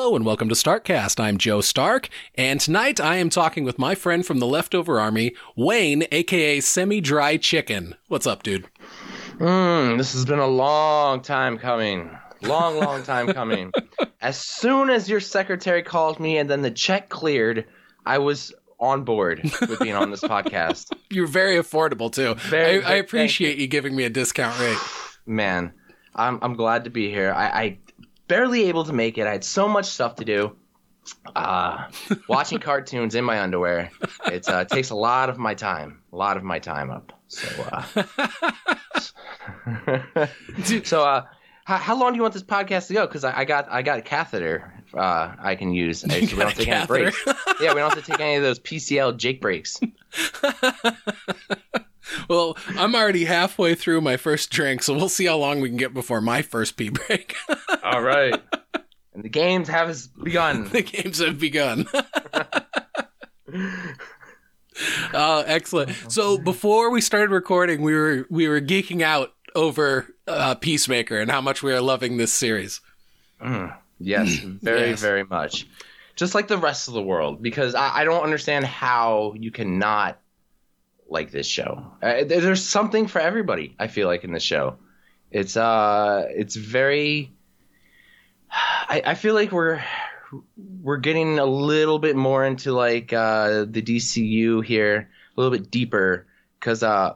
Hello and welcome to Starkcast. I'm Joe Stark, and tonight I am talking with my friend from the leftover army, Wayne, aka Semi Dry Chicken. What's up, dude? Mm, this has been a long time coming. Long, long time coming. as soon as your secretary called me and then the check cleared, I was on board with being on this podcast. You're very affordable too. Very- I, I appreciate you. giving me a discount rate. Man, I'm I'm glad to be here. I, I barely able to make it. I had so much stuff to do. Uh, watching cartoons in my underwear. It uh, takes a lot of my time. A lot of my time up. So, uh, so uh, how, how long do you want this podcast to go? Because I, I got I got a catheter uh, I can use. So we don't have to take any breaks. yeah, we don't have to take any of those PCL Jake breaks. Well, I'm already halfway through my first drink, so we'll see how long we can get before my first pee break. All right. And the games have begun. the games have begun. uh, excellent. So before we started recording, we were we were geeking out over uh, Peacemaker and how much we are loving this series. Yes, very, Yes. very much. Just like the rest of the world, because I, I don't understand how you cannot like this show. Uh, there's something for everybody. I feel like in this show, it's uh, it's very. I, I feel like we're we're getting a little bit more into like uh, the DCU here, a little bit deeper, because uh,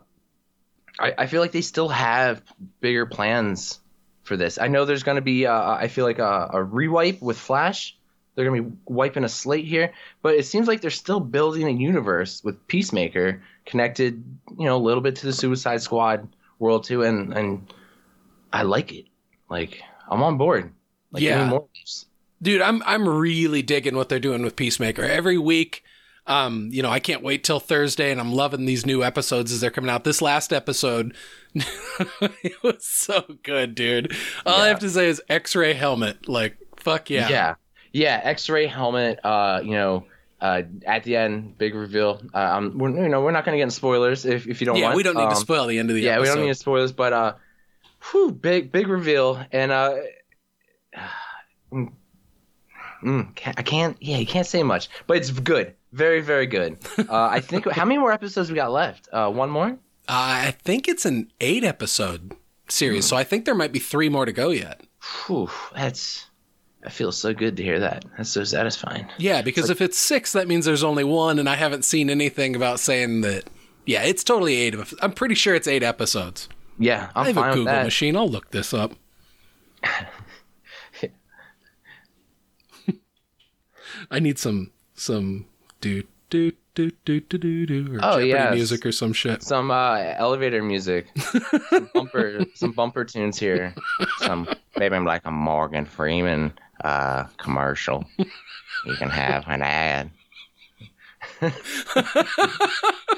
I, I feel like they still have bigger plans for this. I know there's going to be, uh, I feel like a, a rewipe with Flash. They're going to be wiping a slate here, but it seems like they're still building a universe with Peacemaker connected, you know, a little bit to the Suicide Squad world too, and and I like it. Like I'm on board. Like, Yeah. more. Dude, I'm I'm really digging what they're doing with Peacemaker. Every week, um, you know, I can't wait till Thursday and I'm loving these new episodes as they're coming out. This last episode it was so good, dude. All I have to say is X-ray helmet. Like, fuck yeah. yeah, yeah. X-ray helmet. Uh, you know. Uh, at the end, big reveal. Uh, um, we're, you know, we're not going to get into spoilers if, if you don't Yeah, want. Yeah, we don't need to Um, spoil the end of the yeah, episode. we don't need spoilers, but uh, whew, big big reveal, and uh, mm, mm, I can't. Yeah, you can't say much, but it's good, very very good. Uh, I think how many more episodes we got left? Uh, one more. Uh, I think it's an eight episode series, so I think there might be three more to go yet. Whew, that's. I feel so good to hear that. That's so satisfying. Yeah, because if it's six, that means there's only one, and I haven't seen anything about saying that. Yeah, it's totally eight. Of, I'm pretty sure it's eight episodes. Yeah, I'm I have a Google machine. I'll look this up. I need some some do do do do do do do or Oh, Jeopardy yes. music or some shit. Some uh, elevator music, some bumper, some bumper tunes here. Some maybe I'm like a Morgan Freeman uh, commercial. You can have an ad.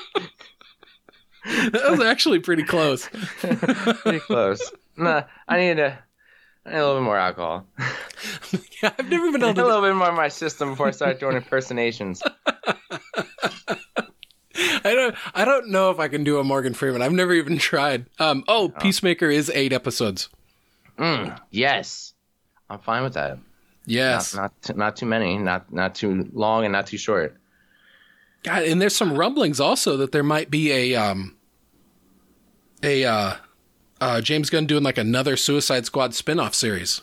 That was actually pretty close. Pretty close. Nah, I need a, I need a little bit more alcohol. yeah, I've never been able a little bit more in my system before I start doing impersonations. I don't. I don't know if I can do a Morgan Freeman. I've never even tried. Um. Oh, Peacemaker is eight episodes. Mm, yes, I'm fine with that. Yes. Not not, not too many, not not too long, and not too short. God, and there's some rumblings also that there might be a um a uh, uh James Gunn doing like another Suicide Squad spin-off series.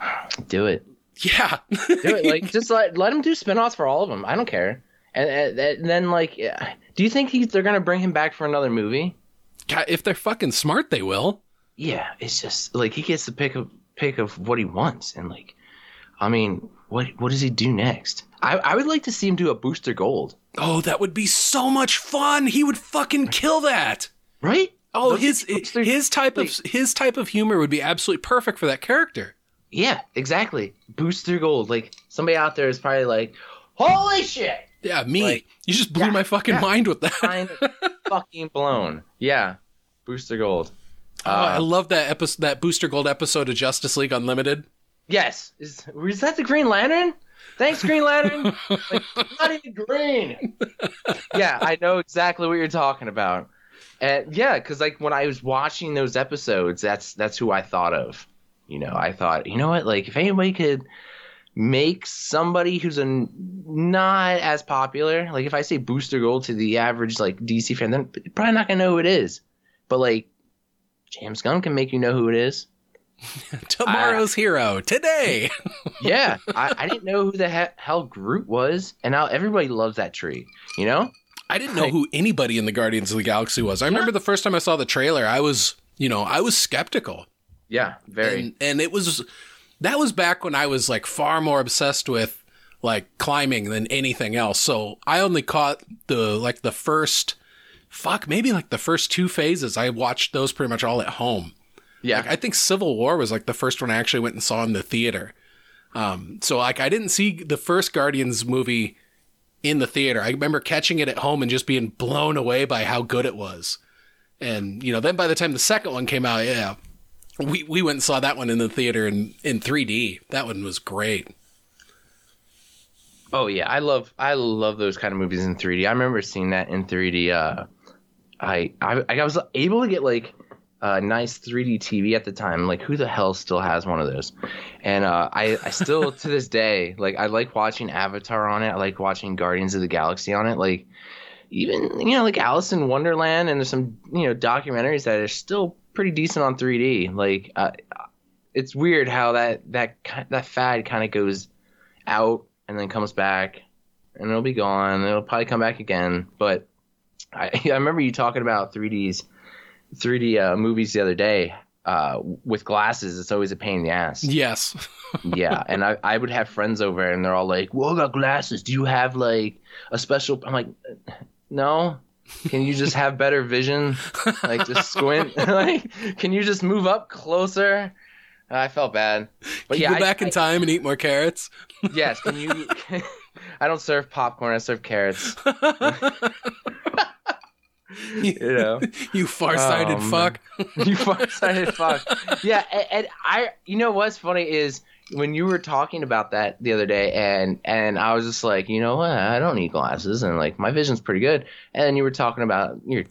Do it. Yeah. Do it. Like just let let him do spinoffs for all of them. I don't care. And, and, then like, do you think he's, they're gonna bring him back for another movie? God, if they're fucking smart, they will. Yeah, it's just like he gets to pick of pick of what he wants, and like, I mean, what what does he do next? I I would like to see him do a Booster Gold, Oh, that would be so much fun. He would fucking kill that. right? Oh, Don't his you- his type of his type of humor would be absolutely perfect for that character. Yeah, exactly. Booster Gold. Like somebody out there is probably like, holy shit, Yeah, me. Like, you just blew yeah, my fucking yeah. mind with that. mind fucking blown. Yeah, Booster Gold. oh, I uh, love that episode, that Booster Gold episode of Justice League Unlimited. Yes, is is that the Green Lantern? Thanks, Green Lantern. like, not even green. yeah, I know exactly what you're talking about. And yeah, because like when I was watching those episodes, that's that's who I thought of. You know, I thought, you know what? Like, if anybody could make somebody who's a not as popular. Like if I say Booster Gold to the average like DC fan, then probably not gonna know who it is. But like James Gunn can make you know who it is. Tomorrow's hero today. Yeah, I, I didn't know who the he- hell Groot was, and now everybody loves that tree. You know? I didn't know who anybody in the Guardians of the Galaxy was. I remember the first time I saw the trailer, I was, you know, I was skeptical. Yeah, very. And, and it was that was back when I was like far more obsessed with like climbing than anything else. So I only caught the like the first fuck, maybe like the first two phases. I watched those pretty much all at home. Yeah, Like, I think Civil War was like the first one I actually went and saw in the theater. Um, so like I didn't see the first Guardians movie in the theater. I remember catching it at home and just being blown away by how good it was. And you know, then by the time the second one came out, yeah, we we went and saw that one in the theater in in 3D. That one was great. Oh yeah, I love I love those kind of movies in 3D. I remember seeing that in 3D. Uh, I, I I was able to get like a nice 3D TV at the time. Like who the hell still has one of those? And uh, I I still to this day like I like watching Avatar on it. I like watching Guardians of the Galaxy on it. Like even you know like Alice in Wonderland and there's some you know documentaries that are still pretty decent on 3D. Like uh, it's weird how that that that fad kind of goes out and then comes back and it'll be gone. It'll probably come back again. But I, I remember you talking about 3Ds, 3D uh, movies the other day. Uh, with glasses, it's always a pain in the ass. Yes. yeah, and I, I would have friends over, and they're all like, "Well, I got glasses. Do you have like a special?" I'm like, "No. Can you just have better vision? Like just squint? like, can you just move up closer?" I felt bad, but Can yeah, you I- go back I- in time and eat more carrots. Yes, can you? I don't serve popcorn. I serve carrots. You know, you far-sighted Oh, fuck. you far-sighted fuck. Yeah, and, and I, you know, what's funny is when you were talking about that the other day, and and I was just like, you know what, I don't need glasses, and like my vision's pretty good. And then you were talking about your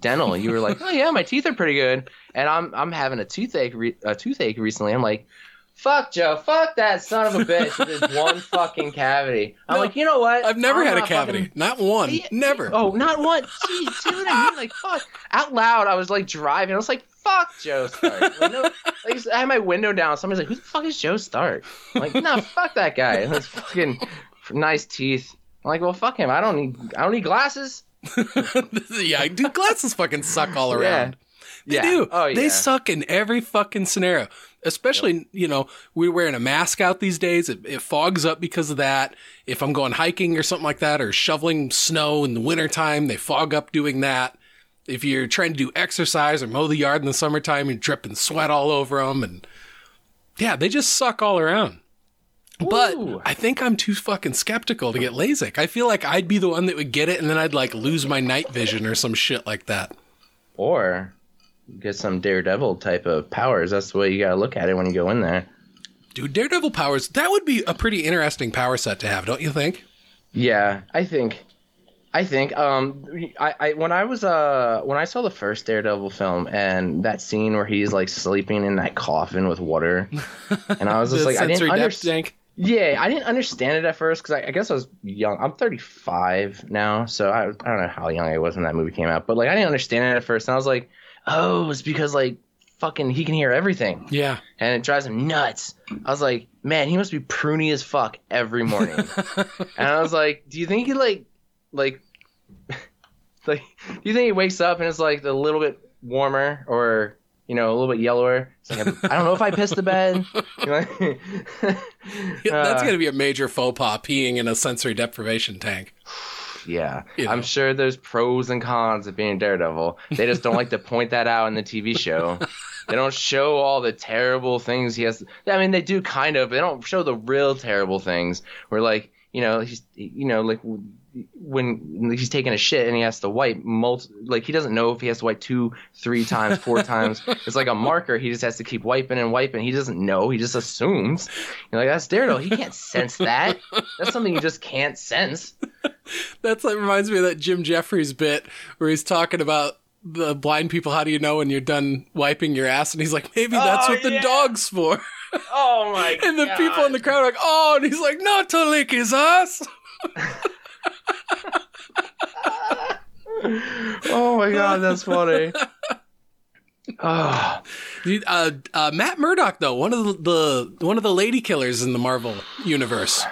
dental. You were like, oh yeah, my teeth are pretty good, and I'm I'm having a toothache re- a toothache recently. I'm like. Fuck Joe, fuck that son of a bitch with his one fucking cavity. I'm No, like, you know what? I've never I'm had a cavity. fucking- Not one. Never. Oh, not one. See, see what I mean? Like, fuck. Out loud, I was like driving. I was like, fuck Joe Stark. Like, no, like, I had my window down. Somebody's like, who the fuck is Joe Stark? I'm like, no, fuck that guy. That's fucking nice teeth. I'm like, well, fuck him. I don't need. I don't need glasses. yeah, dude, glasses fucking suck all around. Yeah. They Yeah. do. Oh, yeah. They suck in every fucking scenario. Especially, you know, we're wearing a mask out these days. It, it fogs up because of that. If I'm going hiking or something like that, or shoveling snow in the wintertime, they fog up doing that. If you're trying to do exercise or mow the yard in the summertime, you're dripping sweat all over them. And yeah, they just suck all around. But Ooh. I think I'm too fucking skeptical to get LASIK. I feel like I'd be the one that would get it and then I'd like lose my night vision or some shit like that. Or get some Daredevil type of powers. That's the way you gotta look at it when you go in there. Dude, Daredevil powers, that would be a pretty interesting power set to have, don't you think? Yeah, I think, I think, um, I, I when I was uh when I saw the first Daredevil film and that scene where he's like sleeping in that coffin with water, and I was just like, I didn't understand. Yeah, I didn't understand it at first because I, I guess I was young. I'm 35 now, so I, I don't know how young I was when that movie came out, but like I didn't understand it at first, and I was like, oh, it's because like fucking he can hear everything Yeah. and it drives him nuts. I was like, man, he must be pruny as fuck every morning. and I was like, do you think he like, like, like, do you think he wakes up and it's like a little bit warmer or you know a little bit yellower? Like I don't know if I pissed the bed. You know? Yeah, that's Uh, going to be a major faux pas, peeing in a sensory deprivation tank. Yeah, You know. I'm sure there's pros and cons of being Daredevil. They just don't like to point that out in the TV show. They don't show all the terrible things he has. I mean, they do kind of. But they don't show the real terrible things. Where like you know he's you know like when he's taking a shit and he has to wipe multi like he doesn't know if he has to wipe two, three times, four times. It's like a marker. He just has to keep wiping and wiping. He doesn't know. He just assumes. You're like that's Daredevil. He can't sense that. That's something you just can't sense. That's like reminds me of that Jim Jefferies bit where he's talking about the blind people. How do you know when you're done wiping your ass? And he's like, maybe oh, that's Oh, what the dog's for. Oh my And the people in the crowd are like, oh, and he's like, not to lick his ass. oh my god, that's funny. Oh, Uh, uh, Matt Murdock, though, one of the, the one of the lady killers in the Marvel universe.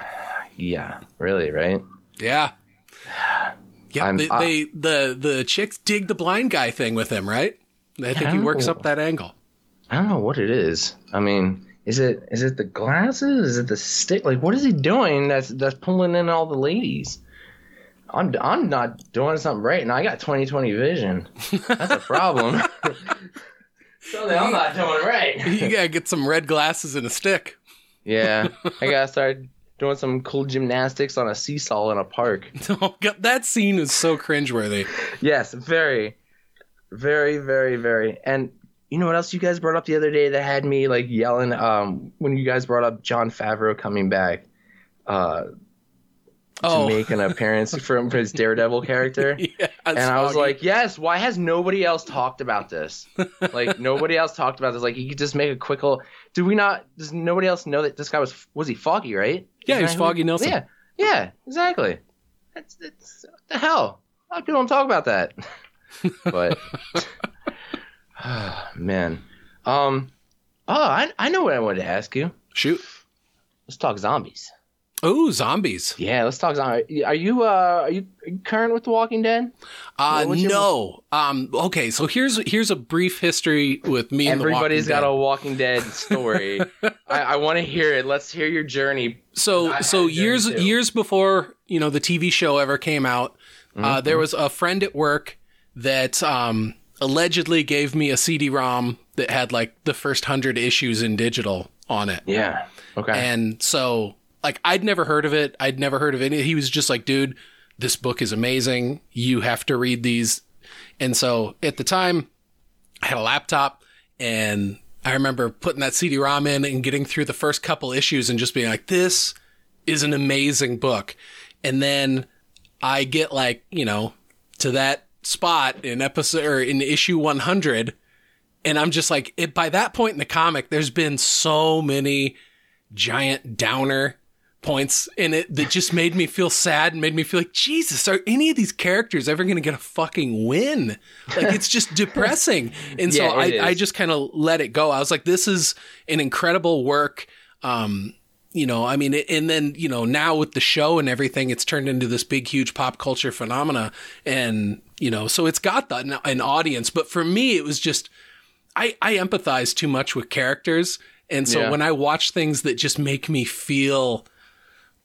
yeah, really, right? Yeah. Yeah, they, I- they the the chicks dig the blind guy thing with him, right? I think he works know. up that angle. I don't know what it is. I mean, is it is it the glasses? Is it the stick? Like, what is he doing? That's that's pulling in all the ladies. I'm I'm not doing something right, and I got 20/20 vision. That's a problem. Something I'm not doing right. You gotta get some red glasses and a stick. Yeah, I gotta start doing some cool gymnastics on a seesaw in a park. Oh, God, that scene is so cringeworthy. Yes, very, very, very, very. And you know what else you guys brought up the other day that had me like yelling? Um, when you guys brought up Jon Favreau coming back, uh, to Oh, make an appearance from his Daredevil character. yeah, And I was like, yes, why has nobody else talked about this? Like nobody else talked about this. Like you could just make a quick little. Do we not? Does nobody else know that this guy was was he Foggy, right? Yeah, he was that who- Foggy Nelson. Yeah, yeah, exactly. That's, that's what the hell. A lot of people don't talk about that. but man, um, oh, I I know what I wanted to ask you. shoot. Let's talk zombies. Oh, zombies. Yeah, let's talk zombies. Are you uh are you, current with The Walking Dead? Uh, what's your- no. Um, okay, so here's here's a brief history with me. and Everybody's the got Dead. a Walking Dead story. I, I want to hear it. Let's hear your journey. So so journey years too. years before you know the TV show ever came out, Mm-hmm. uh, there was a friend at work that um, allegedly gave me a CD-ROM that had like the first hundred issues in digital on it, Yeah. Okay. and so like I'd never heard of it. I'd never heard of any. He was just like, dude, this book is amazing. You have to read these. And so at the time, I had a laptop and I remember putting that CD-ROM in and getting through the first couple issues and just being like, this is an amazing book. And then I get like, you know, to that spot in episode or in issue 100 and I'm just like it by that point in the comic there's been so many giant downer points in it that just made me feel sad and made me feel like Jesus are any of these characters ever going to get a fucking win? Like it's just depressing. And so I, I just kind of let it go. I was like this is an incredible work. Um you know I mean and then you know now with the show and everything it's turned into this big huge pop culture phenomena. And you know so it's got the, an, an audience. But for me it was just I, I empathize too much with characters. And so Yeah. when I watch things that just make me feel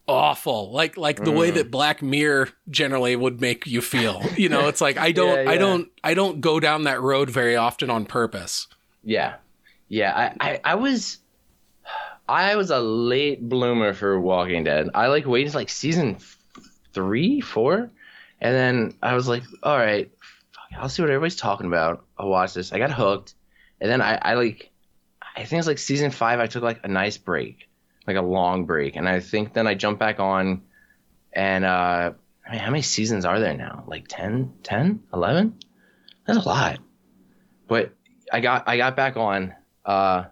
awful, like like the Mm. way that Black Mirror generally would make you feel. You know, it's like I don't Yeah, I don't I don't go down that road very often on purpose. Yeah, yeah. I, I, I was, I was a late bloomer for Walking Dead. I like waited like season three, four, and then I was like, all right, fuck, I'll see what everybody's talking about. I'll watch this. I got hooked, and then I, I like, I think it's like season five. I took like a nice break, like a long break, and I think then I jump back on, and uh, I mean, how many seasons are there now? Like 10, 10, 11? That's a lot. But I got I got back on. Uh,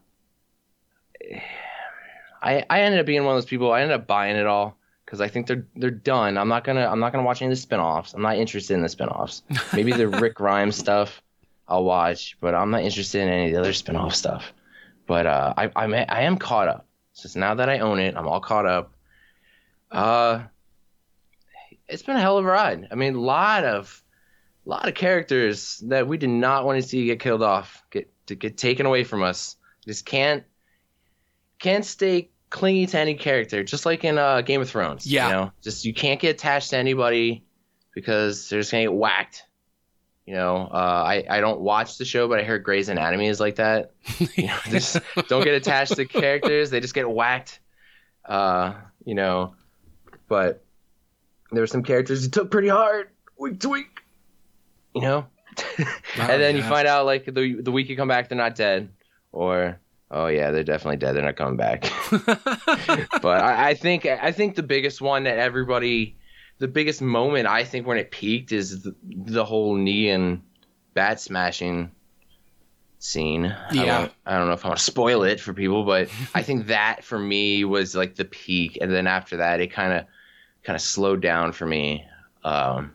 I I ended up being one of those people. I ended up buying it all because I think they're they're done. I'm not gonna I'm not gonna watch any of the spin-offs. I'm not interested in the spin-offs. Maybe the Rick Grimes stuff I'll watch, but I'm not interested in any of the other spin-off stuff. But uh, I I'm I am caught up. Since now that I own it, I'm all caught up. Uh, it's been a hell of a ride. I mean, a lot of a lot of characters that we did not want to see get killed off, get to get taken away from us. Just can't can't stay clingy to any character, just like in uh, Game of Thrones. Yeah. you know, just you can't get attached to anybody because they're just gonna get whacked. You know, uh, I I don't watch the show, but I heard Grey's Anatomy is like that. You know, just don't get attached to characters; they just get whacked. Uh, you know, but there were some characters who took pretty hard week to week. You know, and then you find out like the the week you come back, they're not dead, or oh yeah, they're definitely dead. They're not coming back. but I, I think I think the biggest one that everybody, the biggest moment I think when it peaked is the, the whole Negan bat smashing scene. I Yeah. don't, I don't know if I want to spoil it for people, but I think that for me was like the peak, and then after that, it kind of kind of slowed down for me. Um,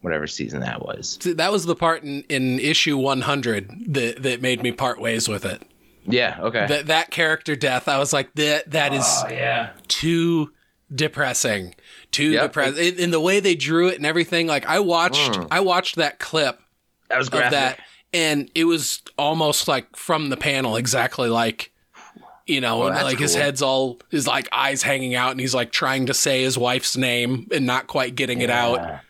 whatever season that was. See, That was the part in, in issue 100 that, that made me part ways with it. Yeah. Okay. That that character death, I was like, that that is oh yeah. too depressing. Too Yep. depressing. In, in the way they drew it and everything. Like I watched Mm. I watched that clip That was of graphic. that and it was almost like from the panel exactly like you know that's like his head's all his like eyes hanging out and he's like trying to say his wife's name and not quite getting it out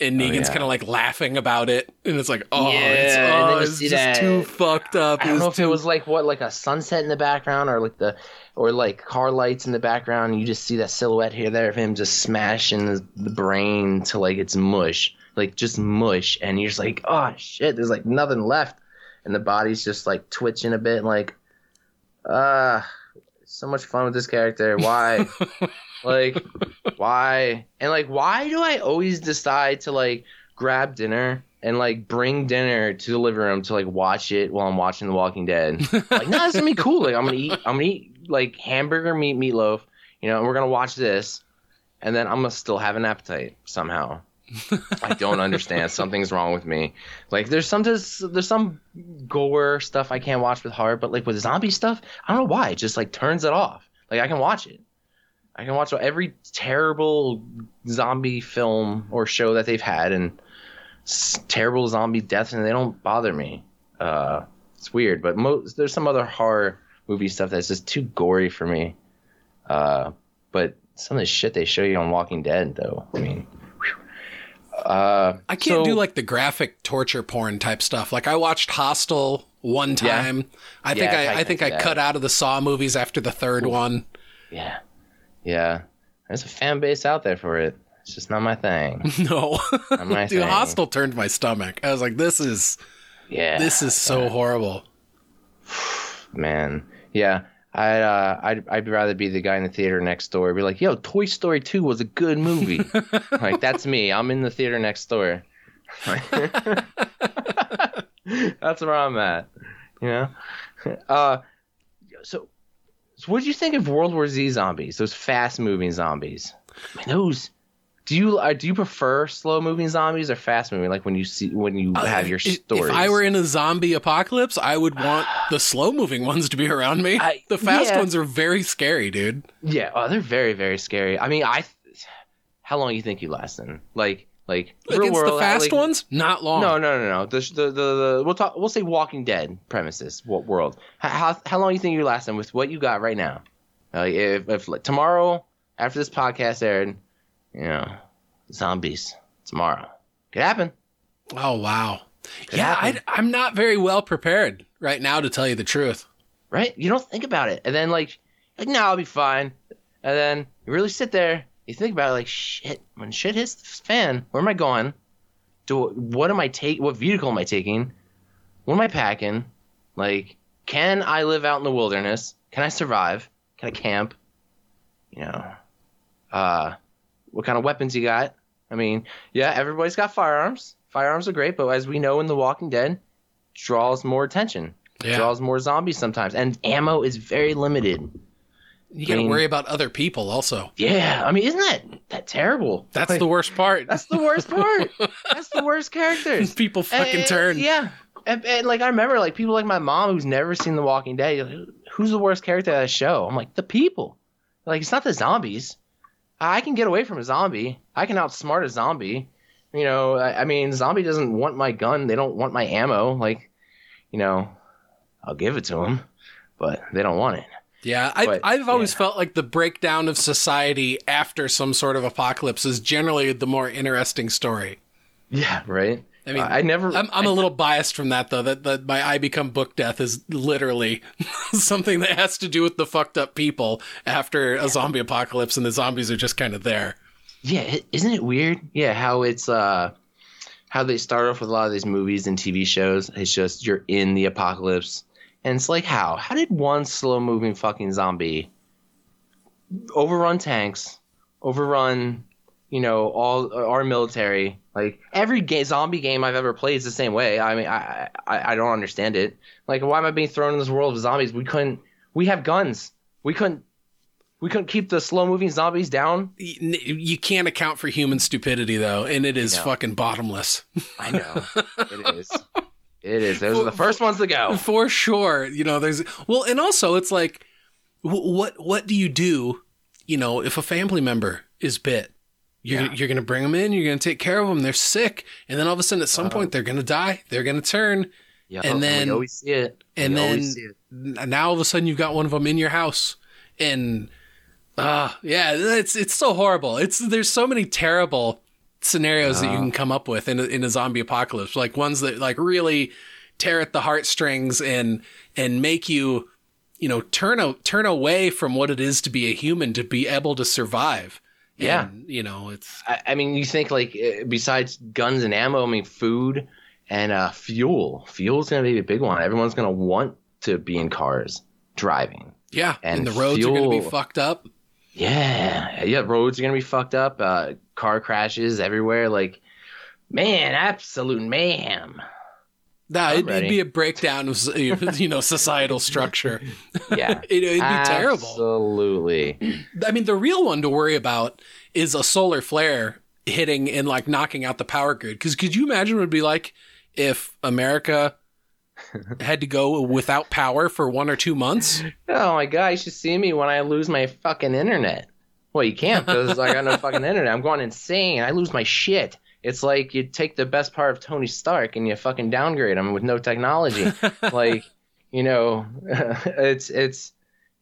and Negan's yeah. kind of like laughing about it and it's like oh Yeah, it's, oh, it's just that- too fucked up I don't know if it was like what, like a sunset in the background, or like the, or like car lights in the background. You just see that silhouette here, there of him just smashing the, the brain to like it's mush, like just mush, and you're just like, oh shit, there's like nothing left, and the body's just like twitching a bit, like, ah, so much fun with this character. Why? like, why? And like, why do I always decide to like grab dinner? And like bring dinner to the living room to like watch it while I'm watching The Walking Dead. like, no, this is gonna be cool. Like, I'm gonna eat, I'm gonna eat like hamburger meat meatloaf, you know, and we're gonna watch this, and then I'm gonna still have an appetite somehow. I don't understand. Something's wrong with me. Like, there's some there's, some gore stuff I can't watch with heart, but like with zombie stuff, I don't know why. It just like turns it off. Like, I can watch it. I can watch every terrible zombie film or show that they've had, and s- terrible zombie deaths, and they don't bother me. Uh, it's weird, but mo- there's some other horror movie stuff that's just too gory for me. Uh, but some of the shit they show you on Walking Dead, though, I mean, uh, I can't so- do like the graphic torture porn type stuff. Like I watched Hostel one Yeah. time. I Yeah, think I I, I think I cut out of the Saw movies after the third one. yeah, yeah. There's a fan base out there for it. It's just not my thing. No, Not my dude, thing. Hostel turned my stomach. I was like, this is Yeah, this is so horrible. man. Yeah, I'd, uh, I'd I'd rather be the guy in the theater next door. Be like, yo, Toy Story Two was a good movie. like that's me. I'm in the theater next door. that's where I'm at. You know. Uh, so, so what did you think of World War Z zombies? Those fast moving zombies. I mean, those. Do you uh, do you prefer slow moving zombies or fast moving? Like when you see when you have your Uh, If- stories. If I were in a zombie apocalypse, I would want the slow moving ones to be around me. I- the fast yeah. ones are very scary, dude. Yeah, oh, they're very, very scary. I mean, I. How long you think you lasting? Like, like real Against world, the fast like- ones, not long. No, no, no, no. The, the, the, the we'll talk. We'll say Walking Dead premises. What world? How, how, how long you think you last in with what you got right now? Like, if, if like, tomorrow after this podcast aired, you know, zombies tomorrow could happen. Oh wow. Could yeah, happen. I, I'm not very well prepared right now to tell you the truth. right? You don't think about it, and then like, like no, I'll be fine. And then you really sit there, you think about it, like shit. When shit hits the fan, where am I going? Do what am I take? What vehicle am I taking? What am I packing? Like, can I live out in the wilderness? Can I survive? Can I camp? You know, uh, what kind of weapons you got? I mean, yeah, everybody's got firearms. Firearms are great, but as we know in The Walking Dead, draws more attention Yeah. draws more zombies sometimes, and ammo is very limited. You got to mean- worry about other people also. Yeah, I mean, isn't that that terrible? That's Like, the worst part. that's the worst part. that's the worst characters. people fucking And- turn. Yeah, and, and like I remember, like people like my mom who's never seen The Walking Dead. like, Who's the worst character of that show? I'm like the people. Like it's not the zombies. I can get away from a zombie. I can outsmart a zombie. You know, I, I mean, zombie doesn't want my gun. They don't want my ammo. Like, you know, I'll give it to them, but they don't want it. Yeah, I, But, I've always yeah. felt like the breakdown of society after some sort of apocalypse is generally the more interesting story. Yeah, right. I mean, I never. I'm, I'm a little biased from that though. That, that my I become book death is literally something that has to do with the fucked up people after a zombie apocalypse, and the zombies are just kind of there. Yeah, isn't it weird? Yeah, how it's uh how they start off with a lot of these movies and TV shows. It's just you're in the apocalypse. And it's like how? How did one slow moving fucking zombie overrun tanks, overrun you know, all our military. Like every ga- zombie game I've ever played is the same way. I mean, I, I I don't understand it. Like, why am I being thrown in this world of zombies? We couldn't. We have guns. We couldn't. We couldn't keep the slow moving zombies down. Y- n- You can't account for human stupidity though, and it is fucking bottomless. I know. it is. It is. Those are the first ones to go. For sure. You know, there's well, and also it's like, what what do you do? You know, if a family member is bit, you're Yeah. you're gonna bring them in. You're gonna take care of them. They're sick, and then all of a sudden, at some Uh-huh. point, they're gonna die. They're gonna turn, Yeah, And then- we always see it. and then it. now all of a sudden you've got one of them in your house, and ah, yeah, it's it's so horrible. It's there's so many terrible scenarios that you Uh-huh. can come up with in a, in a zombie apocalypse, like ones that like really tear at the heartstrings and and make you you know turn a, turn away from what it is to be a human to be able to survive. Yeah. And, you know it's I, I mean, you think like eh, besides guns and ammo, I mean, food and uh, fuel. Fuel's gonna be a big one. Everyone's gonna want to be in cars driving. yeah, and, And the roads are going to be fucked up. Yeah, yeah. Roads are gonna be fucked up. Uh, car crashes everywhere. Like, man, absolute mayhem. Nah, it'd, it'd be a breakdown of you know societal structure. Yeah, it, it'd be terrible. Absolutely. I mean, the real one to worry about is a solar flare hitting and like knocking out the power grid. Because could you imagine what it'd be like if America had to go without power for one or two months? Oh my god, you should see me when I lose my fucking internet. Well, you can't because I got no fucking internet. I'm going insane. I lose my shit. It's like you take the best part of Tony Stark and you fucking downgrade him with no technology. like, you know, it's it's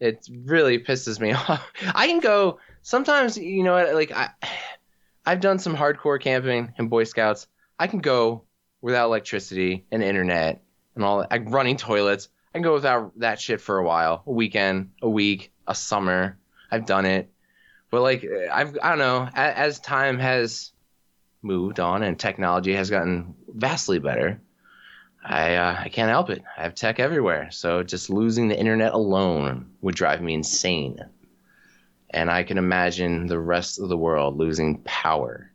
it really pisses me off. I can go sometimes. You know? Like I, I've done some hardcore camping and Boy Scouts. I can go without electricity and internet and all that. Like running toilets. I can go without that shit for a while, a weekend, a week, a summer. I've done it, but like I've I don't know. As, as time has moved on and technology has gotten vastly better, I uh, I can't help it. I have tech everywhere, so just losing the internet alone would drive me insane. And I can imagine the rest of the world losing power.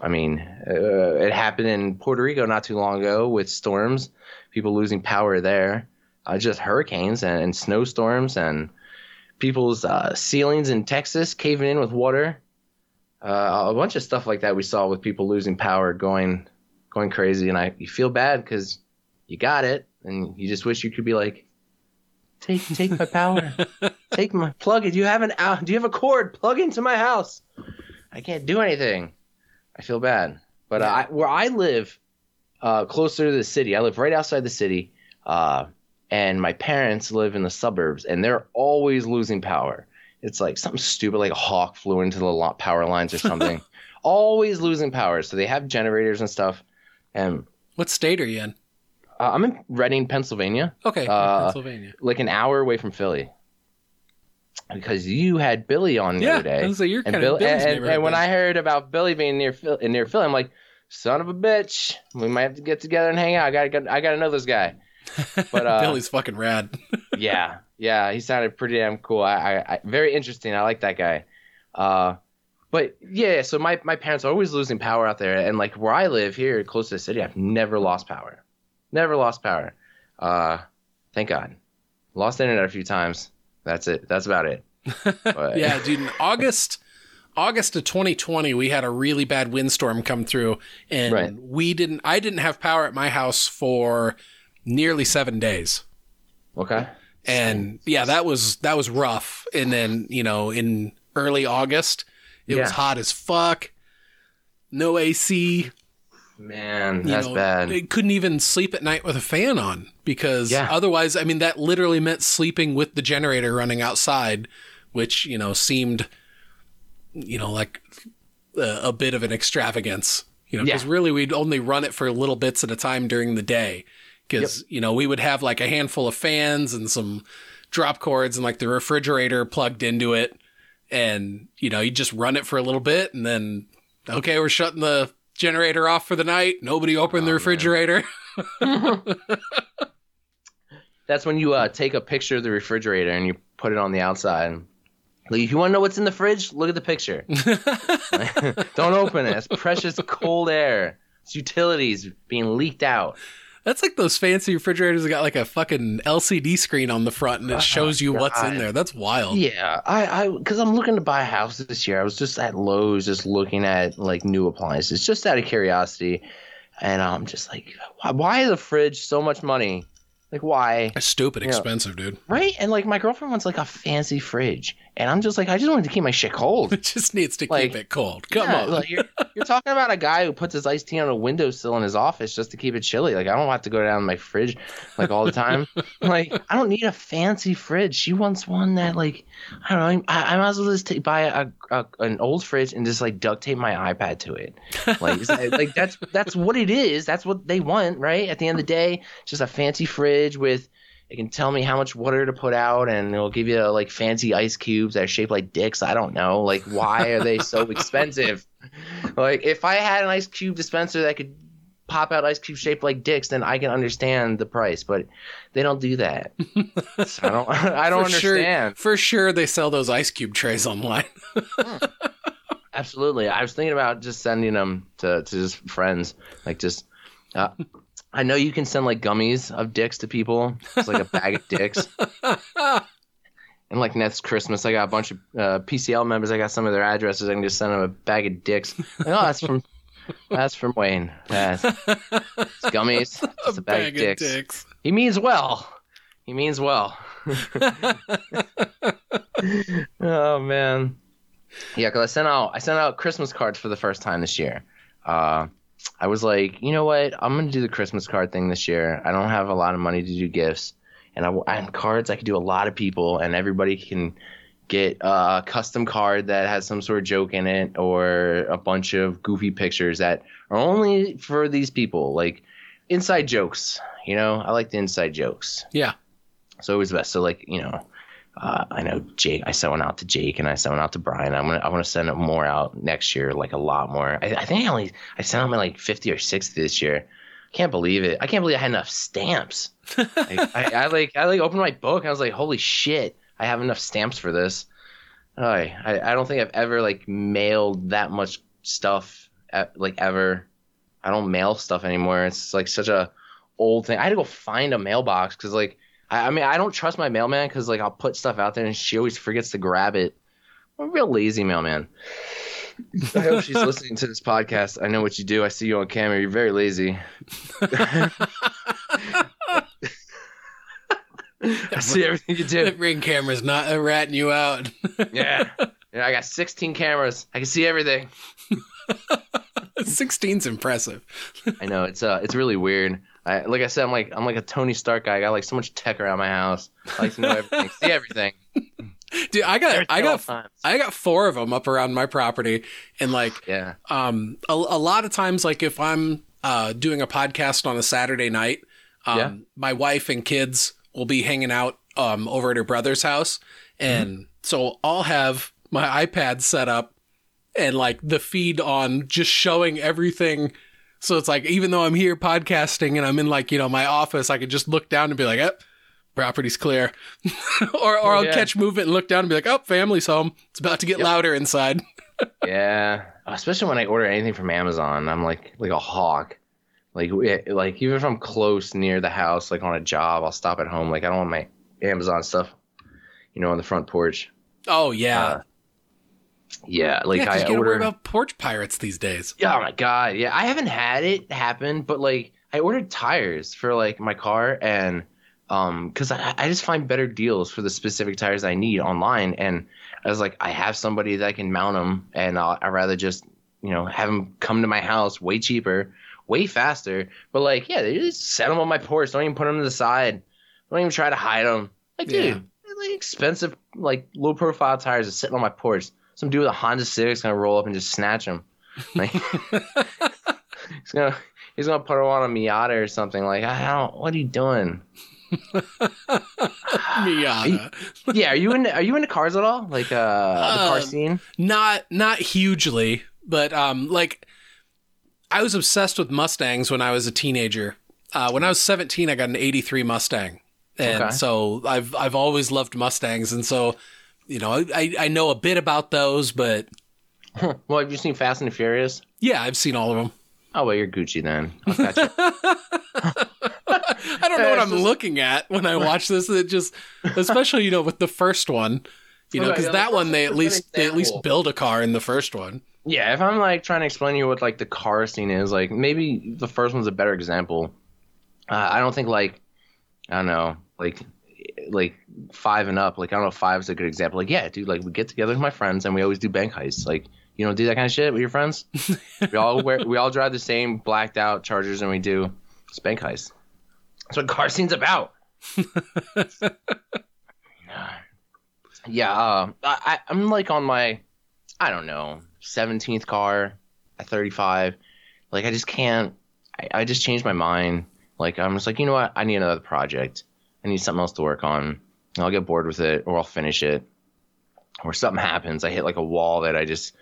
I mean, uh, it happened in Puerto Rico not too long ago with storms, people losing power there, uh, just hurricanes and, and snowstorms, and people's uh, ceilings in Texas caving in with water. Uh, a bunch of stuff like that we saw with people losing power, going going crazy, and I you feel bad because you got it, and you just wish you could be like, take take my power, take my plug it. Do you have an out? Do you have a cord? Plug into my house. I can't do anything. I feel bad, but uh, I, where I live, uh, closer to the city, I live right outside the city, uh, and my parents live in the suburbs, and they're always losing power. It's like something stupid, like a hawk flew into the power lines or something. always losing power, so they have generators and stuff. And What state are you in? uh, I'm in Reading, Pennsylvania, Okay, Uh, Pennsylvania. like an hour away from Philly. Because you had Billy on the Yeah, other day. so you're and, kind Bill, of Bill's and, and, and when. I heard about Billy being near Phil, near Philly, I'm like, son of a bitch, we might have to get together and hang out. I gotta, I gotta know this guy. But uh, Billy's fucking rad. yeah, yeah, he sounded pretty damn cool. I, I, I very interesting. I like that guy. Uh, but yeah, so my my parents are always losing power out there, and like where I live here, close to the city, I've never lost power. Never lost power. Uh, thank God. Lost internet a few times. That's it. That's about it. But, yeah, dude. In August, August of 2020, we had a really bad windstorm come through, and Right. we didn't. I didn't have power at my house for nearly seven days. Okay. And yeah that was that was rough and then you know in early august it was hot as fuck no ac Man, you that's know, bad. it couldn't even sleep at night with a fan on because Yeah. otherwise i mean that literally meant sleeping with the generator running outside which you know seemed you know like a, a bit of an extravagance you know because Yeah. really we'd only run it for little bits at a time during the day because you know we would have like a handful of fans and some drop cords and like the refrigerator plugged into it and you know you just run it for a little bit and then okay we're shutting the generator off for the night nobody opened the Oh, man. refrigerator That's when you uh, take a picture of the refrigerator and you put it on the outside. Like, if you want to know what's in the fridge, look at the picture. Don't open it. It's precious cold air. It's utilities being leaked out. That's like those fancy refrigerators that got like a fucking LCD screen on the front and it oh, shows you what's in there. That's wild. Yeah, I, I, because I'm looking to buy a house this year. I was just at Lowe's, just looking at like new appliances, just out of curiosity, and I'm just like, why, why is a fridge so much money? Like, why? It's stupid Yeah. expensive, dude. Right? And like, my girlfriend wants like a fancy fridge, and I'm just like, I just wanted to keep my shit cold. It just needs to Like, keep it cold. Come Yeah, on. like you're, you're talking about a guy who puts his iced tea on a windowsill in his office just to keep it chilly. Like I don't have to go down to my fridge like all the time. like I don't need a fancy fridge. She wants one that like I don't know. I, I might as well just take, buy a, a an old fridge and just like duct tape my iPad to it. Like like that's that's what it is. That's what they want, right? At the end of the day, just a fancy fridge with. It can tell me how much water to put out, and it'll give you like fancy ice cubes that are shaped like dicks. I don't know. Like, why are they so expensive? Like, if I had an ice cube dispenser that could pop out ice cubes shaped like dicks, then I can understand the price. But they don't do that. so I don't. I don't for understand. Sure, for sure, they sell those ice cube trays online. Absolutely. I was thinking about just sending them to, to just friends. Like, just. Uh, I know you can send like gummies of dicks to people. It's like a bag of dicks. And like next Christmas, I got a bunch of uh, PCL members. I got some of their addresses. I can just send them a bag of dicks. Like, oh, that's from that's from Wayne. That's it's gummies. It's a, bag, of dicks. He means well. He means well. oh man. Yeah, because I sent out I sent out Christmas cards for the first time this year. Uh, I was like, you know what? I'm gonna do the Christmas card thing this year. I don't have a lot of money to do gifts, and I and cards I could do a lot of people, and everybody can get a custom card that has some sort of joke in it or a bunch of goofy pictures that are only for these people, like inside jokes. You know, I like the inside jokes. Yeah. So it was best. So like you know, uh, I know Jake. I sent one out to Jake, and I sent one out to Brian. I'm gonna I want to send more out next year, like a lot more. I, I think I only I sent out like 50 or 60 this year. I can't believe it. I can't believe I had enough stamps. Like, I, I like I like opened my book. And I was like, holy shit, I have enough stamps for this. I I don't think I've ever like mailed that much stuff at, like ever. I don't mail stuff anymore. It's like such a old thing. I had to go find a mailbox because like I, I mean I don't trust my mailman because like I'll put stuff out there and she always forgets to grab it. I'm a real lazy mailman. I hope she's listening to this podcast. I know what you do. I see you on camera. You're very lazy. I see everything you The do. ring camera's not uh, ratting you out. Yeah. Yeah, I got 16 cameras. I can see everything. 16's impressive. I know it's uh it's really weird. I like I said I'm like I'm like a Tony Stark guy. I got like so much tech around my house. I like to know everything, see everything. Dude, I got Everything I got. I got four of them up around my property and like Yeah. um a, a lot of times like if i'm uh doing a podcast on a saturday night um Yeah. my wife and kids will be hanging out um over at her brother's house and Mm-hmm. so i'll have my ipad set up and like the feed on just showing everything so it's like even though i'm here podcasting and i'm in like you know my office i could just look down and be like yep property's clear or or Oh, i'll yeah. catch movement and look down and be like oh family's home it's about to get Yep. louder inside Yeah. Especially when I order anything from Amazon, I'm like like a hawk. Like like even if I'm close near the house, like on a job, I'll stop at home. Like I don't want my Amazon stuff, you know, on the front porch. oh yeah Uh, Yeah, like yeah, I you order. about porch pirates these days. Yeah, Oh my god, yeah. I haven't had it happen, but like I ordered tires for like my car and um cuz I, I just find better deals for the specific tires I need online and I was like I have somebody that can mount them and I'll, I'd rather just, you know, have them come to my house way cheaper, way faster. But like, yeah, they just set them on my porch. Don't even put them to the side. Don't even try to hide them. Like, dude, Yeah. like expensive, like low profile tires are sitting on my porch. Some dude with a Honda Civic is gonna roll up and just snatch him. Like, he's gonna he's gonna put her on a Miata or something. Like, I don't. What are you doing? Miata. yeah, are you in? Are you into cars at all? Like uh, the car Um, scene? not not hugely, but um like I was obsessed with Mustangs when I was a teenager. Uh, when I was 17, I got an 83 Mustang. And Okay. so I've I've always loved Mustangs and so you know, I I know a bit about those, but well, have you seen Fast and Furious? yeah, I've seen all of them. Oh well, you're Gucci then. I'll you. I don't know what I'm looking at when I watch this. It just, especially you know, with the first one, you know, because that one, they at least they at least build a car in the first one. yeah, if I'm like trying to explain to you what like the car scene is, like maybe the first one's a better example. Uh, I don't think like I don't know, like like five and up. Like I don't know, if five is a good example. Like yeah, dude, like we get together with my friends and we always do bank heists. Like you don't do that kind of shit with your friends. we all wear we all drive the same blacked out Chargers and we do it's bank heists. That's what car scene's about. yeah, uh, I I'm like on my I don't know 17th car at 35. Like I just can't. I, I just changed my mind. Like I'm just like you know what I need another project. I need something else to work on. I'll get bored with it or I'll finish it. Or something happens. I hit like a wall that I just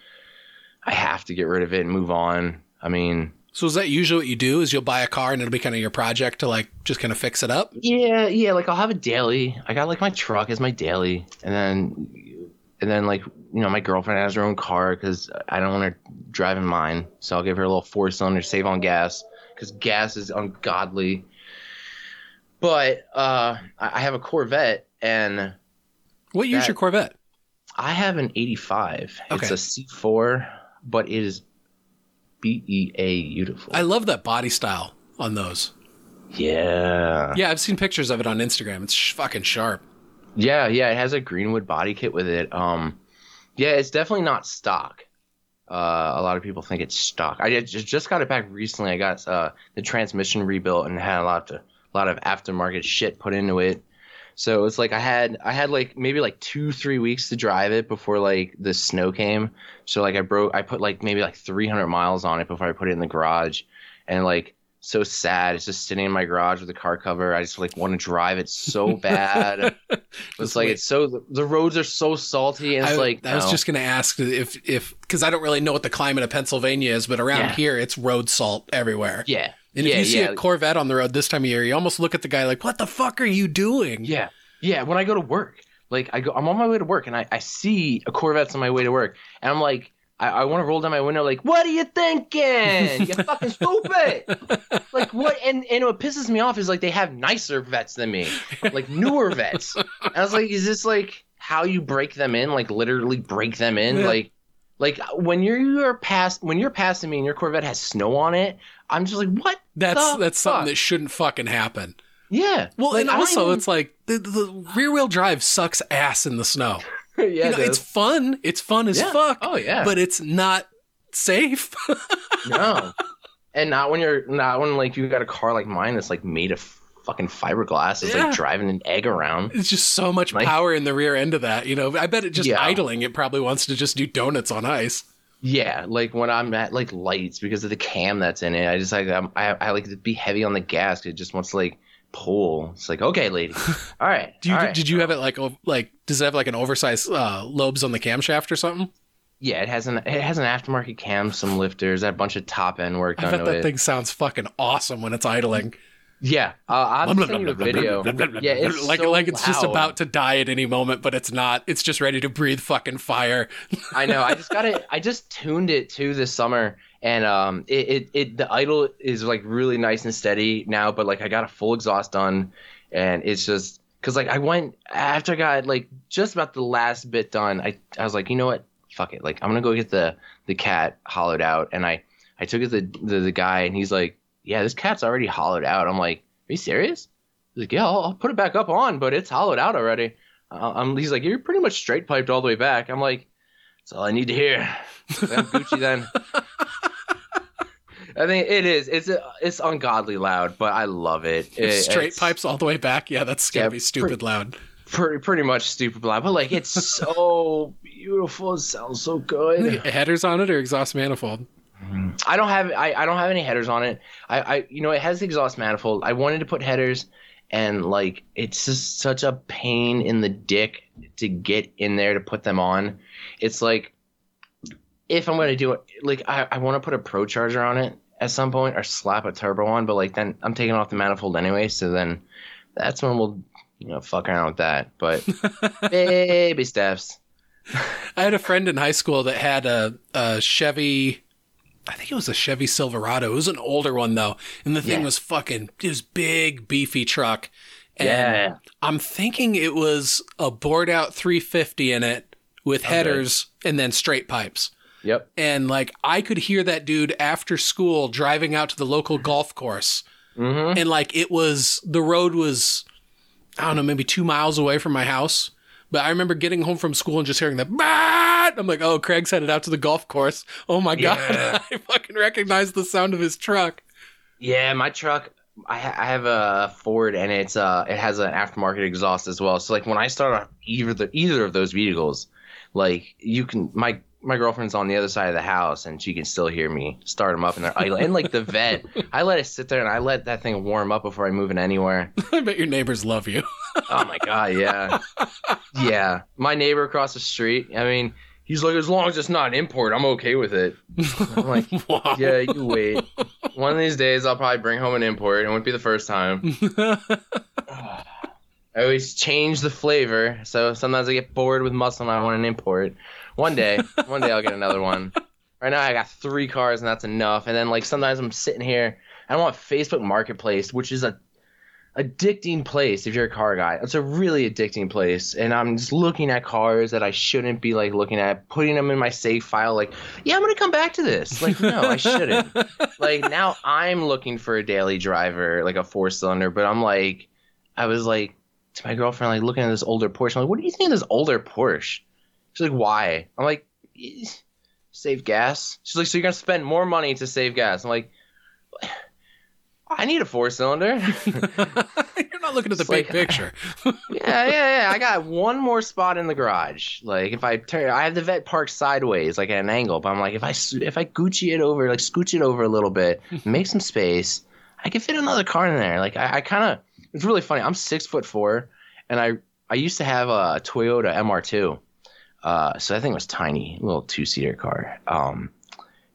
I have to get rid of it and move on. I mean, So is that usually what you do? Is you'll buy a car and it'll be kind of your project to like just kind of fix it up? Yeah, yeah. Like I'll have a daily. I got like my truck as my daily, and then, and then like you know my girlfriend has her own car because I don't want her driving mine, so I'll give her a little four cylinder, save on gas because gas is ungodly. But uh, I have a Corvette and What year's your Corvette? I have an '85. Okay. It's a C4, but it is B E A beautiful. I love that body style on those. yeah. Yeah, I've seen pictures of it on Instagram. It's sh- fucking sharp. Yeah, yeah, it has a Greenwood body kit with it. Um, yeah, it's definitely not stock. Uh, a lot of people think it's stock. I just just got it back recently. I got uh, the transmission rebuilt and had a lot of a lot of aftermarket shit put into it. So it's like I had I had like maybe like two three weeks to drive it before like the snow came. So like I broke I put like maybe like 300 miles on it before I put it in the garage, and like so sad. It's just sitting in my garage with a car cover. I just like want to drive it so bad. It's like wait. it's so the roads are so salty and it's I, like I was just going to ask if if because I don't really know what the climate of Pennsylvania is, but around Yeah. here it's road salt everywhere. yeah And yeah if you see yeah. A Corvette on the road this time of year, you almost look at the guy like, "What the fuck are you doing?" yeah. Yeah when I go to work. Like I go I'm on my way to work and I, I see a Corvette's on my way to work and I'm like I, I want to roll down my window like what are you thinking? You fucking stupid! Like what and and what pisses me off is like they have nicer vets than me like newer vets. And I was like is this like how you break them in? Like literally break them in? Yeah. like like when you're you're past when you're passing me and your Corvette has snow on it I'm just like what That's that's something that shouldn't fucking happen. Yeah. Well, Like, and also even- it's like the, the rear wheel drive sucks ass in the snow. yeah, you know, it it's fun. It's fun as Yeah. fuck. Oh yeah. But it's not safe. no. And not when you're not when like you got a car like mine that's like made of fucking fiberglass. It's Yeah. like driving an egg around. It's just so much Like- power in the rear end of that. You know, I bet it just Yeah. idling. It probably wants to just do donuts on ice. Yeah, like when I'm at like lights because of the cam that's in it. I just like I'm, I I like to be heavy on the gas. 'cause It just wants to like pull. It's like okay, lady. All right. Do you all right. did you have it like like does it have like an oversized uh, lobes on the camshaft or something? Yeah, it has an it has an aftermarket cam, some lifters, a bunch of top end work I bet that it. thing sounds fucking awesome when it's idling. Yeah, uh, I'll send you a video. Yeah, it's like so like it's just about to die at any moment, but it's not. It's just ready to breathe fucking fire. I know. I just got it. I just tuned it too this summer, and um, it, it it the idle is like really nice and steady now. But like I got a full exhaust done, and it's just because like I went after I got like just about the last bit done. I I was like, you know what, fuck it. Like I'm gonna go get the the cat hollowed out, and I I took it to the the, the guy, and he's like, yeah, this cat's already hollowed out. I'm like, are you serious? He's like, yeah, I'll, I'll put it back up on, but it's hollowed out already. Uh, I'm, he's like, you're pretty much straight piped all the way back. I'm like, that's all I need to hear. I'm Gucci then. I think it is. It's it's ungodly loud, but I love it. It- Straight pipes all the way back. Yeah, that's gonna Yeah, be stupid loud. Pretty, pretty much stupid loud, but like it's so beautiful. It sounds so good. Headers on it or exhaust manifold? I don't have I, I don't have any headers on it. I, I you know it has the exhaust manifold. I wanted to put headers, and like it's just such a pain in the dick to get in there to put them on. It's like if I'm gonna do it, like I, I want to put a ProCharger on it at some point or slap a turbo on, but like then I'm taking off the manifold anyway. So then that's when we'll you know, fuck around with that. But baby steps. I had a friend in high school that had a, a Chevy. I think it was a Chevy Silverado. It was an older one though, and the thing Yeah. was fucking. It was big, beefy truck. And Yeah. I'm thinking it was a bored out 350 in it with headers and then straight pipes. Yep. And like I could hear that dude after school driving out to the local golf course. Mm-hmm. And like it was the road was I don't know, maybe two miles away from my house. But I remember getting home from school and just hearing that "Bah!" I'm like, oh, Craig's headed out to the golf course. Oh my god. Yeah. I fucking recognize the sound of his truck. Yeah, my truck. I, ha- I have a Ford, and it's uh, it has an aftermarket exhaust as well. So like when I start off either the, either of those vehicles, like you can my my girlfriend's on the other side of the house, and she can still hear me start them up, and they're idle. and like the vet, I let it sit there, and I let that thing warm up before I move it anywhere. I bet your neighbors love you. Oh my god, yeah, yeah. My neighbor across the street. I mean, he's like, as long as it's not an import, I'm okay with it. I'm like, wow. yeah, you wait. One of these days, I'll probably bring home an import. It won't be the first time. I always change the flavor, so sometimes I get bored with muscle and I want an import. One day, one day I'll get another one. Right now, I got three cars and that's enough. And then, like, sometimes I'm sitting here. I don't want Facebook Marketplace, which is a addicting place if you're a car guy. It's a really addicting place, and I'm just looking at cars that I shouldn't be like looking at, putting them in my save file. Like, yeah, I'm gonna come back to this. Like, no, I shouldn't. like now, I'm looking for a daily driver, like a four cylinder, but I'm like, I was like to my girlfriend, like looking at this older Porsche. I'm like, what do you think of this older Porsche? She's like, why? I'm like, "Eh, save gas. She's like, so you're gonna spend more money to save gas? I'm like. I need a four cylinder. You're not looking at the It's big like- picture. yeah, yeah, yeah. I got one more spot in the garage. Like if I turn, I have the vet parked sideways, like at an angle. But I'm like, if I s- if I Gucci it over, like scooch it over a little bit, make some space, I can fit another car in there. Like I, I kind of, it's really funny. I'm six foot four, and I I used to have a Toyota MR2. Uh, so that thing was tiny, little two seater car. Um,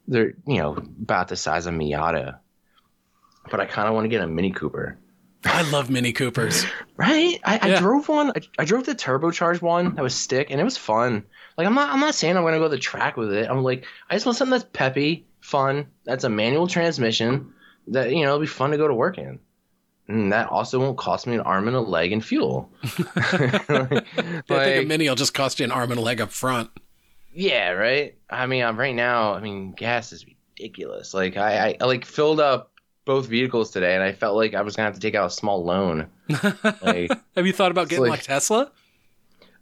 they're you know about the size of Miata, but I kind of want to get a Mini Cooper. I love Mini Coopers. Right? I, I drove one. I, I drove the turbocharged one that was stick, and it was fun. Like I'm not. I'm not saying I'm gonna go to the track with it. I'm like, I just want something that's peppy, fun. That's a manual transmission. That you know, it'll be fun to go to work in. And that also won't cost me an arm and a leg and fuel. I think a Mini will just cost you an arm and a leg up front. Yeah, right. I mean, I'm, right now, I mean, gas is ridiculous. Like I, I like filled up both vehicles today, and I felt like I was gonna have to take out a small loan. Like, Have you thought about getting like- like Tesla?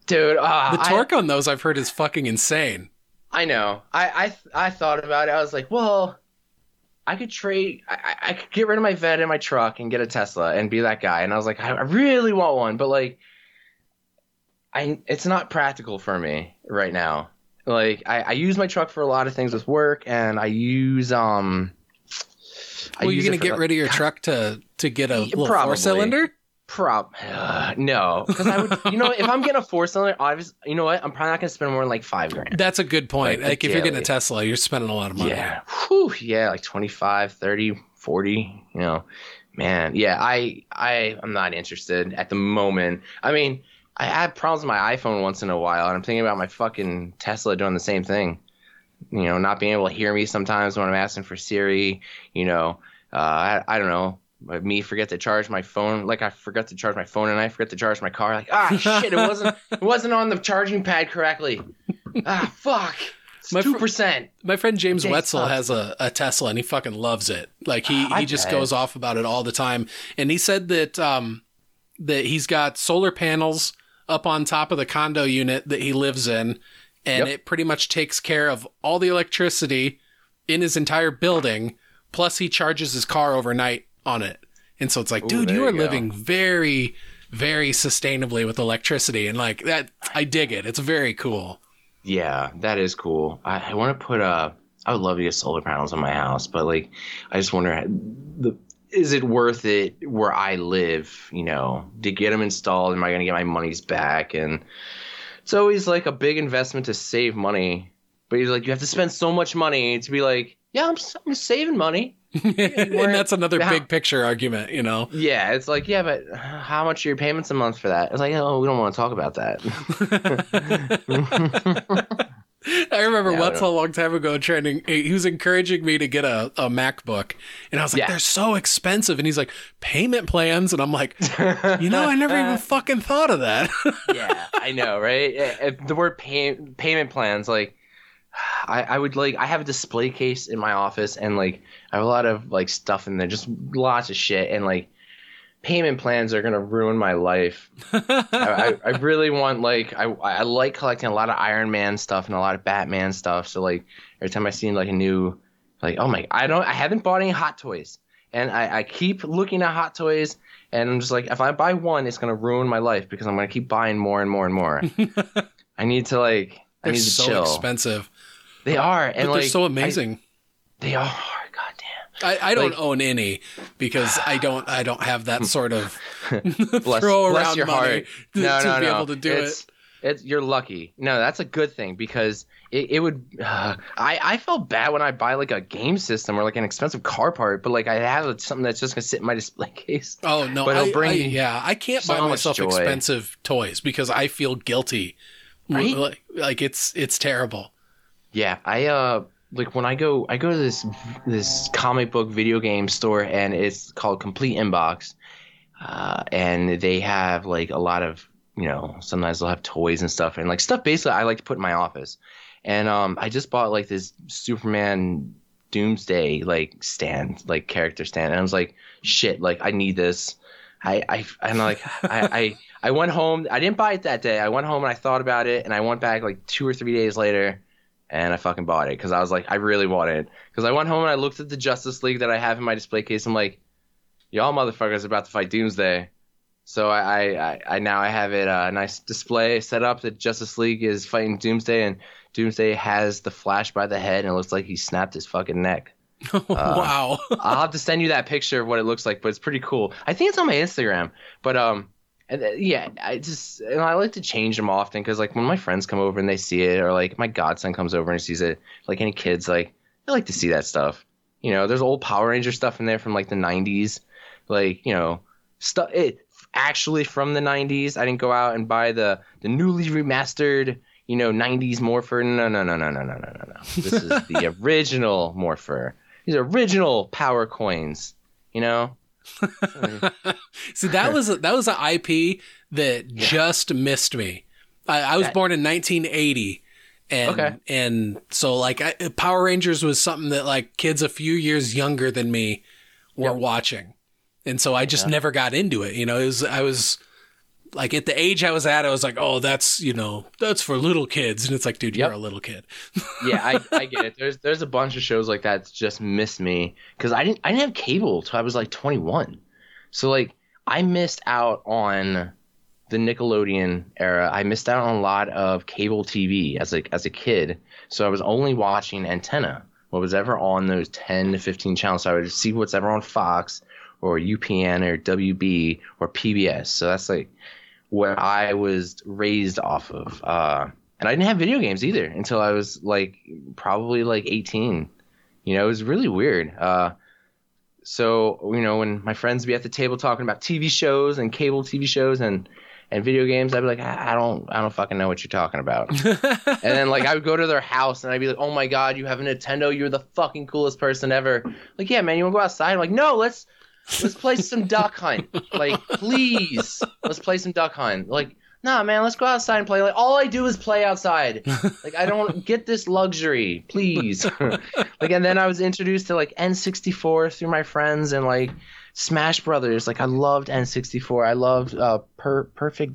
dude, uh, The I- torque on those I've heard is fucking insane. I know. I, I I thought about it. I was like, well, I could trade. I, I- I could get rid of my vet and my truck and get a Tesla and be that guy. And I was like, I, I really want one, but like, I it's not practical for me right now. Like, I, I use my truck for a lot of things with work, and I use um. Well, you use gonna get like, rid of your truck to to get a four cylinder? Prop, uh, no, because I would, you know, if I'm getting a four cylinder, obviously, you know what, I'm probably not gonna spend more than like five grand. That's a good point. Like, Like, if you're getting a. Tesla, you're spending a lot of money. Yeah. Whew, yeah, like 25, 30, 40, you know. Man, yeah, I I I'm not interested at the moment. I mean, I have problems with my iPhone once in a while, and I'm thinking about my fucking Tesla doing the same thing. You know, not being able to hear me sometimes when I'm asking for Siri, you know. Uh I, I don't know. Me forget to charge my phone, like I forgot to charge my phone and I forget to charge my car. Like ah shit, it wasn't it wasn't on the charging pad correctly. Ah fuck, My two percent. My friend James Day Wetzel sucks. has a, a Tesla and he fucking loves it. Like he, I he just bet. goes off about it all the time. And he said that um that he's got solar panels up on top of the condo unit that he lives in and Yep. it pretty much takes care of all the electricity in his entire building plus he charges his car overnight on it. And so it's like, Ooh, dude, you you are go. living very very sustainably with electricity and like that I dig it. It's very cool. Yeah, that is cool. I, I want to put uh I would love to get solar panels on my house, but like, I just wonder, the is it worth it where I live? You know, to get them installed, am I going to get my monies back? And it's always like a big investment to save money, but he's like, you have to spend so much money to be like, yeah, I'm, I'm saving money. and that's another how- big picture argument, you know. Yeah, it's like, yeah, but how much are your payments a month for that? It's like, oh, we don't want to talk about that. I remember Yeah, once a long time ago trying to, he was encouraging me to get a, a MacBook. And I was like, Yeah. they're so expensive. And he's like, payment plans. And I'm like, you know, I never even fucking thought of that. yeah, I know, right? Eh, eh, The word pay- payment plans, like, I, I would like, I have a display case in my office, and like, I have a lot of like stuff in there, just lots of shit, and like, payment plans are gonna ruin my life. I, I, I really want like, I, I like collecting a lot of Iron Man stuff and a lot of Batman stuff. So like, every time I see like a new, like, oh my, I don't, I haven't bought any Hot Toys, and I, I keep looking at Hot Toys. And I'm just like, if I buy one, it's gonna ruin my life because I'm gonna keep buying more and more and more. I need to like, I they're need to so chill. expensive. They are, and like, they're so I- amazing. they are. I, I don't like- own any because I don't I don't have that sort of Bless, throw bless around your money heart. to, no, to no, be no. able to do it's, it. It's you're lucky. No, that's a good thing because it, it would. Uh, I I felt bad when I buy like a game system or like an expensive car part, but like I have something that's just gonna sit in my display case. Oh no! But it'll I, bring I- yeah, I can't buy so much myself joy. expensive toys because I feel guilty. Right? Like, like it's it's terrible. Yeah, I uh like when I go I go to this this comic book video game store and it's called Complete Inbox, uh, and they have like a lot of you know sometimes they'll have toys and stuff and like stuff basically I like to put in my office, and um I just bought like this Superman Doomsday like stand like character stand and I was like shit like I need this. I, I I'm like I, I I went home. I didn't buy it that day. I went home and I thought about it, and I went back like two or three days later, and I fucking bought it because I was like, I really want it. Because I went home and I looked at the Justice League that I have in my display case. I'm like, y'all motherfuckers are about to fight Doomsday. So I I, I, now I have it a nice display set up that Justice League is fighting Doomsday, and Doomsday has the Flash by the head, and it looks like he snapped his fucking neck. wow. I'll have to send you that picture of what it looks like, but it's pretty cool. I think it's on my Instagram, but um, and, uh, yeah, I just and I like to change them often because like when my friends come over and they see it, or like my godson comes over and sees it, like any kids, like I like to see that stuff. You know, there's old Power Ranger stuff in there from like the '90s, like you know, stuff it actually from the '90s. I didn't go out and buy the the newly remastered. You know, '90s Morpher. No, no, no, no, no, no, no, no, no. This is the original Morpher. These are original power coins. You know, See, that was a, that was an IP that just missed me. I, I was That- born in 1980, and Okay. and so like I, Power Rangers was something that like kids a few years younger than me were Yep. watching, and so I just never got into it. You know, it was I was like at the age I was at, I was like, oh, that's you know that's for little kids, and it's like, dude, you're a little kid. yeah, I, I get it. There's there's a bunch of shows like that that just miss me because I didn't I didn't have cable till I was like 21, so like I missed out on the Nickelodeon era. I missed out on a lot of cable TV as a as a kid, so I was only watching antenna. What was ever on those 10 to 15 channels, so I would see what's ever on Fox or UPN or WB or PBS. So that's like what I was raised off of. Uh, and I didn't have video games either until I was like probably like 18. You know, it was really weird. Uh, so you know, when my friends would be at the table talking about TV shows and cable TV shows and and video games, I'd be like, I I don't, I don't fucking know what you're talking about. and then like I would go to their house and I'd be like, Oh my god, you have a Nintendo, you're the fucking coolest person ever. Like, yeah, man, you wanna go outside? I'm like, no, let's let's play some duck hunt. Like, please, let's play some duck hunt. Like, nah, man, let's go outside and play. Like, all I do is play outside. Like, I don't get this luxury, please. like, and then I was introduced to like N64 through my friends and like Smash Brothers. Like, I loved N64. I loved uh, per- Perfect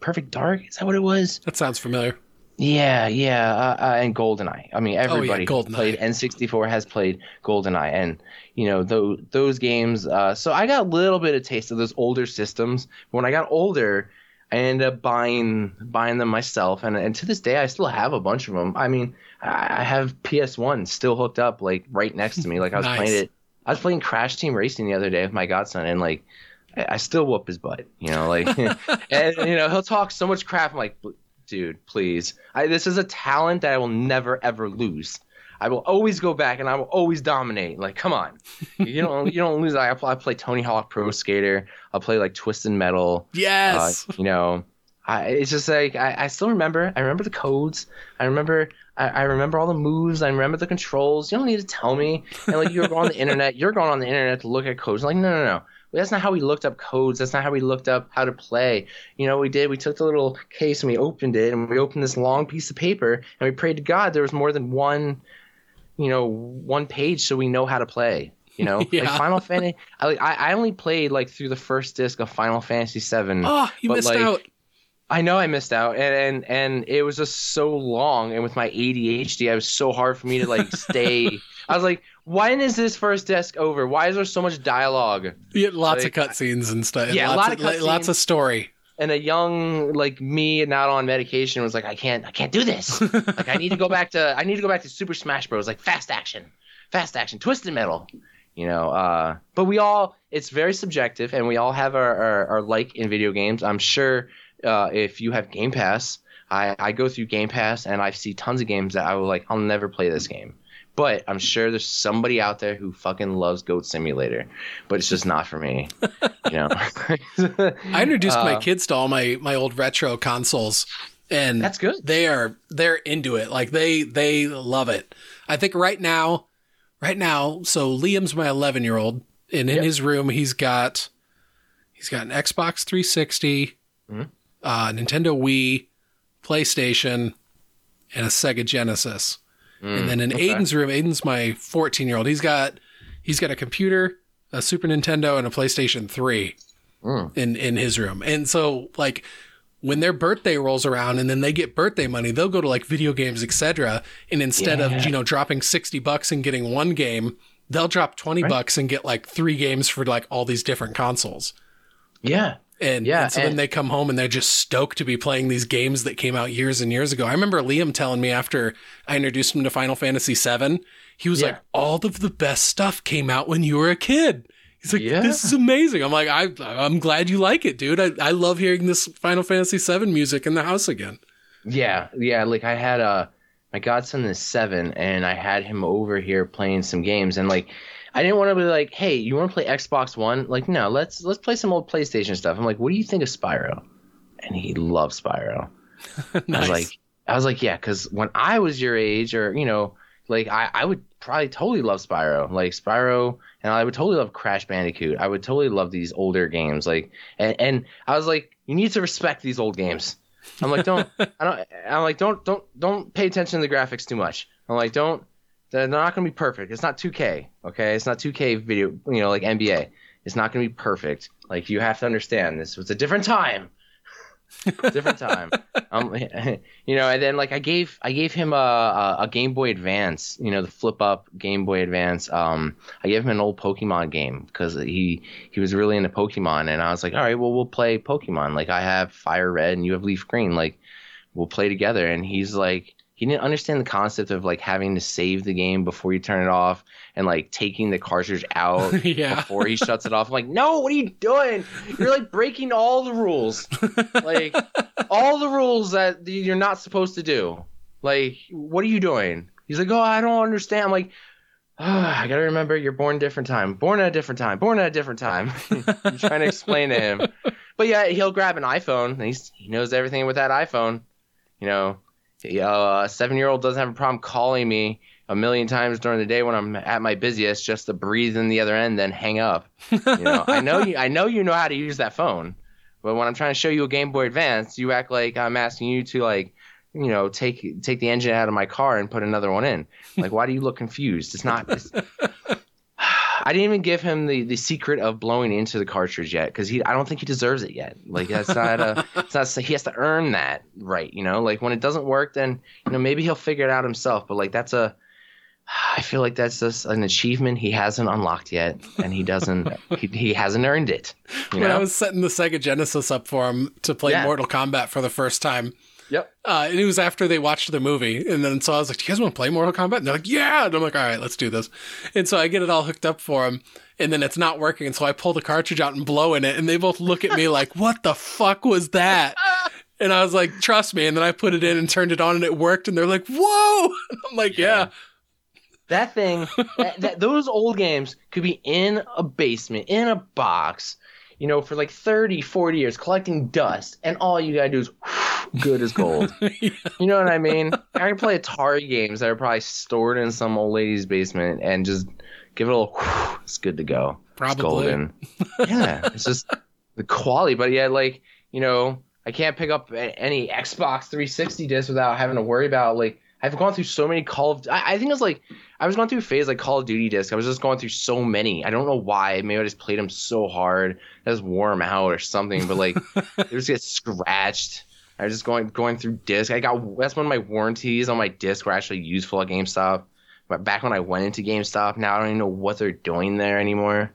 Perfect Dark. Is that what it was? That sounds familiar. Yeah, yeah, uh, uh, and GoldenEye. I mean, everybody who GoldenEye. played N64 has played GoldenEye, and you know those those games. Uh, so I got a little bit of taste of those older systems. When I got older, I ended up buying buying them myself, and and to this day, I still have a bunch of them. I mean, I have PS1 still hooked up, like right next to me. Like I was Nice. playing it. I was playing Crash Team Racing the other day with my godson, and like. I I still whoop his butt, you know, like, and you know he'll talk so much crap. I'm like, dude, please. I, this is a talent that I will never ever lose. I will always go back and I will always dominate. Like, come on, you don't you don't lose. I play, I play Tony Hawk Pro Skater. I'll play like Twisted Metal. Yes. Uh, you know, I, it's just like I, I still remember. I remember the codes. I remember. I, I remember all the moves. I remember the controls. You don't need to tell me. And like you're on the internet. You're going on the internet to look at codes. like no, no, no. That's not how we looked up codes. That's not how we looked up how to play. You know, we did. We took the little case and we opened it, and we opened this long piece of paper, and we prayed to God there was more than one, you know, one page, so we know how to play. You know, Yeah. like Final Fantasy. I, I I only played like through the first disc of Final Fantasy VII. oh, ah, you but, missed like, out. I know I missed out, and, and and it was just so long, and with my ADHD, it was so hard for me to like stay. I was like, when is this first disc over? Why is there so much dialogue? Yeah, lots like, of cutscenes and stuff. Yeah, lots lot of li- lots of story. And a young like me, not on medication, was like, I can't, I can't do this. like, I need to go back to, I need to go back to Super Smash Bros. Like fast action, fast action, twisted metal. You know, uh, but we all, it's very subjective, and we all have our, our, our like in video games. I'm sure uh, if you have Game Pass, I, I go through Game Pass and I see tons of games that I will like, I'll never play this game. But I'm sure there's somebody out there who fucking loves Goat Simulator, but it's just not for me. You know, I introduced my Uh, kids to all my my old retro consoles, and That's good. They are they're into it. Like they they love it. I think right now, right now. So Liam's my 11 year old, and in Yep. his room he's got he's got an Xbox 360, Mhm. uh, Nintendo Wii, PlayStation, and a Sega Genesis. And then in Mm, okay. Aiden's room, Aiden's my 14 year old. He's got he's got a computer, a Super Nintendo, and a PlayStation 3 Mm. in in his room. And so like when their birthday rolls around and then they get birthday money, they'll go to like video games, etc. And instead Yeah. of you know dropping 60 bucks and getting one game, they'll drop 20 Right. bucks and get like three games for like all these different consoles. yeah, And, Yeah, and so then they come home and they're just stoked to be playing these games that came out years and years ago. I remember Liam telling me after I introduced him to Final Fantasy VII, he was Yeah. like, "All of the best stuff came out when you were a kid." He's like, Yeah. "This is amazing." I'm like, I, "I'm glad you like it, dude. I, I love hearing this Final Fantasy VII music in the house again." Yeah, yeah. Like I had uh, my godson is seven, and I had him over here playing some games, and like I didn't want to be like, hey, you want to play Xbox One? Like, no, let's let's play some old PlayStation stuff. I'm like, what do you think of Spyro? And he loves Spyro. I was like, I was like, yeah, because when I was your age, or you know, like I, I would probably totally love Spyro, like Spyro, and I would totally love Crash Bandicoot. I would totally love these older games, like, and, and I was like, you need to respect these old games. I'm like, don't, I don't, I'm like, don't, don't, don't pay attention to the graphics too much. I'm like, don't, they're not gonna be perfect. It's not 2K, okay? It's not 2K video, you know, like NBA. It's not gonna be perfect. Like you have to understand this was a different time different time. Um, you know, and then like I gave I gave him a, a, a Game Boy Advance, you know, the flip up Game Boy Advance. Um, I gave him an old Pokemon game because he he was really into Pokemon, and I was like, all right, well we'll play Pokemon. Like I have Fire Red and you have Leaf Green, like we'll play together. And he's like. He didn't understand the concept of like having to save the game before you turn it off and like taking the cartridge out yeah. before he shuts it off. I'm like, no, what are you doing? You're like breaking all the rules. Like all the rules that you're not supposed to do. Like, what are you doing? He's like, oh, I don't understand. I'm like, ah, I gotta remember you're born different time, born at a different time, born at a different time. I'm trying to explain to him. But yeah, he'll grab an iPhone. And he's, he knows everything with that iPhone. You know, Uh, a seven year old doesn't have a problem calling me a million times during the day when I'm at my busiest just to breathe in the other end, then hang up. You know, I know you. I know you know how to use that phone, but when I'm trying to show you a Game Boy Advance, you act like I'm asking you to like, you know, take take the engine out of my car and put another one in. Like, why do you look confused? It's not. It's, I didn't even give him the, the secret of blowing into the cartridge yet because he I don't think he deserves it yet. Like that's not a it's not he has to earn that right. You know, like when it doesn't work, then you know maybe he'll figure it out himself. But like that's a I feel like that's just an achievement he hasn't unlocked yet, and he doesn't he, he hasn't earned it. You when know? I was setting the Sega Genesis up for him to play Yeah. Mortal Kombat for the first time, Yep. uh, and it was after they watched the movie, and then so I was like, "Do you guys want to play Mortal Kombat?" And they're like, "Yeah," and I'm like, "All right, let's do this." And so I get it all hooked up for them, and then it's not working, and so I pull the cartridge out and blow in it, and they both look at me like, "What the fuck was that?" And I was like, "Trust me," and then I put it in and turned it on, and it worked, and they're like, "Whoa!" I'm like, "Yeah." that thing, that, that, those old games could be in a basement, in a box, you know, for like 30, 40 years, collecting dust, and all you gotta do is good as gold. yeah. You know what I mean? I can play Atari games that are probably stored in some old lady's basement and just give it a little, it's good to go. Probably. It's golden. yeah, it's just the quality, but yeah, like, you know, I can't pick up any Xbox 360 disc without having to worry about like I've gone through so many Call of. I, I think it was like I was going through a phase like Call of Duty disc. I was just going through so many. I don't know why. Maybe I just played them so hard, I just wore them out or something. But like they just get scratched. I was just going going through disc. I got that's one of my warranties on my disc were actually useful at GameStop. But back when I went into GameStop, now I don't even know what they're doing there anymore.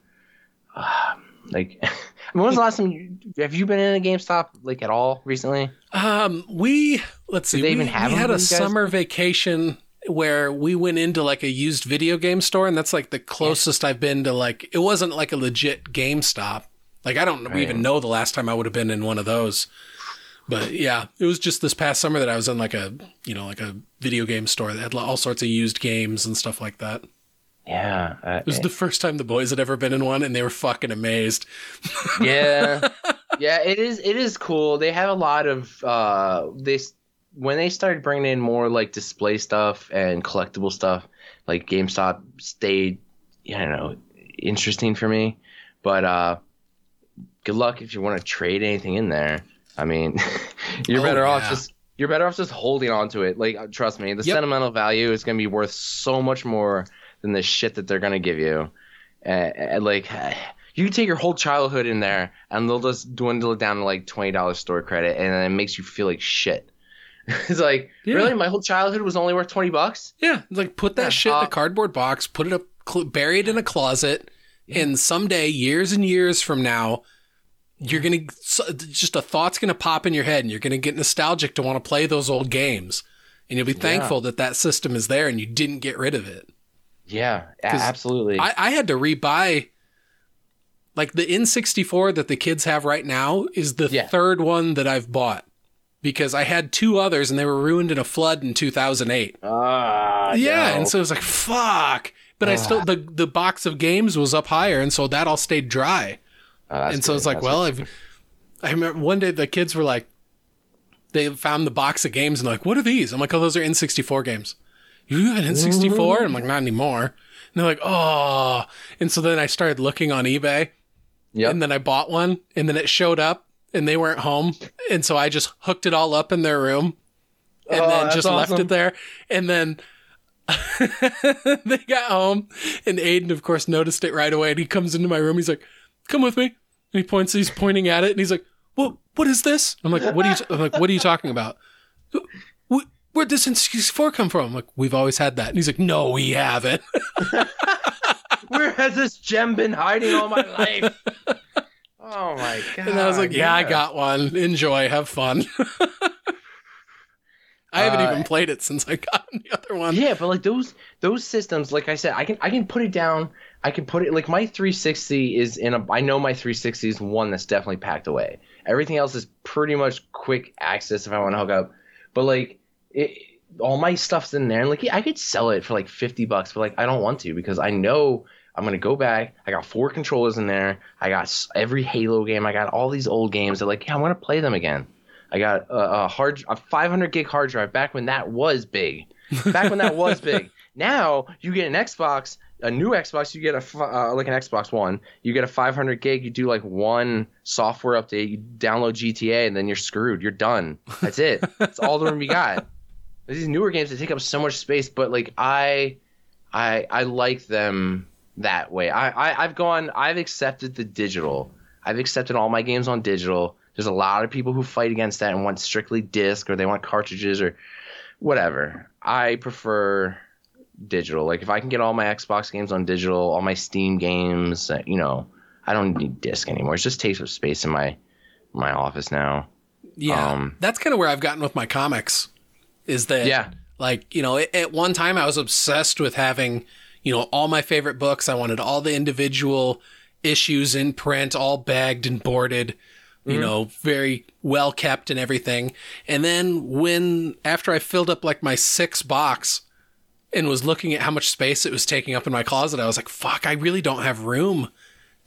Uh, like when was the last time you have you been in a GameStop like at all recently? Um, we let's see. Did they we, even have we had a summer vacation where we went into like a used video game store, and that's like the closest I've been to like it wasn't like a legit GameStop. Like I don't Right. even know the last time I would have been in one of those. But yeah, it was just this past summer that I was in like a you know like a video game store that had all sorts of used games and stuff like that. Yeah, uh, It was the first time the boys had ever been in one, and they were fucking amazed. yeah, yeah. It is. It is cool. They have a lot of uh, they when they started bringing in more like display stuff and collectible stuff. Like GameStop stayed, you know, interesting for me. But uh, good luck if you want to trade anything in there. I mean, you're Oh, better off just you're better off just holding on to it. Like trust me, the Yep. sentimental value is going to be worth so much more than the shit that they're going to give you. And, and like you can take your whole childhood in there and they'll just dwindle it down to like twenty dollars store credit and then it makes you feel like shit. it's like Yeah. really my whole childhood was only worth twenty bucks. Yeah, like put that Yeah, shit in uh, a cardboard box, put it up, cl- bury it in a closet, and someday, years and years from now, you're gonna just a thought's gonna pop in your head, and you're gonna get nostalgic to want to play those old games, and you'll be thankful that that system is there and you didn't get rid of it. Yeah, absolutely. I, I had to rebuy. Like the N64 that the kids have right now is the Yeah. third one that I've bought because I had two others and they were ruined in a flood in 2008. Ah, Yeah, no. and so it was like fuck. But I still the the box of games was up higher, and so that all stayed dry. Oh, and so it's like, That's well. I've, I remember one day the kids were like, they found the box of games and like, what are these? I'm like, oh, those are N64 games. You have an N64? And I'm like, not anymore. And they're like, oh. And so then I started looking on eBay, Yep. and then I bought one, and then it showed up, and they weren't home, and so I just hooked it all up in their room, and Oh, then just left it there, and then. they got home, and Aiden, of course, noticed it right away. And he comes into my room. He's like, "Come with me." And he points. He's pointing at it, and he's like, "What? What is this?" I'm like, "What are you?" I'm like, "What are you talking about?" "Wh- Where'd this N64 come from? I'm like, "We've always had that." And he's like, "No, we haven't." Where has this gem been hiding all my life? oh my god! And I was like, "Yeah, I got one. Enjoy. Have fun." I haven't Uh, even played it since I got the other one. Yeah, but like those those systems, like I said, I can I can put it down. I can put it like my 360 is in a. I know my 360 is one that's definitely packed away. Everything else is pretty much quick access if I want to hook up. But like it, all my stuff's in there, and like yeah, I could sell it for like 50 bucks, but like I don't want to because I know I'm gonna go back. I got four controllers in there. I got every Halo game. I got all these old games. That like yeah, I want to play them again. I got a, a hard a 500 gig hard drive back when that was big. Back when that was big. Now you get an Xbox, a new Xbox. You get a uh, like an Xbox One. You get a 500 gig. You do like one software update. You download GTA, and then you're screwed. You're done. That's it. That's all the room you got. These newer games they take up so much space, but like I, I I like them that way. I, I I've gone. I've accepted the digital. I've accepted all my games on digital. There's a lot of people who fight against that and want strictly disc or they want cartridges or whatever. I prefer digital. Like if I can get all my Xbox games on digital, all my Steam games, uh, you know, I don't need disc anymore. It just takes up space in my my office now. Yeah, Um, that's kind of where I've gotten with my comics. Is that Yeah. Like you know, at- at one time I was obsessed with having you know all my favorite books. I wanted all the individual issues in print, all bagged and boarded. You mm-hmm. know, very well kept and everything. And then when after I filled up like my six box, and was looking at how much space it was taking up in my closet, I was like, fuck, I really don't have room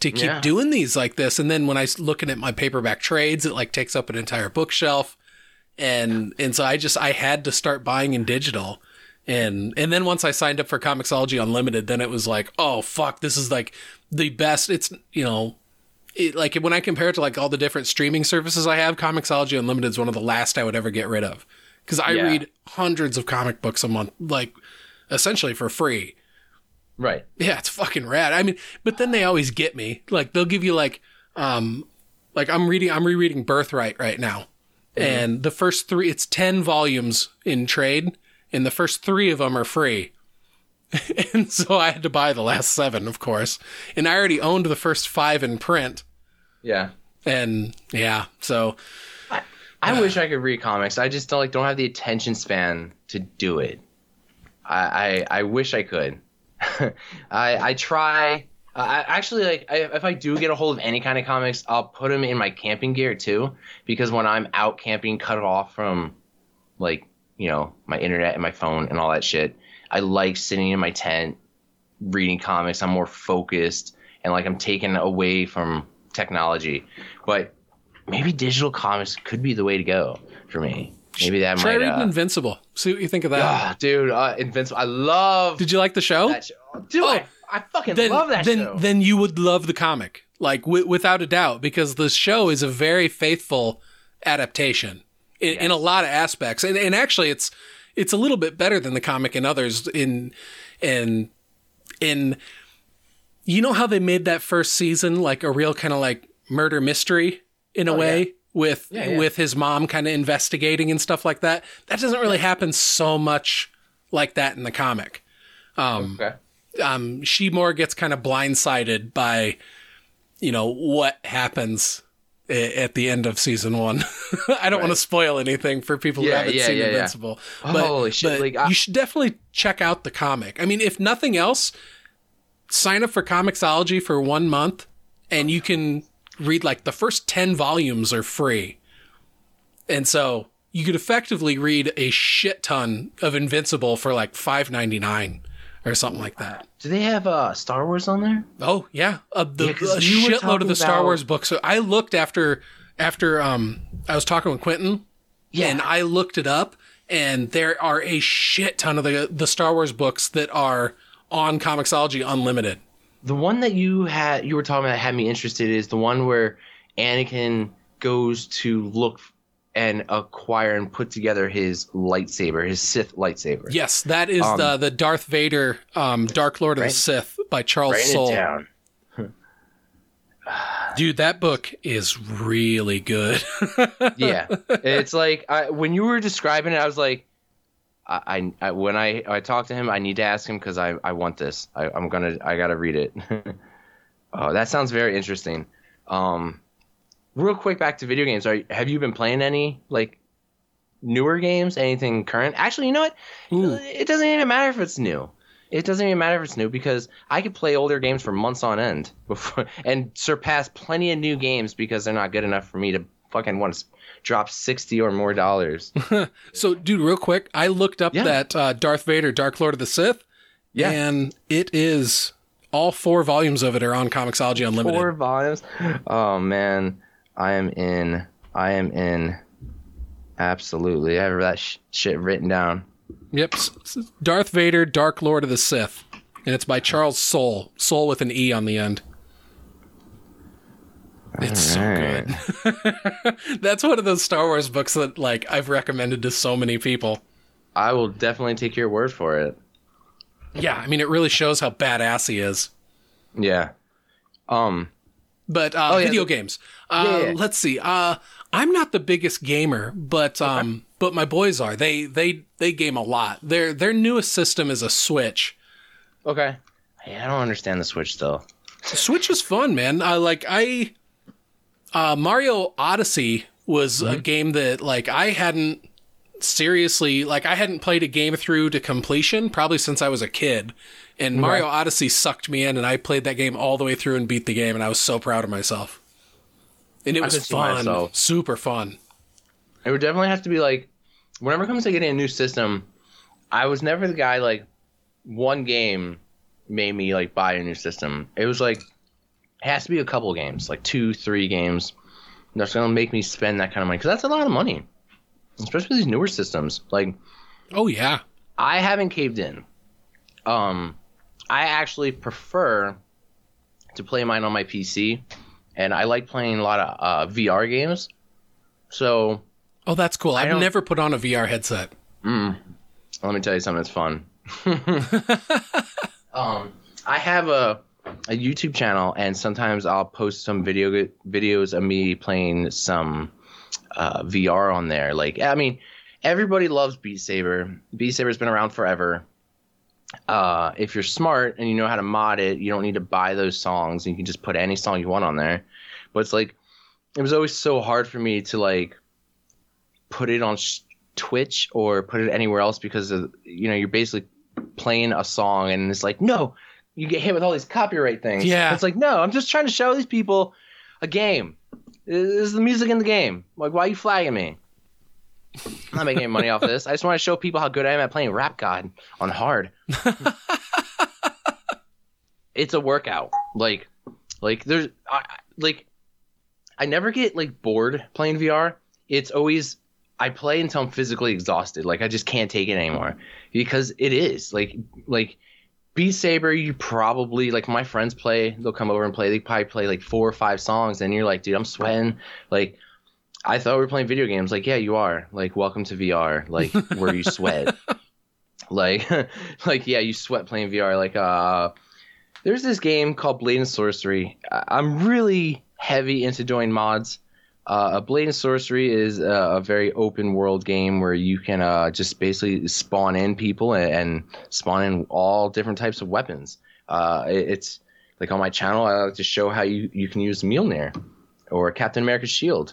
to keep Yeah. doing these like this. And then when I was looking at my paperback trades, it like takes up an entire bookshelf. And, and so I just, I had to start buying in digital. And, and then once I signed up for Comixology Unlimited, then it was like, oh, fuck, this is like the best. It's, you know, it, like when I compare it to like all the different streaming services I have, Comixology Unlimited is one of the last I would ever get rid of because I Yeah. read hundreds of comic books a month, like essentially for free. Right. Yeah, it's fucking rad. I mean, but then they always get me. Like they'll give you like, um, like I'm reading, I'm rereading Birthright right now, Mm-hmm. and the first three, it's ten volumes in trade, and the first three of them are free. and so I had to buy the last seven, of course, and I already owned the first five in print. Yeah. And yeah, so I wish uh, I could read comics. I just don't like don't have the attention span to do it. I I, I wish I could. I I try. I actually like I, if I do get a hold of any kind of comics, I'll put them in my camping gear too, because when I'm out camping, cut off from like you know my internet and my phone and all that shit. I like sitting in my tent reading comics. I'm more focused and like I'm taken away from technology. But maybe digital comics could be the way to go for me. Maybe that might try might. reading Uh, Invincible. See what you think of that. ah, dude, uh, Invincible. I love Did you like the show? show. Dude, I, I fucking then, love that then, show. then you would love the comic, like w- without a doubt, because the show is a very faithful adaptation in, in a lot of aspects, and, and actually, it's it's a little bit better than the comic in others. In in in you know how they made that first season like a real kind of like murder mystery in a oh, way with Oh, Yeah, yeah. with his mom kind of investigating and stuff like that. That doesn't really happen so much like that in the comic um, okay. Um, she more gets kind of blindsided by, you know, what happens at the end of season one. I don't want to spoil anything for people who haven't yeah, seen yeah, yeah. Invincible. But, Holy shit, but like, I- you should definitely check out the comic. I mean, if nothing else, sign up for Comixology for one month and you can read like the first 10 volumes are free. And so you could effectively read a shit ton of Invincible for like five ninety nine or something like that. Do they have uh, Star Wars on there? Oh yeah, uh, the Yeah, 'cause a you were shitload of the Star about- Wars books. So I looked after after um I was talking with Quentin, Yeah. and I looked it up, and there are a shit ton of the the Star Wars books that are on Comixology Unlimited. The one that you had you were talking about that had me interested is the one where Anakin goes to look and acquire and put together his lightsaber, his Sith lightsaber. Yes, that is Um, the the Darth Vader, um, Dark Lord of the Sith by Charles Soule. down. Dude, that book is really good. yeah, it's like I, when you were describing it, I was like, I, I, when I I talked to him, I need to ask him because I I want this. I, I'm gonna I gotta read it. oh, that sounds very interesting. Um, real quick, back to video games. Are have you been playing any like newer games? Anything current? Actually, you know what? Ooh. It doesn't even matter if it's new. It doesn't even matter if it's new because I could play older games for months on end before and surpass plenty of new games because they're not good enough for me to fucking want to drop sixty or more dollars. So, dude, real quick, I looked up Yeah. that uh, Darth Vader, Dark Lord of the Sith. Yeah. And it is all four volumes of it are on Comixology Unlimited. Four volumes. Oh man, I am in. I am in. Absolutely, I have that sh- shit written down. Yep. Darth Vader, Dark Lord of the Sith. And it's by Charles Soule. Soul with an E on the end. It's so good. That's one of those Star Wars books that like I've recommended to so many people. I will definitely take your word for it. Yeah, I mean it really shows how badass he is. Yeah. Um. But uh, Oh, yeah, video the- games. Uh, Yeah, yeah. Let's see. Uh, I'm not the biggest gamer, but um, but my boys are. They they they game a lot. Their their newest system is a Switch. Okay. Hey, I don't understand the Switch still. Switch is fun, man. I like I uh, Mario Odyssey was Mm-hmm. a game that like I hadn't seriously like I hadn't played a game through to completion probably since I was a kid. And Mario Odyssey sucked me in and I played that game all the way through and beat the game and I was so proud of myself. And it I was fun. Super fun. It would definitely have to be like, whenever it comes to getting a new system, I was never the guy like, one game made me like buy a new system. It was like it has to be a couple games, like two, three games. That's gonna make me spend that kind of money because that's a lot of money, especially these newer systems. Like, oh yeah, I haven't caved in. Um, I actually prefer to play mine on my PC, and I like playing a lot of uh, VR games. So, oh, that's cool. I I've never put on a VR headset. mm, let me tell you something that's fun. um, I have a a YouTube channel, and sometimes I'll post some video videos of me playing some uh, VR on there. Like, I mean, everybody loves Beat Saber. Beat Saber's been around forever. Uh, if you're smart and you know how to mod it, you don't need to buy those songs. You can just put any song you want on there. But it's like, it was always so hard for me to like put it on sh- Twitch or put it anywhere else because of you know you're basically playing a song and it's like no you get hit with all these copyright things Yeah. it's like no i'm just trying to show these people a game this is the music in the game like why are you flagging me i'm not making any money off of this i just want to show people how good i am at playing rap god on hard it's a workout like like there's I, like i never get like bored playing vr it's always I play until I'm physically exhausted. Like I just can't take it anymore because it is like like Beat Saber. You probably like my friends play. They'll come over and play. They probably play like four or five songs, and you're like, dude, I'm sweating. Like I thought we were playing video games. Like yeah, you are. Like welcome to VR. Like where you sweat. like like yeah, you sweat playing VR. Like uh, there's this game called Blade and Sorcery. I- I'm really heavy into doing mods. Uh, Blade and Sorcery is a, a very open world game where you can uh, just basically spawn in people and, and spawn in all different types of weapons. Uh, it- it's like on my channel, I like to show how you, you can use Mjolnir or Captain America's shield.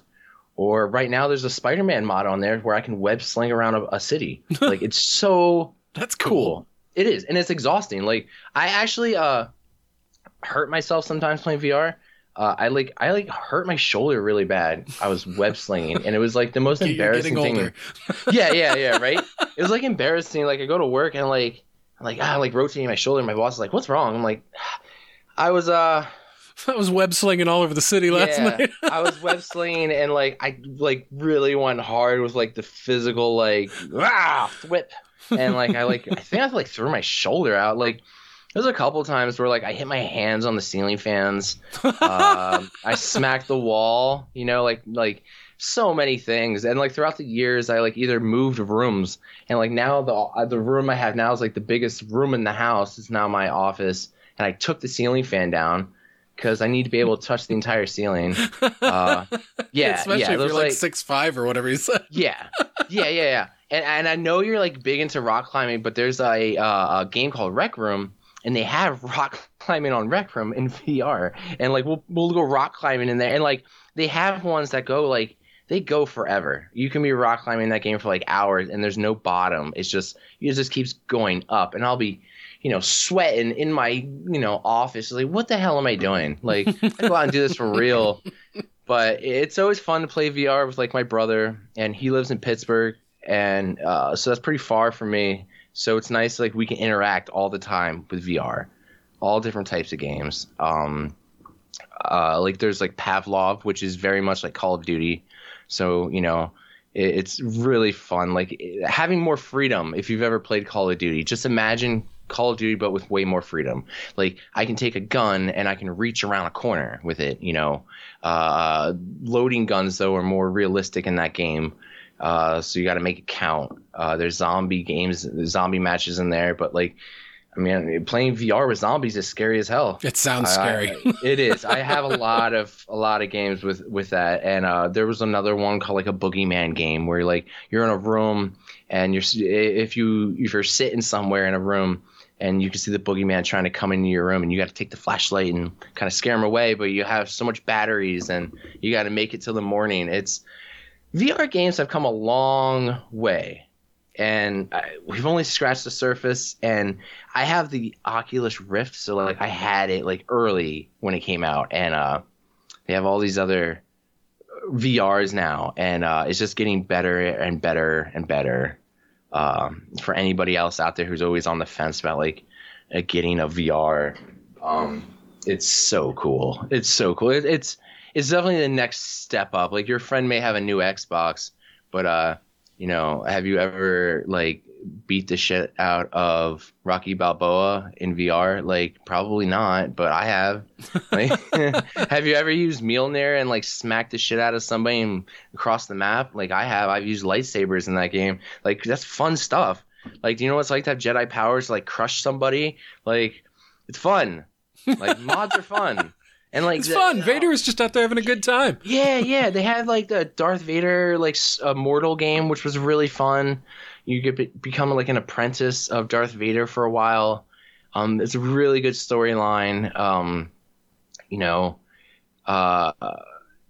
Or right now, there's a Spider-Man mod on there where I can web sling around a, a city. Like it's so That's cool. cool. It is, and it's exhausting. Like I actually uh hurt myself sometimes playing VR. Uh, I like I like hurt my shoulder really bad. I was web slinging, and it was like the most embarrassing thing. Yeah, yeah, yeah. Right. it was like embarrassing. Like I go to work and like I'm like ah like rotating my shoulder. And my boss is like, "What's wrong?" I'm like, I was uh I was web slinging all over the city last yeah, night. I was web slinging and like I like really went hard with like the physical like ah whip and like I like I think I like threw my shoulder out. Like there's a couple times where like I hit my hands on the ceiling fans. Um, I smacked the wall you know like like so many things. And like throughout the years I like either moved rooms. And like now the the room I have now is like the biggest room in the house it's now my office. And I took the ceiling fan down because I need to be able to touch the entire ceiling. Uh, yeah, Especially yeah, if you're like six five or whatever you said. yeah, yeah, yeah, yeah. And and I know you're like big into rock climbing, but there's a uh, a game called Rec Room, and they have rock climbing on Rec Room in VR, and like we'll we'll go rock climbing in there, and like they have ones that go like they go forever. You can be rock climbing that game for like hours, and there's no bottom. It's just it just keeps going up, and I'll be. You know, sweating in my you know office. Like, what the hell am I doing? Like, I go out and do this for real but it's always fun to play VR with like my brother, and he lives in Pittsburgh, and uh, so that's pretty far from me. So it's nice like we can interact all the time with VR, all different types of games. Um, uh, like there's like Pavlov, which is very much like Call of Duty. So you know, it, it's really fun. Like having more freedom. If you've ever played Call of Duty, just imagine Call of Duty but with way more freedom. Like I can take a gun and I can reach around a corner with it. You know, uh, loading guns though are more realistic in that game. Uh, so you got to make it count. Uh, there's zombie games, zombie matches in there, but like, I mean, playing VR with zombies is scary as hell. It sounds scary. I- it is. I have a lot of a lot of games with with that, and uh, there was another one called like a boogeyman game where like you're in a room and you're if you if you're sitting somewhere in a room and you can see the boogeyman trying to come into your room and you got to take the flashlight and kind of scare him away, but you have so much batteries and you got to make it till the morning. It's VR games have come a long way. And I, we've only scratched the surface, and I have the Oculus Rift, so like I had it like early when it came out, and uh, they have all these other VRs now, and uh, it's just getting better and better and better. Um, for anybody else out there who's always on the fence about like uh, getting a VR, um, it's so cool. It's so cool. It, it's it's definitely the next step up. Like your friend may have a new Xbox, but uh, you know, have you ever like beat the shit out of Rocky Balboa in VR? Like, probably not, but I have. Like, have you ever used Mjolnir and like smacked the shit out of somebody and across the map? Like, I have. I've used lightsabers in that game. Like, that's fun stuff. Like, do you know what it's like to have Jedi powers to like crush somebody? Like, it's fun. Like, mods are fun. And like It's the- fun. Vader is just out there having a good time. yeah, yeah. They had like the Darth Vader like Immortal game, which was really fun. You get be- become like an apprentice of Darth Vader for a while. Um, it's a really good storyline. Um, you know, uh,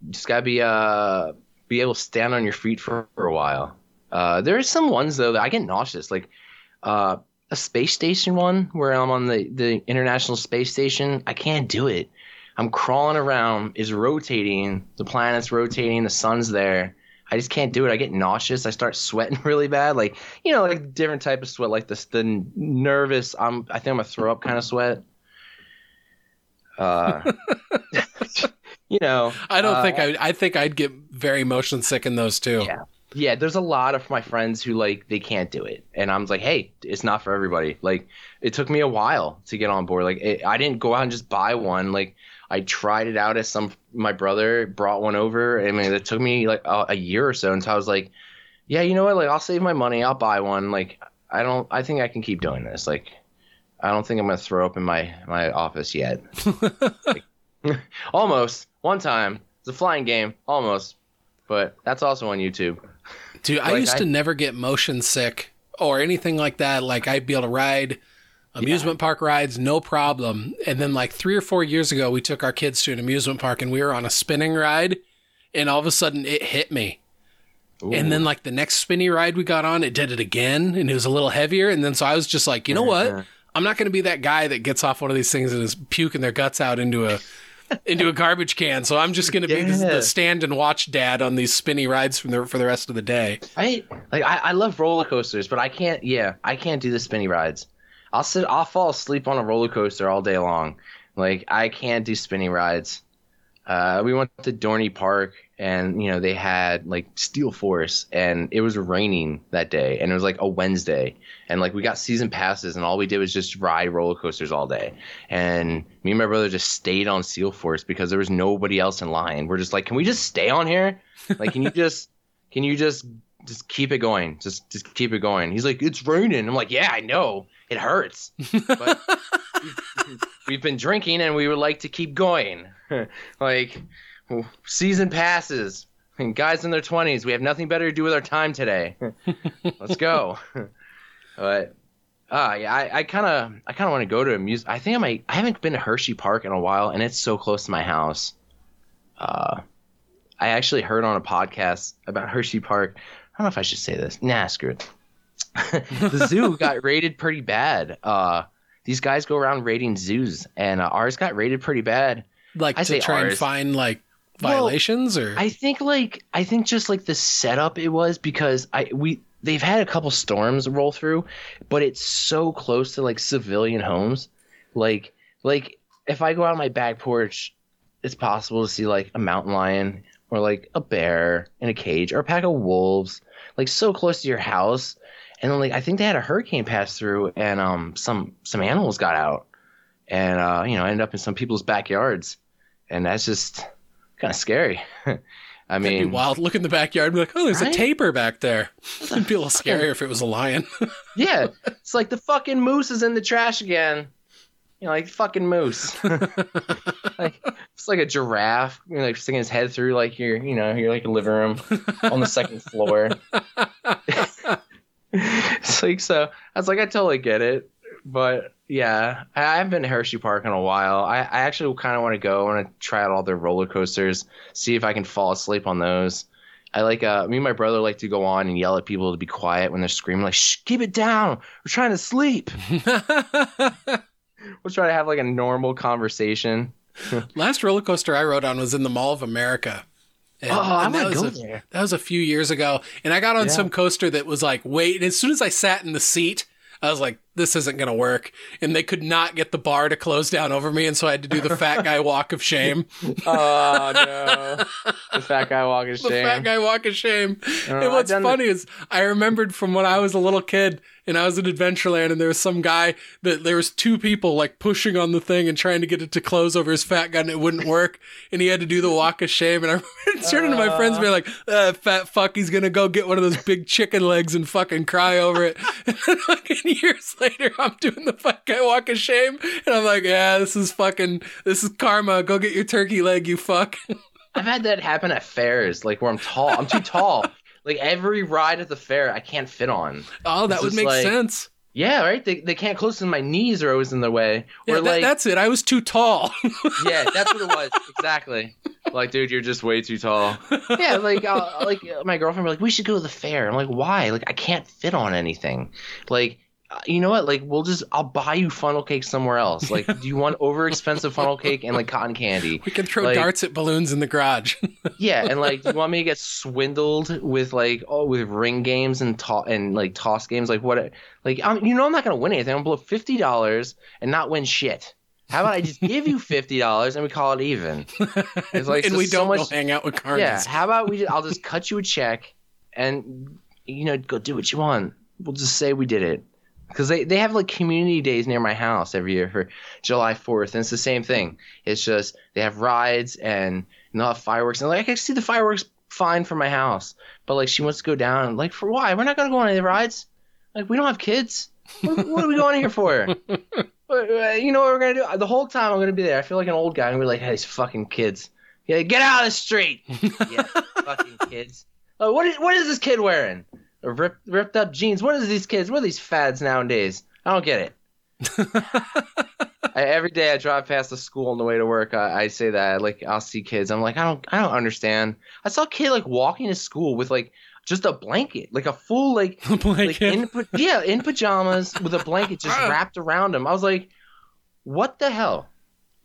just gotta be uh be able to stand on your feet for, for a while. Uh, there are some ones though that I get nauseous, like uh, a space station one where I'm on the the International Space Station. I can't do it. I'm crawling around, is rotating, the planet's rotating, the sun's there. I just can't do it. I get nauseous. I start sweating really bad, like you know, like different type of sweat, like the the nervous. I'm I think I'm gonna throw up kind of sweat. Uh, you know, I don't uh, think I. I think I'd get very motion sick in those too. Yeah. yeah. There's a lot of my friends who like they can't do it, and I'm like, hey, it's not for everybody. Like, it took me a while to get on board. Like, it, I didn't go out and just buy one. Like, I tried it out as some my brother brought one over. I mean, it took me like a, a year or so until I was like, yeah, you know what? Like, I'll save my money. I'll buy one. Like, I don't. I think I can keep doing this. Like, I don't think I'm gonna throw up in my my office yet. Like, almost one time. It's a flying game, almost, but that's also on YouTube. Dude, I used I- to never get motion sick or anything like that. Like I'd be able to ride amusement park rides, no problem. And then like three or four years ago, we took our kids to an amusement park and we were on a spinning ride, and all of a sudden it hit me. And then like the next spinny ride we got on, it did it again, and it was a little heavier. And then so I was just like, you know what? I'm not going to be that guy that gets off one of these things and is puking their guts out into a into a garbage can. So I'm just going to be the, Yeah. the stand and watch dad on these spinny rides from the for the rest of the day. I like I, I love roller coasters, but I can't. Yeah, I can't do the spinny rides. I'll sit. I'll fall asleep on a roller coaster all day long. Like I can't do spinny rides. Uh, we went to Dorney Park, and you know they had like Steel Force, and it was raining that day, and it was like a Wednesday, and like we got season passes, and all we did was just ride roller coasters all day. And me and my brother just stayed on Steel Force because there was nobody else in line. We're just like, can we just stay on here? Like, can you just, can you just, just keep it going? Just, just keep it going. He's like, it's raining. I'm like, yeah, I know, it hurts, but we've, we've been drinking, and we would like to keep going. like, season passes. And guys in their 20s, we have nothing better to do with our time today. Let's go. but uh yeah, I kind of I kind of want to go to a music. I think I might. I haven't been to Hershey Park in a while, and it's so close to my house. Uh, I actually heard on a podcast about Hershey Park. I don't know if I should say this. Nah, screw it. the zoo got rated pretty bad. Uh, these guys go around rating zoos, and uh, ours got rated pretty bad. Like I to try and find like Well, violations or I think like I think just like the setup it was because I we they've had a couple storms roll through, but it's so close to like civilian homes. Like like if I go out on my back porch, it's possible to see like a mountain lion or like a bear in a cage or a pack of wolves, like so close to your house. And then like I think they had a hurricane pass through and um some some animals got out and uh you know ended up in some people's backyards. And that's just kind of scary. I That'd mean, wild. Look in the backyard and be like, oh, there's Right? a tapir back there. It'd be a little scarier if it was a lion. yeah, it's like the fucking moose is in the trash again. You know, like fucking moose. like, it's like a giraffe, you know, like sticking his head through like your, you know, your like a living room on the second floor. it's like so. I was like, I totally get it, but yeah, I I haven't been to Hershey Park in a while. I, I actually kind of want to go. I want to try out all their roller coasters, see if I can fall asleep on those. I like uh, me and my brother like to go on and yell at people to be quiet when they're screaming, like, "Shh, keep it down. We're trying to sleep." We'll try to have like a normal conversation. Last roller coaster I rode on was in the Mall of America. And, Oh, I and that was go a, there. That was a few years ago, and I got on Yeah. some coaster that was like, wait. And as soon as I sat in the seat, I was like, this isn't gonna work. And they could not get the bar to close down over me, and so I had to do the fat guy walk of shame. Oh no, the fat guy walking the fat guy walk of shame. Uh, and what's funny is I remembered from when I was a little kid and I was in Adventureland and there was some guy that there was two people like pushing on the thing and trying to get it to close over his fat guy and it wouldn't work and he had to do the walk of shame and I remember turning to my friends and being like, uh, fat fuck, he's gonna go get one of those big chicken legs and fucking cry over it. And years later I'm doing the fat guy walk of shame and I'm like, yeah, this is fucking, this is karma. Go get your turkey leg, you fuck. I've had that happen at fairs, like where I'm tall. I'm too tall. Like every ride at the fair, I can't fit on. Oh, that It's would make like- sense. Yeah, right. They they can't close to my knees are always in their way. Yeah, or that- like that's it. I was too tall. yeah, that's what it was exactly. Like, dude, you're just way too tall. Yeah, like uh, like my girlfriend was like, we should go to the fair. I'm like, why? Like, I can't fit on anything. Like. Uh, You know what? Like, we'll just, I'll buy you funnel cake somewhere else. Like, do you want over expensive funnel cake and like cotton candy? We can throw Like- darts at balloons in the garage. Yeah, and like, do you want me to get swindled with like, oh, with ring games and to- and like toss games? Like, what? Like, I'm, you know, I'm not gonna win anything. I'm gonna blow fifty dollars and not win shit. How about I just give you fifty dollars and we call it even? It's like and so- we don't much- go hang out with carnies. Yeah. How about we? Just, I'll just cut you a check, and you know, go do what you want. We'll just say we did it. Because they, they have like community days near my house every year for July 4th, and it's the same thing. It's just they have rides and and they'll have fireworks, and like I can see the fireworks fine from my house, but like she wants to go down, and like for why? We're not gonna go on any rides. Like we don't have kids. What, what are we going here for? Uh, you know what we're gonna do? The whole time I'm gonna be there. I feel like an old guy, and we're like, hey, these fucking kids. Yeah, get out of the street. yeah, fucking kids. Oh, what is what is this kid wearing? A rip, ripped up jeans. What is these kids? What are these fads nowadays? I don't get it. I, every day I drive past the school on the way to work, I, I say that. Like I'll see kids. I'm like, I don't, I don't understand. I saw a kid like walking to school with like just a blanket, like a full like like Blanket. in yeah in pajamas with a blanket just wrapped around him. I was like, what the hell?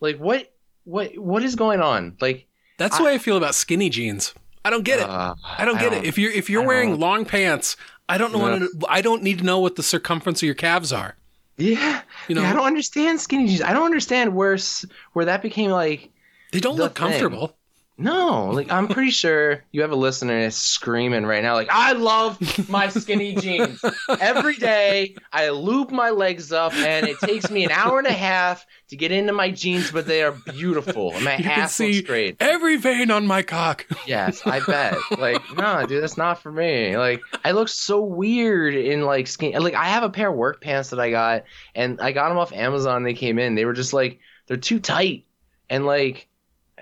Like what what what is going on? Like That's the way I feel about skinny jeans. I don't get it. uh, I don't get it. If you're if you're wearing don't- long pants, I don't know. Yeah. What, I don't need to know what the circumference of your calves are. Yeah, You know, yeah, I don't understand skinny jeans. I don't understand where where that became like they don't the look comfortable. No. Like I'm pretty sure you have a listener that's screaming right now, like I love my skinny jeans. Every day I loop my legs up, and it takes me an hour and a half to get into my jeans, but they are beautiful. And my You can ass see looks great. every vein on my cock. Yes, I bet. Like, no, dude, that's not for me. Like, I look so weird in like skin. Like, I have a pair of work pants that I got, and I got them off Amazon. They came in. They were just like they're too tight, and like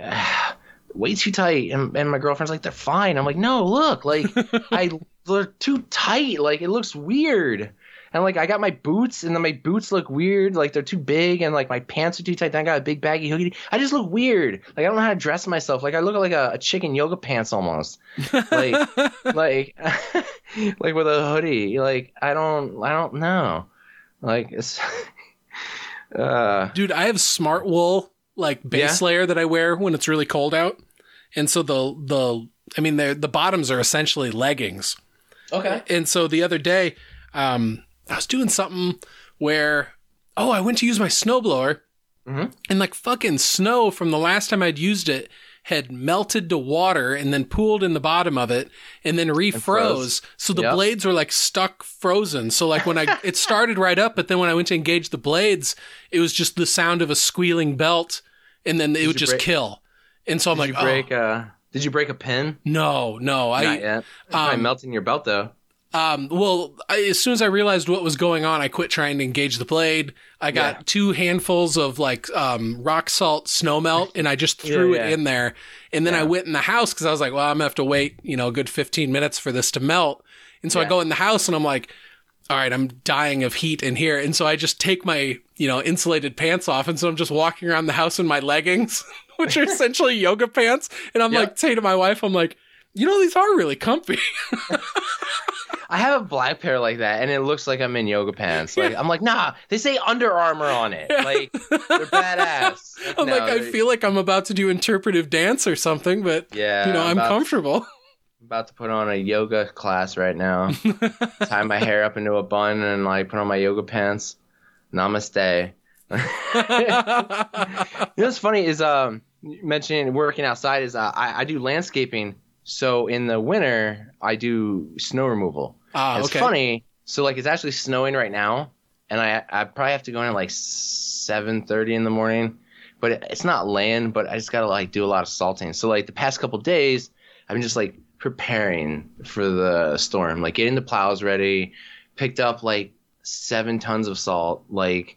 way too tight. And and my girlfriend's like, they're fine. I'm like, no, look, like I they're too tight. Like it looks weird. And like I got my boots, and then my boots look weird. Like they're too big, and like my pants are too tight. Then I got a big baggy hoodie. I just look weird. Like I don't know how to dress myself. Like I look like a, a chicken yoga pants almost. Like like like with a hoodie. Like I don't I don't know. Like it's uh Dude, I have smart wool like base layer that I wear when it's really cold out. And so the the I mean the the bottoms are essentially leggings. okay. And so the other day, um, I was doing something where oh, I went to use my snowblower Mhm. and like fucking snow from the last time I'd used it had melted to water and then pooled in the bottom of it and then refroze. froze. So the Yep. blades were like stuck frozen. So like when I it started right up, but then when I went to engage the blades, it was just the sound of a squealing belt and then it would just break- kill. And so I'm Did like, you oh, break uh did you break a pin? no, no, I Not yet. It's probably um, melting your belt though. um, well, I, as soon as I realized what was going on, I quit trying to engage the blade. I got Yeah. two handfuls of like um, rock salt snow melt, and I just threw Yeah, it in there. And then I went in the house because I was like, well, I'm gonna have to wait, you know, a good 15 minutes for this to melt. And so I go in the house and I'm like, all right, I'm dying of heat in here. And so I just take my, you know, insulated pants off. And so I'm just walking around the house in my leggings, which are essentially yoga pants. And I'm Yep. like, say to my wife, I'm like, you know, these are really comfy. I have a black pair like that, and it looks like I'm in yoga pants. Like I'm like, nah. They say Under Armour on it. Like they're badass. Like, I'm no, like, I feel like I'm about to do interpretive dance or something, but Yeah, you know, I'm about, comfortable. about to put on a yoga class right now. Tie my hair up into a bun and like put on my yoga pants. Namaste. You know what's funny is um mentioning working outside is uh, I, I do landscaping. So in the winter I do snow removal. Ah, it's okay. funny. So like it's actually snowing right now, and I I probably have to go in at like seven thirty in the morning, but it, it's not laying. But I just gotta like do a lot of salting. So like the past couple days, I've been just like preparing for the storm, like getting the plows ready. Picked up like seven tons of salt, like.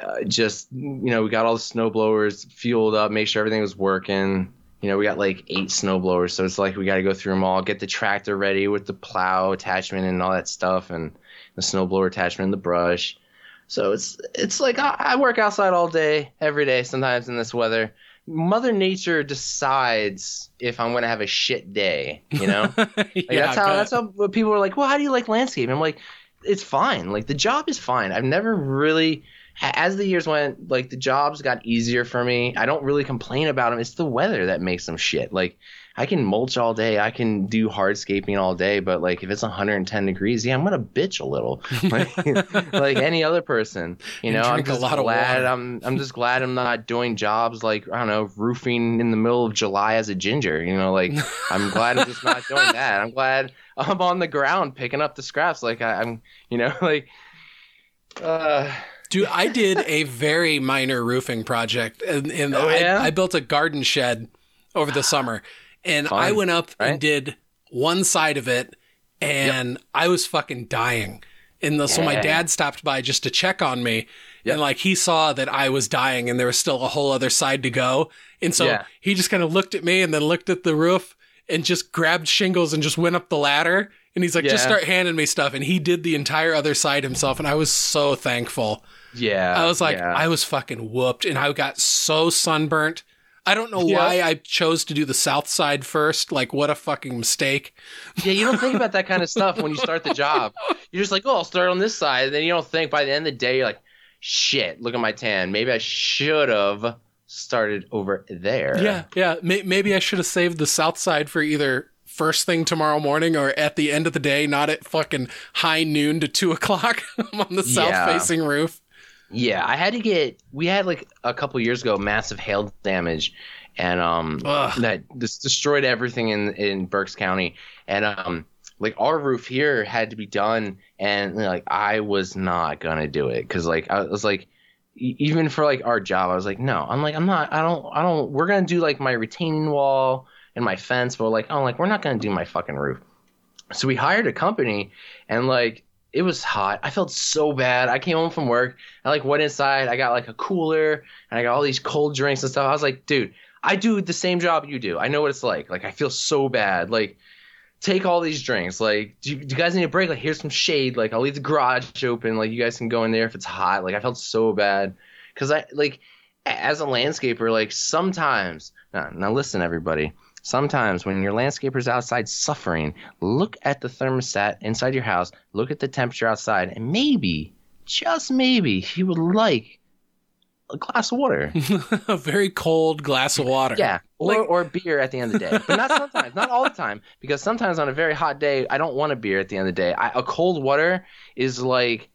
Uh, just you know, we got all the snow blowers fueled up, make sure everything was working. You know, we got like eight snow blowers, so it's like we got to go through them all, get the tractor ready with the plow attachment and all that stuff, and the snow blower attachment and the brush. So it's it's like I, I work outside all day, every day, sometimes in this weather. Mother Nature decides if I'm gonna have a shit day. You know, like yeah, that's how that's how people are like. Well, how do you like landscape? I'm like, it's fine. Like the job is fine. I've never really, as the years went, like the jobs got easier for me. I don't really complain about them. It's the weather that makes them shit. Like I can mulch all day. I can do hardscaping all day. But like if it's 110 degrees, yeah, I'm gonna bitch a little, like, like any other person. You know, I'm just lot glad. I'm I'm just glad I'm not doing jobs like I don't know roofing in the middle of July as a ginger. You know, like I'm glad I'm just not doing that. I'm glad I'm on the ground picking up the scraps. Like I, I'm, you know, like. Uh, Dude, I did a very minor roofing project, and, and Oh, yeah? I, I built a garden shed over the summer, and Fun, I went up right? and did one side of it, and I was fucking dying. And the, so my dad stopped by just to check on me, Yep. and like he saw that I was dying, and there was still a whole other side to go, and so Yeah. he just kind of looked at me and then looked at the roof and just grabbed shingles and just went up the ladder. And he's like, just start handing me stuff. And he did the entire other side himself. And I was so thankful. Yeah. I was like, yeah. I was fucking whooped, and I got so sunburnt. I don't know Yeah. why I chose to do the south side first. Like, what a fucking mistake. yeah, you don't think about that kind of stuff when you start the job. You're just like, oh, I'll start on this side. And then you don't think by the end of the day, you're like, shit, look at my tan. Maybe I should have started over there. Yeah, yeah. May- maybe I should have saved the south side for either first thing tomorrow morning or at the end of the day, not at fucking high noon to two o'clock I'm on the south facing roof. Yeah, I had to get. We had like a couple years ago massive hail damage, and um, Ugh. that just destroyed everything in in Berks County, and um, like our roof here had to be done, and like I was not gonna do it because like I was like. Even for like our job, I was like, no, I'm like, I'm not, I don't, I don't, we're gonna do like my retaining wall and my fence, but like, oh, like, we're not gonna do my fucking roof. So we hired a company, and like, it was hot. I felt so bad. I came home from work. I like went inside. I got like a cooler and I got all these cold drinks and stuff. I was like, dude, I do the same job you do. I know what it's like. Like I feel so bad. Like take all these drinks. Like do you, do you guys need a break? Like here's some shade. Like I'll leave the garage open. Like you guys can go in there if it's hot. Like I felt so bad because I like as a landscaper. Like sometimes now, now listen everybody. Sometimes when your landscaper's outside suffering, look at the thermostat inside your house, look at the temperature outside, and maybe, just maybe, he would like a glass of water. a very cold glass of water. Yeah, or, Like- or beer at the end of the day. But not sometimes, not all the time, because sometimes on a very hot day, I don't want a beer at the end of the day. I, a cold water is like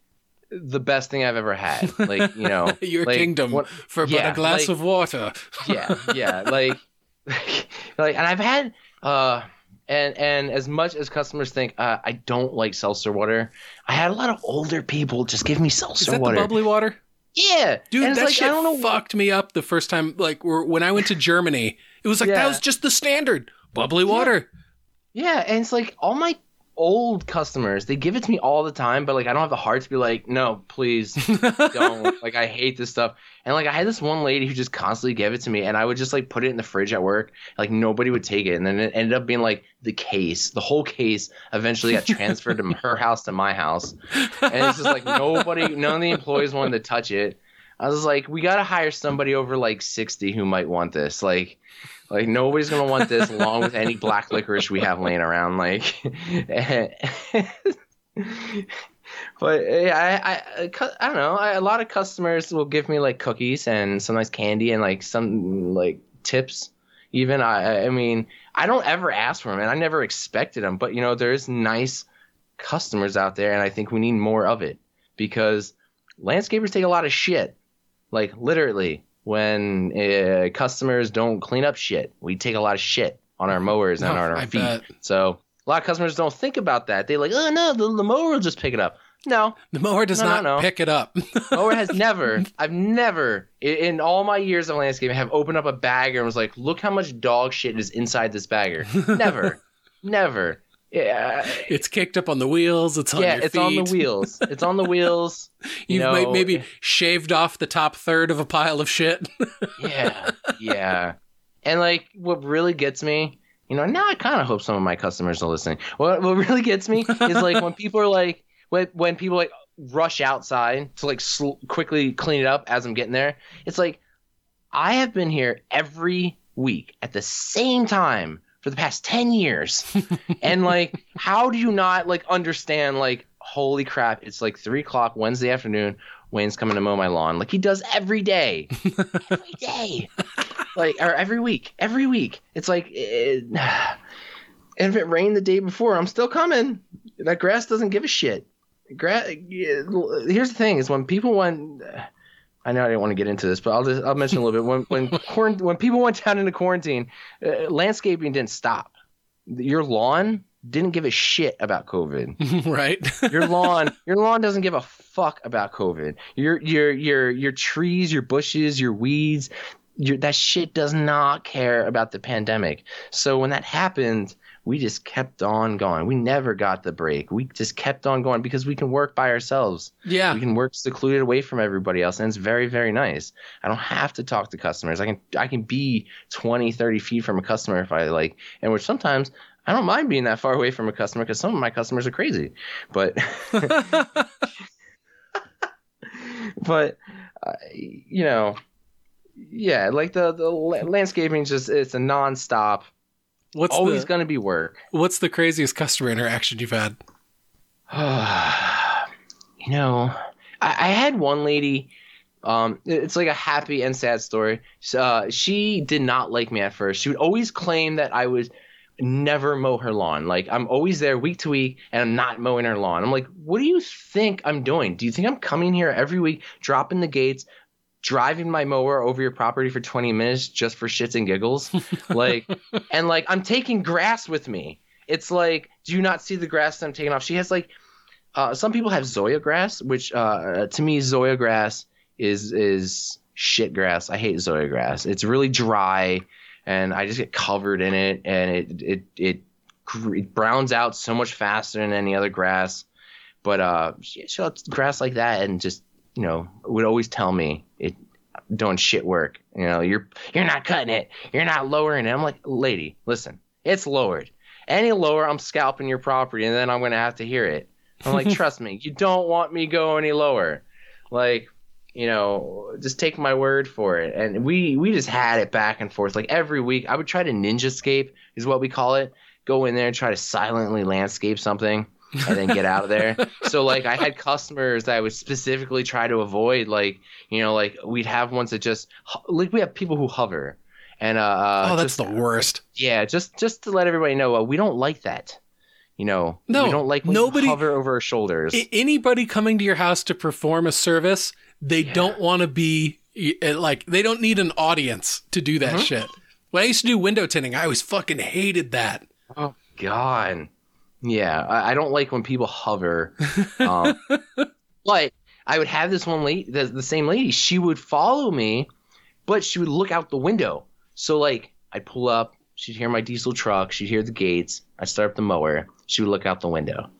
the best thing I've ever had. Like, you know, Your like, kingdom what- for but a glass like- of water. yeah, yeah, like, like, and I've had, uh, and and as much as customers think uh, I don't like seltzer water, I had a lot of older people just give me Is seltzer that water. the bubbly water? Yeah, Dude, and that like, shit I don't know. fucked me up the first time. Like when I went to Germany, it was like that was just the standard bubbly water. Yeah, and it's like all my old customers, they give it to me all the time, but like I don't have the heart to be like, no, please don't. like I hate this stuff. And like I had this one lady who just constantly gave it to me, and I would just like put it in the fridge at work. Like nobody would take it, and then it ended up being like the case. The whole case eventually got transferred from her house to my house, and it's just like nobody, none of the employees wanted to touch it. I was like, we gotta hire somebody over like sixty who might want this. Like, like nobody's gonna want this along with any black licorice we have laying around. Like, but I, I, uh, I don't know. I, a lot of customers will give me like cookies and some nice candy and like some like tips. Even I, I mean, I don't ever ask for them and I never expected them. But you know, there's nice customers out there, and I think we need more of it because landscapers take a lot of shit. Like literally, when uh, customers don't clean up shit, we take a lot of shit on our mowers and Oh, on our I feet. bet. So a lot of customers don't think about that. They like, oh no, the, the mower will just pick it up. No, The mower does no, not no. pick it up. mower has never. I've never in all my years of landscaping have opened up a bagger and was like, look how much dog shit is inside this bagger. Never, never. Yeah, it's kicked up on the wheels. It's on yeah, it's on the wheels. It's on the wheels. You You've know, may- maybe shaved off the top third of a pile of shit. yeah, yeah. And like, what really gets me, you know, now I kind of hope some of my customers are listening. What what really gets me is like when people are like, when when people like rush outside to like sl- quickly clean it up as I'm getting there. It's like I have been here every week at the same time for the past 10 years. and like, how do you not like understand like, holy crap, it's like three o'clock Wednesday afternoon. Wayne's coming to mow my lawn. Like he does every day, every day, like or every week, every week. It's like, it, and if it rained the day before, I'm still coming. That grass doesn't give a shit. Gra- here's the thing: is when people went. I know I didn't want to get into this, but I'll just I'll mention a little bit. When when quarant- when people went down into quarantine, uh, landscaping didn't stop. Your lawn didn't give a shit about COVID. right? Your lawn, your lawn doesn't give a fuck about COVID. Your your your your trees, your bushes, your weeds, your that shit does not care about the pandemic. So when that happened, we just kept on going. We never got the break. We just kept on going because we can work by ourselves. yeah. We can work secluded away from everybody else and it's very very nice. I don't have to talk to customers. I can I can be 20, 30 feet from a customer if I like. And which sometimes I don't mind being that far away from a customer because some of my customers are crazy. But but uh, you know, yeah, like the the landscaping just it's a nonstop. What's always the going to be work. What's the craziest customer interaction you've had? you know, I, I had one lady. Um, it's like a happy and sad story. So, Uh, she did not like me at first. She would always claim that I would never mow her lawn. Like I'm always there week to week, and I'm not mowing her lawn. I'm like, what do you think I'm doing? Do you think I'm coming here every week, dropping the gates, driving my mower over your property for 20 minutes just for shits and giggles? like, and like I'm taking grass with me. It's like, do you not see the grass that I'm taking off? She has like, uh, some people have Zoysia grass, which uh, to me Zoysia grass is is shit grass. I hate Zoysia grass. It's really dry, and I just get covered in it, and it it it, it browns out so much faster than any other grass. But uh, she, she had grass like that, and just you know would always tell me it doing shit work. You know, you're you're not cutting it, you're not lowering it. I'm like, lady, listen, it's lowered. Any lower, I'm scalping your property, and then I'm gonna have to hear it. I'm like, trust me, you don't want me go any lower. Like, you know, just take my word for it. And we we just had it back and forth. Like every week, I would try to ninja scape is what we call it. Go in there and try to silently landscape something and then get out of there. so like I had customers that I would specifically try to avoid. Like you know, like we'd have ones that just like we have people who hover. And uh, uh oh, that's just, the worst. yeah, just just to let everybody know, uh, we don't like that. You know, No, we don't like when nobody- hover over our shoulders. Anybody coming to your house to perform a service, they don't want to be uh, like they don't need an audience to do that Mhm. shit. When I used to do window tinting, I always fucking hated that. Oh God. Yeah, I, I don't like when people hover. Um, but I would have this one lady, the, the same lady. She would follow me, but she would look out the window. So like, I'd pull up. She'd hear my diesel truck. She'd hear the gates. I'd start up the mower. She would look out the window.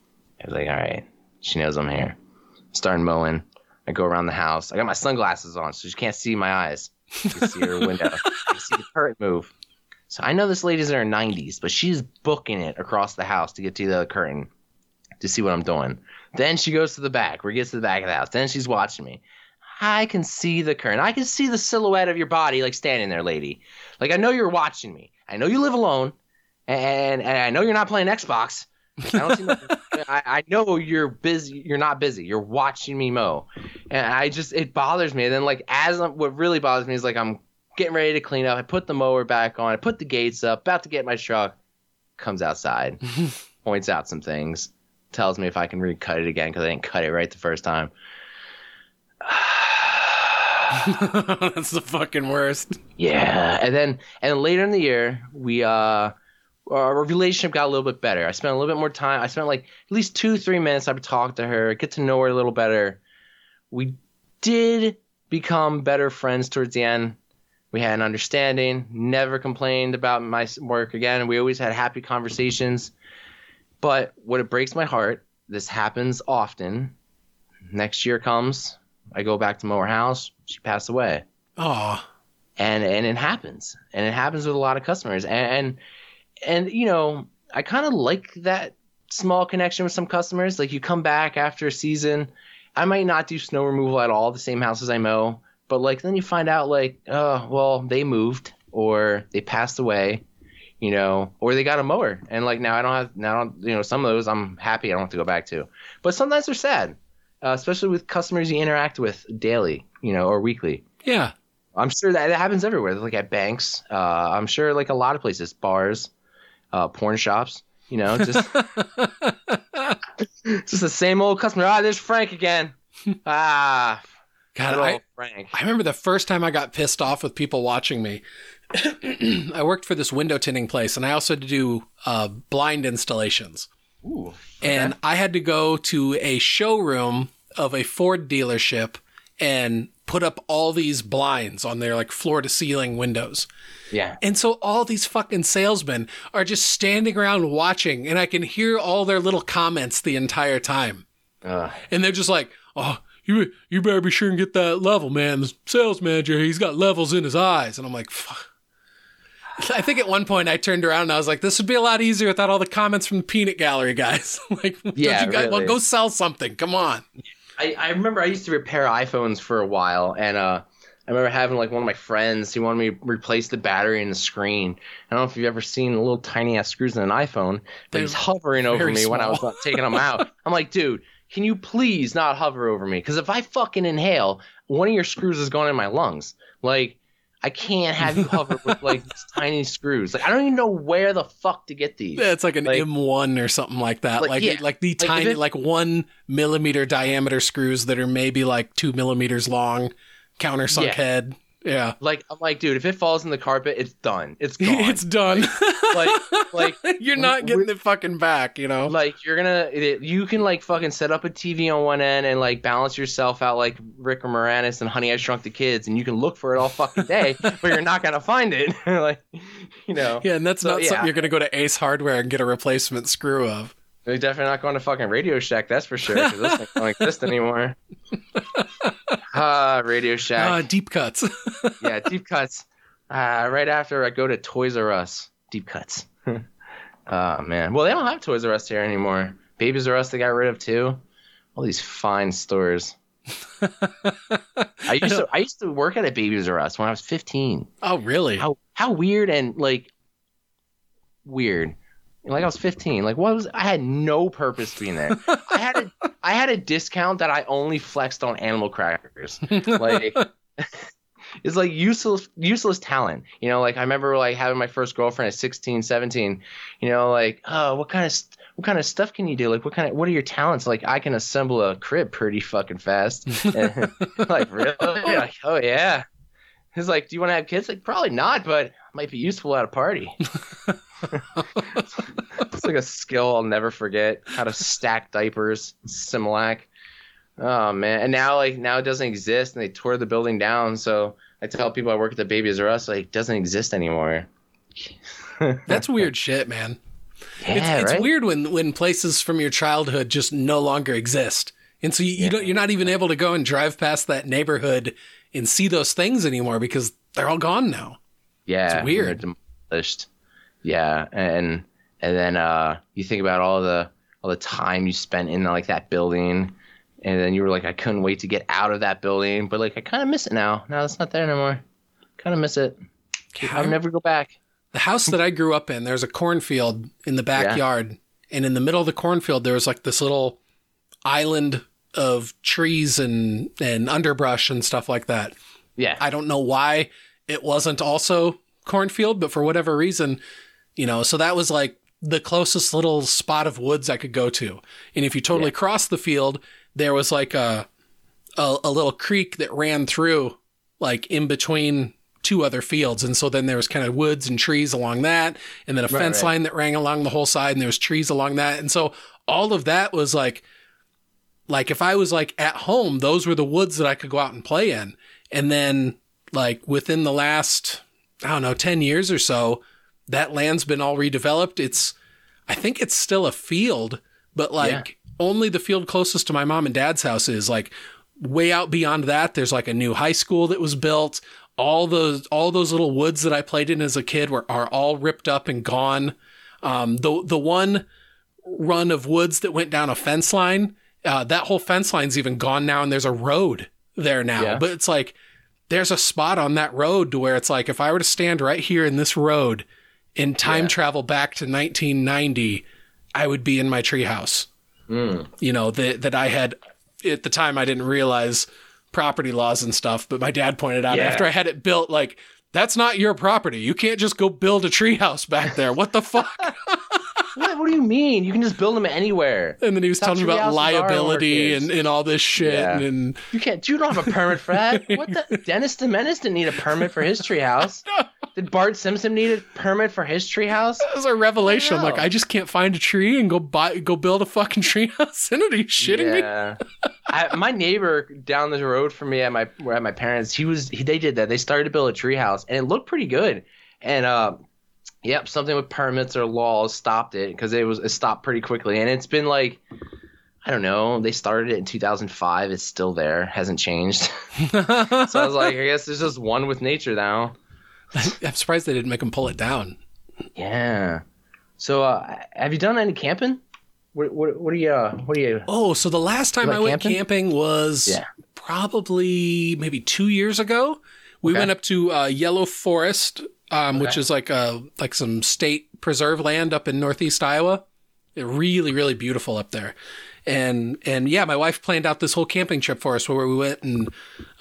I was like, all right, she knows I'm here. Starting mowing. I go around the house. I got my sunglasses on, so she can't see my eyes. You can see her window. You can see the curtain move. So I know this lady's in her 90s, but she's booking it across the house to get to the other curtain to see what I'm doing. Then she goes to the back, where she gets to the back of the house. Then she's watching me. I can see the curtain. I can see the silhouette of your body, like standing there, lady. Like I know you're watching me. I know you live alone, and and I know you're not playing Xbox. I. I, I know you're busy. You're not busy. You're watching me mow, and I just it bothers me. And then like as I'm, what really bothers me is like I'm getting ready to clean up. I put the mower back on. I put the gates up. About to get my truck. Comes outside, points out some things, tells me if I can recut it again because I didn't cut it right the first time. That's the fucking worst. Yeah, and then and later in the year, we uh our relationship got a little bit better. I spent a little bit more time. I spent like at least two, three minutes. I would talk to her, get to know her a little better. We did become better friends towards the end. We had an understanding. Never complained about my work again. We always had happy conversations. But what it breaks my heart, this happens often. Next year comes, I go back to mow her house. She passed away Oh, and and it happens and it happens with a lot of customers and and, and you know i kind of like that small connection with some customers like you come back after a season i might not do snow removal at all the same houses i mow but like then you find out like oh well they moved or they passed away you know or they got a mower and like now i don't have now I don't, you know some of those i'm happy i don't have to go back to but sometimes they're sad uh, especially with customers you interact with daily you know or weekly yeah. I'm sure that it happens everywhere, like at banks. Uh, I'm sure, like a lot of places, bars, uh, porn shops. You know, just just the same old customer. Ah, there's Frank again. Ah, God, I, Frank. I remember the first time I got pissed off with people watching me. I worked for this window tinting place, and I also had to do uh, blind installations. Ooh, And I had to go to a showroom of a Ford dealership and put up all these blinds on their like floor to ceiling windows. yeah, And so all these fucking salesmen are just standing around watching, and I can hear all their little comments the entire time. uh, And they're just like, "Oh, you you better be sure and get that level, man. The sales manager, he's got levels in his eyes." And I'm like, Fuck. I think at one point I turned around and I was like, "This would be a lot easier without all the comments from the peanut gallery guys." like, Yeah, don't you guys, well, go sell something. Come on. I, I remember I used to repair iPhones for a while, and uh, I remember having like one of my friends. He wanted me to replace the battery in the screen. I don't know if you've ever seen the little tiny ass screws in an iPhone, but They're he's hovering over very me when I was small. taking them out. I'm like, dude, can you please not hover over me? Because if I fucking inhale, one of your screws is going in my lungs. Like, I can't have you hover with like these tiny screws. Like, I don't even know where the fuck to get these. Yeah, it's like an Like- M1 or something like that. Like, Like yeah. like the tiny, it- like one millimeter diameter screws that are maybe like two millimeters long, countersunk Yeah. head. Yeah, Like, I'm like, dude, if it falls in the carpet, it's done. It's gone. it's done. like, like You're not getting it fucking back, you know. like you're gonna it, you can like fucking set up a TV on one end and like balance yourself out like Rick Moranis and Honey I Shrunk the Kids and you can look for it all fucking day but you're not gonna find it like you know Yeah, and that's So, not yeah. something you're going to go to Ace Hardware and get a replacement screw of. They're definitely not going to fucking Radio Shack that's for sure because those things don't exist anymore. Ah Radio Uh, Shack deep cuts. yeah deep cuts. Uh, right after I go to Toys R Us. Deep cuts. Oh man. Well they don't have Toys R Us here anymore. Babies R Us they got rid of too. All these fine stores. I used to I used to work at a Babies R Us when I was 15. oh, really? How how weird and like weird. Like I was 15. Like what was I had no purpose being there. I had a I had a discount that I only flexed on animal crackers. Like it's like useless useless talent. You know, like I remember like having my first girlfriend at 16, 17. You know, like, oh, what kind of st- what kind of stuff can you do? Like, what kind of what are your talents? Like, I can assemble a crib pretty fucking fast. like, really? Like, oh yeah. He's like, do you want to have kids? Like, probably not, but might be useful at a party. it's like a skill I'll never forget. How to stack diapers, Similac. Oh man! And now, like, now it doesn't exist, and they tore the building down. So I tell people I work at the Babies R Us, like, it doesn't exist anymore. That's weird shit, man. Yeah, it's it's right? weird when when places from your childhood just no longer exist, and so you, you don't you're not even able to go and drive past that neighborhood and see those things anymore because they're all gone now. Yeah, It's weird. demolished. Yeah, and and then uh, you think about all the all the time you spent in like that building, and then you were like, I couldn't wait to get out of that building, but like I kind of miss it now. Now it's not there anymore. Kind of miss it. I'll never go back. The house that I grew up in, there's a cornfield in the backyard, yeah. and in the middle of the cornfield, there was like this little island of trees and and underbrush and stuff like that. Yeah, I don't know why it wasn't also cornfield, but for whatever reason, you know, so that was like the closest little spot of woods I could go to. And if you totally yeah. crossed the field, there was like a, a, a little creek that ran through like in between two other fields. And so then there was kind of woods and trees along that, and then a right, fence right. line that ran along the whole side, and there was trees along that. And so all of that was like like if I was like at home, those were the woods that I could go out and play in. And then like within the last I don't know, 10 years or so, that land's been all redeveloped. It's I think it's still a field, but like yeah. only the field closest to my mom and dad's house is like way out beyond that there's like a new high school that was built all those all those little woods that I played in as a kid were are all ripped up and gone. Um, the the one run of woods that went down a fence line, uh, that whole fence line's even gone now, and there's a road there now. Yeah. But it's like there's a spot on that road to where it's like if I were to stand right here in this road and time yeah. travel back to 1990, I would be in my treehouse. Mm. You know that that I had at the time I didn't realize property laws and stuff, but my dad pointed out yeah. after I had it built, like, that's not your property. You can't just go build a treehouse back there. What the fuck? what, what, do you mean? You can just build them anywhere. And then he was telling me about liability and, and all this shit. Yeah. And you can't. You don't have a permit for that. what the? Dennis the Menace didn't need a permit for his treehouse. Did Bart Simpson need a permit for his treehouse? That was a revelation. I'm like, I just can't find a tree and go buy, go build a fucking treehouse. Are you shitting yeah. me? I, my neighbor down the road from me at my at my parents, he was he, they did that. They started to build a treehouse, and it looked pretty good. And uh, yep, something with permits or laws stopped it because it was it stopped pretty quickly. And it's been like I don't know. They started it in 2005. It's still there, hasn't changed. so I was like, I guess there's just one with nature now. I'm surprised they didn't make them pull it down. Yeah. So, uh, have you done any camping? What, what, what are you? Uh, what are you? Oh, so the last time I went camping, camping was yeah. probably maybe two years ago. We okay. went up to uh, Yellow Forest, um, okay. which is like a like some state preserve land up in northeast Iowa. Really, really beautiful up there. And and yeah, my wife planned out this whole camping trip for us where we went and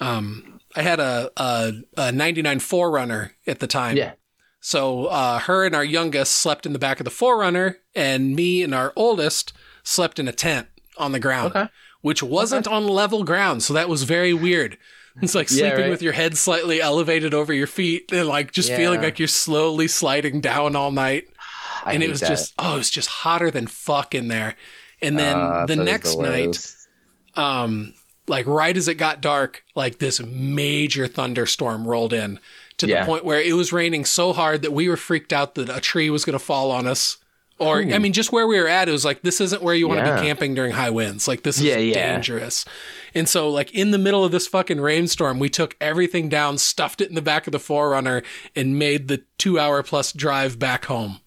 um, I had a, a, a 99 4Runner at the time. Yeah. So uh, her and our youngest slept in the back of the 4Runner, and me and our oldest slept in a tent on the ground, okay. which wasn't okay. on level ground. So that was very weird. It's like sleeping yeah, right? with your head slightly elevated over your feet and like just yeah. feeling like you're slowly sliding down all night. I and it was that. just, oh, it was just hotter than fuck in there. And then uh, the next the night, um, like right as it got dark, like this major thunderstorm rolled in to yeah. the point where it was raining so hard that we were freaked out that a tree was going to fall on us. Or, Ooh. I mean, just where we were at, it was like, this isn't where you want to yeah. be camping during high winds. Like, this is yeah, dangerous. And so, like, in the middle of this fucking rainstorm, we took everything down, stuffed it in the back of the 4Runner, and made the two hour plus drive back home.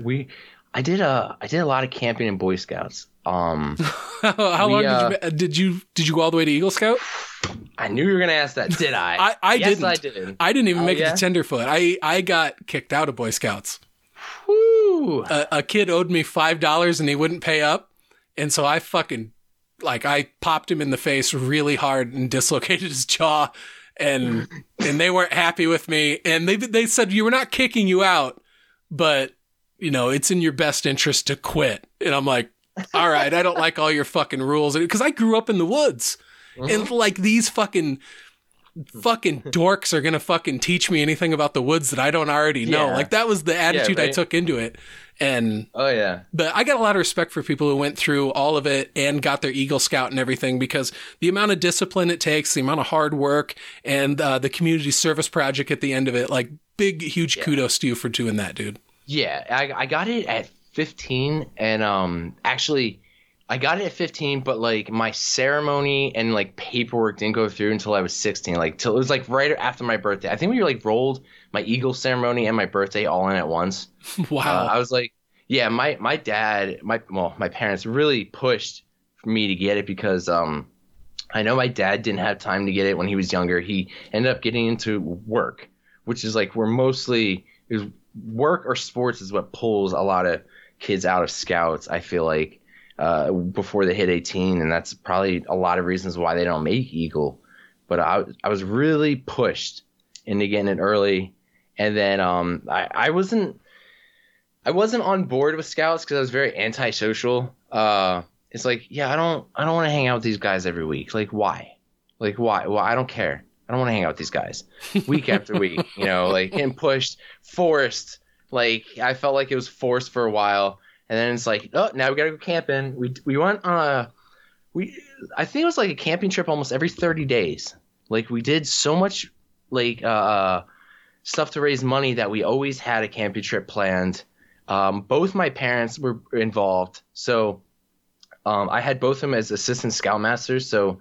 We, I did a, I did a lot of camping in Boy Scouts. Um, how we, long uh, did you uh, did you did you go all the way to Eagle Scout? I knew you were gonna ask that. Did I? I, I yes, didn't. I didn't. I didn't even oh, make yeah? it to Tenderfoot. I I got kicked out of Boy Scouts. A, a kid owed me five dollars and he wouldn't pay up, and so I fucking like I popped him in the face really hard and dislocated his jaw, and and they weren't happy with me. And they they said you were not kicking you out, but you know it's in your best interest to quit. And I'm like, all right, I don't like all your fucking rules because I grew up in the woods, and uh-huh. like these fucking fucking dorks are gonna fucking teach me anything about the woods that I don't already know. Yeah. Like that was the attitude yeah, right? I took into it. And oh yeah, but I got a lot of respect for people who went through all of it and got their Eagle Scout and everything because the amount of discipline it takes, the amount of hard work, and uh, the community service project at the end of it. Like big, huge yeah. kudos to you for doing that, dude. Yeah, I, I got it at 15 and um actually I got it at 15 but like my ceremony and like paperwork didn't go through until I was 16 like till it was like right after my birthday. I think we like rolled my eagle ceremony and my birthday all in at once. Wow. Uh, I was like yeah, my my dad, my well, my parents really pushed for me to get it because um, I know my dad didn't have time to get it when he was younger. He ended up getting into work, which is like we're mostly is work or sports is what pulls a lot of kids out of scouts. I feel like uh, before they hit 18, and that's probably a lot of reasons why they don't make Eagle. But I I was really pushed into getting it early, and then um I I wasn't I wasn't on board with scouts because I was very antisocial. Uh, it's like yeah I don't I don't want to hang out with these guys every week. Like why? Like why? Well I don't care. I don't want to hang out with these guys week after week. You know, like getting pushed, forced. Like I felt like it was forced for a while, and then it's like, oh, now we gotta go camping. We we went on a we I think it was like a camping trip almost every thirty days. Like we did so much like uh, stuff to raise money that we always had a camping trip planned. Um, both my parents were involved, so um, I had both of them as assistant scoutmasters. So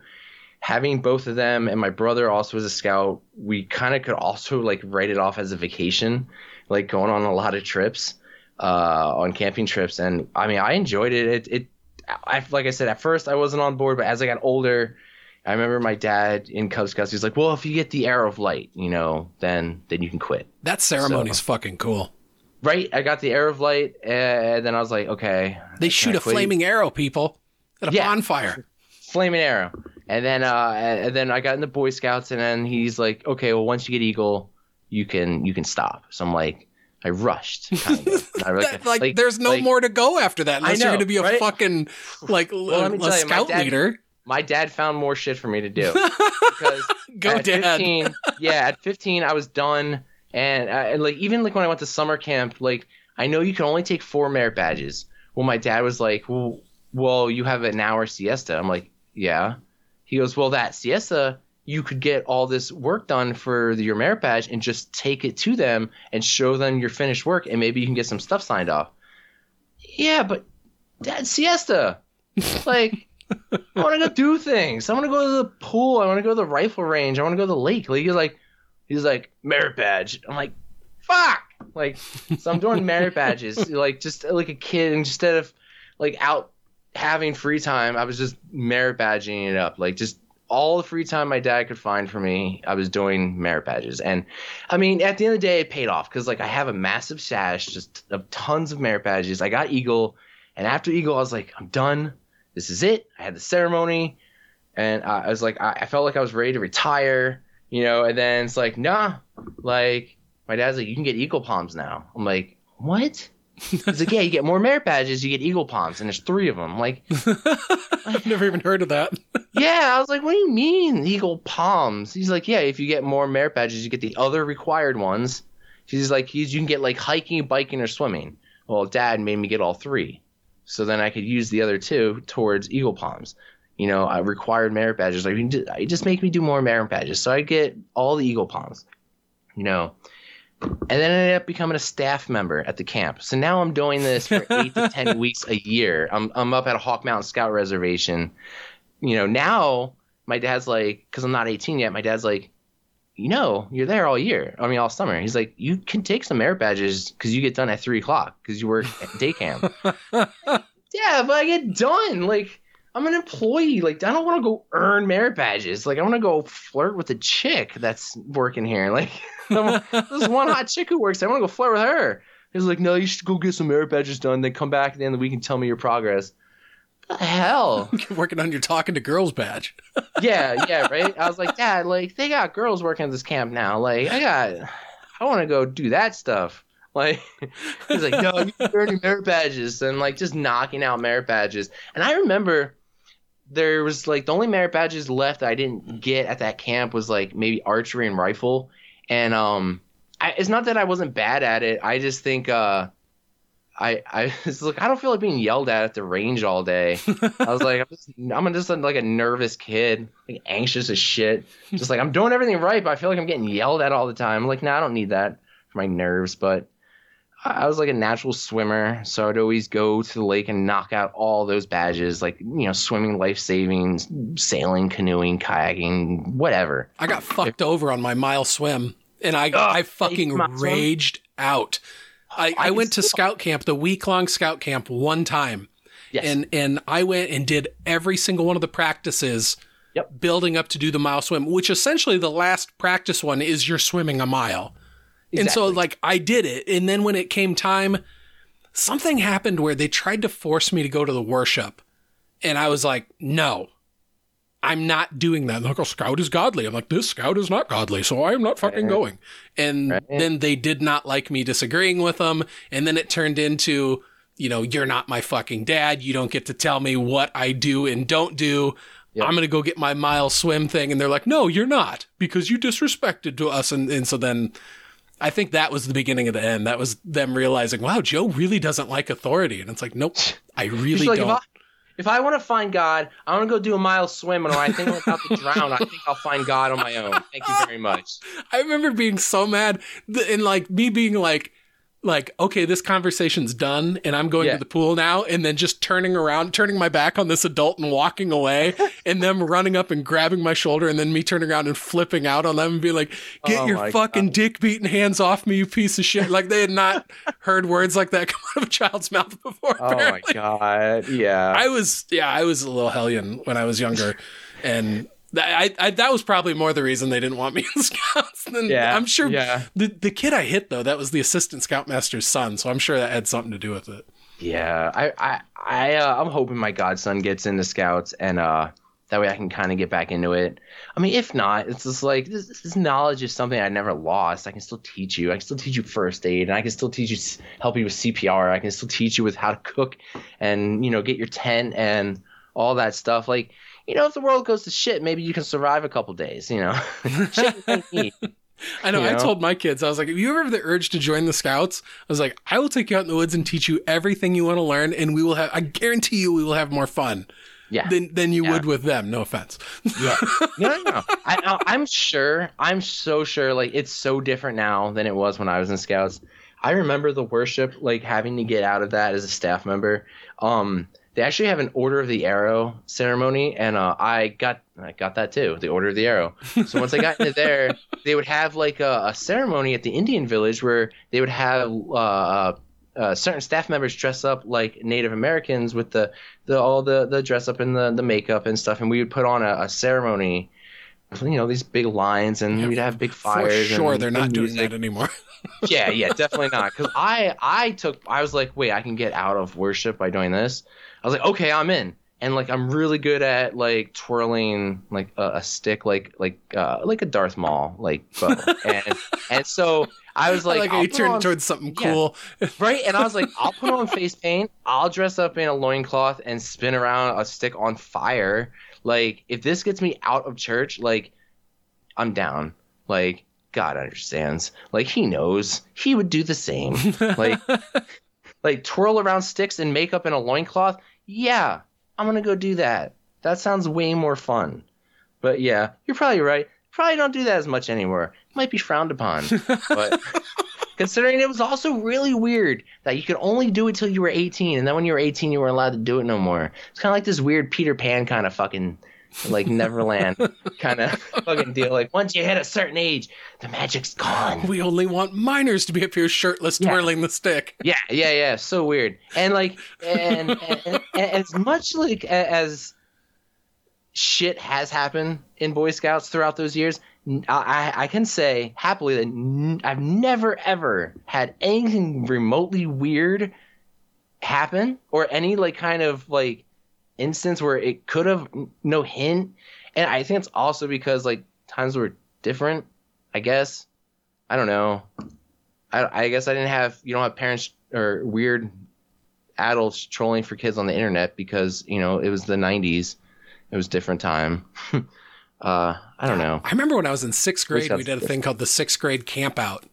having both of them and my brother also as a scout, we kind of could also like write it off as a vacation, like going on a lot of trips, uh, on camping trips. And I mean, I enjoyed it. It, it, I, like I said, at first I wasn't on board, but as I got older, I remember my dad in Cub Scouts. He's like, "Well, if you get the Arrow of Light, you know, then then you can quit." That ceremony's so, fucking cool. Right, I got the Arrow of Light, and then I was like, "Okay." They shoot a flaming arrow, people, at a yeah. bonfire. Flaming arrow, and then uh, and then I got in the Boy Scouts, and then he's like, "Okay, well, once you get Eagle, you can you can stop." So I'm like, I rushed. Kind of. that, like, like, there's no like, more to go after that unless know, you're going to be a right? fucking like well, a, a scout you, leader. my dad found more shit for me to do. Because go at dad. 15 yeah at 15 i was done. And, uh, and like even like when i went to summer camp like i know you can only take four merit badges. Well my dad was like well well you have an hour siesta. I'm like yeah. He goes well that siesta you could get all this work done for the, your merit badge and just take it to them and show them your finished work and maybe you can get some stuff signed off yeah but dad siesta like I want to go do things. I want to go to the pool. I want to go to the rifle range. I want to go to the lake. Like, he's like, he's like merit badge. I'm like, fuck. Like, so I'm doing merit badges. Like, just like a kid, instead of like out having free time, I was just merit badging it up. Like, just all the free time my dad could find for me, I was doing merit badges. And I mean, at the end of the day, it paid off because like I have a massive stash, just of tons of merit badges. I got Eagle, and after Eagle, I was like, I'm done this is it. I had the ceremony, and I, I was like, I, I, felt like I was ready to retire, you know. And then it's like, nah, like my dad's like, you can get eagle palms now. I'm like, what? He's like, yeah, you get more merit badges, you get eagle palms, and there's three of them. Like, I've never even heard of that. yeah, I was like, what do you mean eagle palms? He's like, yeah, if you get more merit badges, you get the other required ones. He's like, he's, you can get like hiking, biking, or swimming. Well, dad made me get all three so then I could use the other two towards Eagle Palms. You know, I required merit badges. Like, you just make me do more merit badges. So I get all the Eagle Palms, you know. And then I ended up becoming a staff member at the camp. So now I'm doing this for eight to 10 weeks a year. I'm, I'm up at a Hawk Mountain Scout Reservation. You know, now my dad's like, because I'm not 18 yet, my dad's like, you know, you're there all year. I mean, all summer. He's like, you can take some merit badges because you get done at three o'clock because you work at day camp. yeah, but I get done. Like, I'm an employee. Like, I don't want to go earn merit badges. Like, I want to go flirt with a chick that's working here. Like, there's one hot chick who works. There. I want to go flirt with her. He's like, no, you should go get some merit badges done. Then come back at the end of the week and tell me your progress What the hell? working on your talking to girls badge. yeah, yeah, right. I was like, Dad, like they got girls working at this camp now. Like I got, I want to go do that stuff. Like he's like, no, you need earning merit badges and like just knocking out merit badges. And I remember there was like the only merit badges left that I didn't get at that camp was like maybe archery and rifle. And um, I, it's not that I wasn't bad at it. I just think uh I I was like I don't feel like being yelled at at the range all day. I was like I'm just I'm just like a nervous kid, like anxious as shit. Just like I'm doing everything right, but I feel like I'm getting yelled at all the time. I'm like, nah, I don't need that for my nerves. But I was like a natural swimmer, so I'd always go to the lake and knock out all those badges, like you know, swimming, life savings, sailing, canoeing, kayaking, whatever. I got fucked over on my mile swim, and I I fucking raged out I, I, I went to scout camp, the week long scout camp, one time, Yes. And and I went and did every single one of the practices Yep. building up to do the mile swim, which essentially the last practice one is you're swimming a mile. And so like I did it. And then when it came time, something happened where they tried to force me to go to the worship. And I was like, no, I'm not doing that. Like, oh, scout is godly. I'm like, this scout is not godly, so I am not fucking going. And Right. then they did not like me disagreeing with them. And then it turned into, you know, you're not my fucking dad. You don't get to tell me what I do and don't do. Yep. I'm going to go get my mile swim thing. And they're like, no, you're not because you disrespected to us. And, and so then I think that was the beginning of the end. That was them realizing, wow, Joe really doesn't like authority. And it's like, nope, I really like, don't. if I, if I want to find God, I want to go do a mile swim, and when I think I'm about to drown, I think I'll find God on my own. Thank you very much. I remember being so mad and like me being like, like, okay, this conversation's done and I'm going Yeah. to the pool now. And then just turning around, turning my back on this adult and walking away and them running up and grabbing my shoulder and then me turning around and flipping out on them and be like, get Oh your fucking God. dick beating hands off me, you piece of shit. Like they had not heard words like that come out of a child's mouth before. Oh my god, yeah. I was, yeah, I was a little hellion when I was younger. And I, I, that was probably more the reason they didn't want me in scouts than Yeah, I'm sure yeah. the the kid I hit though that was the assistant scoutmaster's son so I'm sure that had something to do with it. Yeah, I I I uh, I'm hoping my godson gets into scouts and uh that way I can kind of get back into it. I mean, if not, it's just like this, this knowledge is something I never lost. I can still teach you. I can still teach you first aid, and I can still teach you help you with CPR. I can still teach you with how to cook, and you know get your tent and all that stuff. Like you know, if the world goes to shit, maybe you can survive a couple days. You know, shit you don't need. I know, You I told my kids I was like if you ever have the urge to join the scouts I was like I will take you out in the woods and teach you everything you want to learn and we will have I guarantee you we will have more fun Yeah. than than you Yeah. would with them no offense. yeah. No, no, no. I, I, I'm sure. I'm so sure. Like it's so different now than it was when I was in Scouts. I remember the worship, like having to get out of that as a staff member. Um, they actually have an Order of the Arrow ceremony, and uh, I got I got that too, the Order of the Arrow. So once I got into there, they would have like a, a ceremony at the Indian village where they would have uh, uh, uh, certain staff members dress up like Native Americans with the, the all the, the dress up and the, the makeup and stuff, and we would put on a, a ceremony. You know these big lines, and Yeah, we'd have big fires. For sure and, they're not and doing that anymore. yeah, yeah, definitely not. Because I, I took, I was like, wait, I can get out of worship by doing this. I was like, okay, I'm in, and like I'm really good at like twirling like a, a stick, like like uh, like a Darth Maul, like bow, and and so I was Like, like, like you put turn on- towards something Yeah. cool. right? And I was like, I'll put on face paint, I'll dress up in a loincloth and spin around a stick on fire. Like, if this gets me out of church, like, I'm down. Like, God understands. Like, he knows. He would do the same. Like, like twirl around sticks and makeup in a loincloth. Yeah, I'm gonna go do that. That sounds way more fun. But yeah, you're probably right. Probably don't do that as much anymore. It might be frowned upon. But considering it was also really weird that you could only do it till you were 18, and then when you were 18, you weren't allowed to do it no more. It's kind of like this weird Peter Pan kind of fucking like Neverland kind of fucking deal. Like once you hit a certain age, the magic's gone. we only want minors to be up here shirtless Yeah. twirling the stick. Yeah, yeah, yeah. So weird. And like, and, and, and, and as much like as shit has happened in Boy Scouts throughout those years, I can say happily that n- I've never ever had anything remotely weird happen or any like kind of like instance where it could have no hint. And I think it's also because like times were different. I guess. I don't know. I, I guess I didn't have you don't have parents or weird adults trolling for kids on the internet because you know it was the 90s it was a different time uh i don't know I remember when I was in sixth grade, we did a thing called the sixth grade camp out,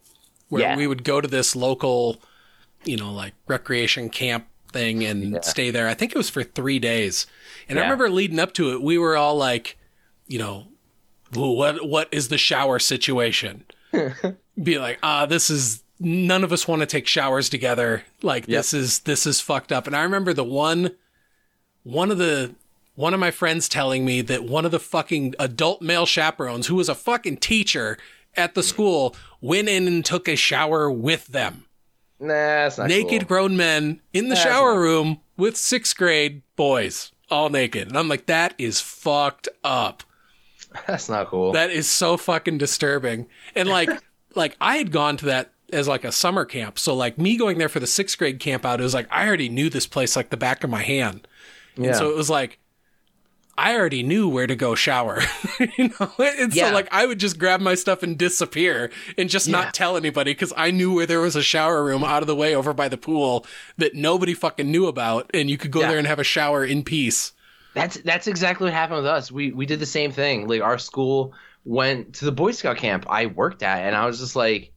where Yeah. we would go to this local, you know, like recreation camp thing and Yeah. stay there. I think it was for three days. And I remember leading up to it, we were all like, you know, what what is the shower situation? Be like, ah, this is none of us want to take showers together. Like Yep. this is this is fucked up. And I remember the one one of the one of my friends telling me that one of the fucking adult male chaperones who was a fucking teacher at the school went in and took a shower with them. nah that's not Naked cool. grown men in the That's shower room with sixth grade boys all naked. And I'm like, that is fucked up. That's not cool. That is so fucking disturbing. And like, like I had gone to that as like a summer camp. So like me going there for the sixth grade camp out, it was like I already knew this place like the back of my hand. yeah. And so it was like I already knew where to go shower. you know? And Yeah. so like I would just grab my stuff and disappear and just Yeah. not tell anybody because I knew where there was a shower room out of the way over by the pool that nobody fucking knew about and you could go Yeah. there and have a shower in peace. That's that's exactly what happened with us. We we did the same thing. Like our school went to the Boy Scout camp I worked at, and I was just like,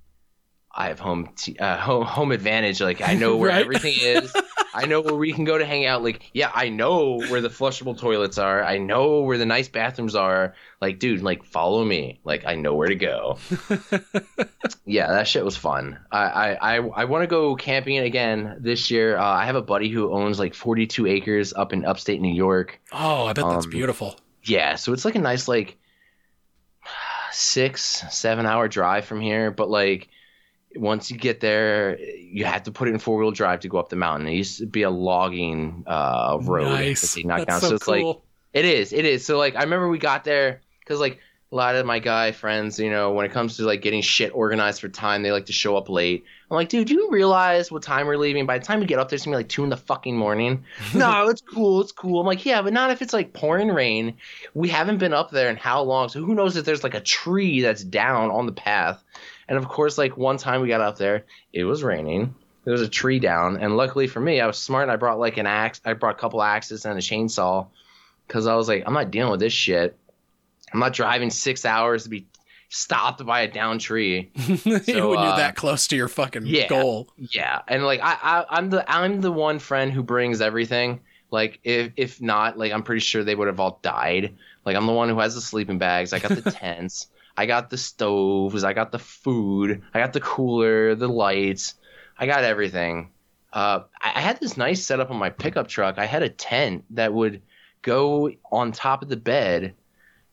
I have home t- uh, home home advantage. Like I know where Right. everything is. I know where we can go to hang out. Like yeah, I know where the flushable toilets are. I know where the nice bathrooms are. Like dude, like follow me. Like I know where to go. yeah, that shit was fun. I I I, I want to go camping again this year. Uh, I have a buddy who owns like 42 acres up in upstate New York. Oh, I bet that's Um, beautiful. Yeah, so it's like a nice like six, seven hour drive from here. But like once you get there, you have to put it in four wheel drive to go up the mountain. It used to be a logging uh, road nice. that they knocked That's down. so, So, it's like cool. it is, it is. So like I remember we got there because like a lot of my guy friends, you know, when it comes to like getting shit organized for time, they like to show up late. I'm like, dude, do you realize what time we're leaving? By the time we get up there, it's gonna be like two in the fucking morning. no, it's cool, it's cool. I'm like, yeah, but not if it's like pouring rain. We haven't been up there in how long? So who knows if there's like a tree that's down on the path? And of course, like one time we got up there, it was raining. There was a tree down, and luckily for me, I was smart. And I brought like an axe. I brought a couple axes and a chainsaw because I was like, I'm not dealing with this shit. I'm not driving six hours to be stopped by a down tree. when so, you're uh, that close to your fucking yeah. goal. Yeah, and like I, I, I'm the I'm the one friend who brings everything. Like if if not, like I'm pretty sure they would have all died. Like I'm the one who has the sleeping bags. I got the tents. I got the stoves. I got the food. I got the cooler, the lights. I got everything. Uh, I, had this nice setup on my pickup truck. I had a tent that would go on top of the bed,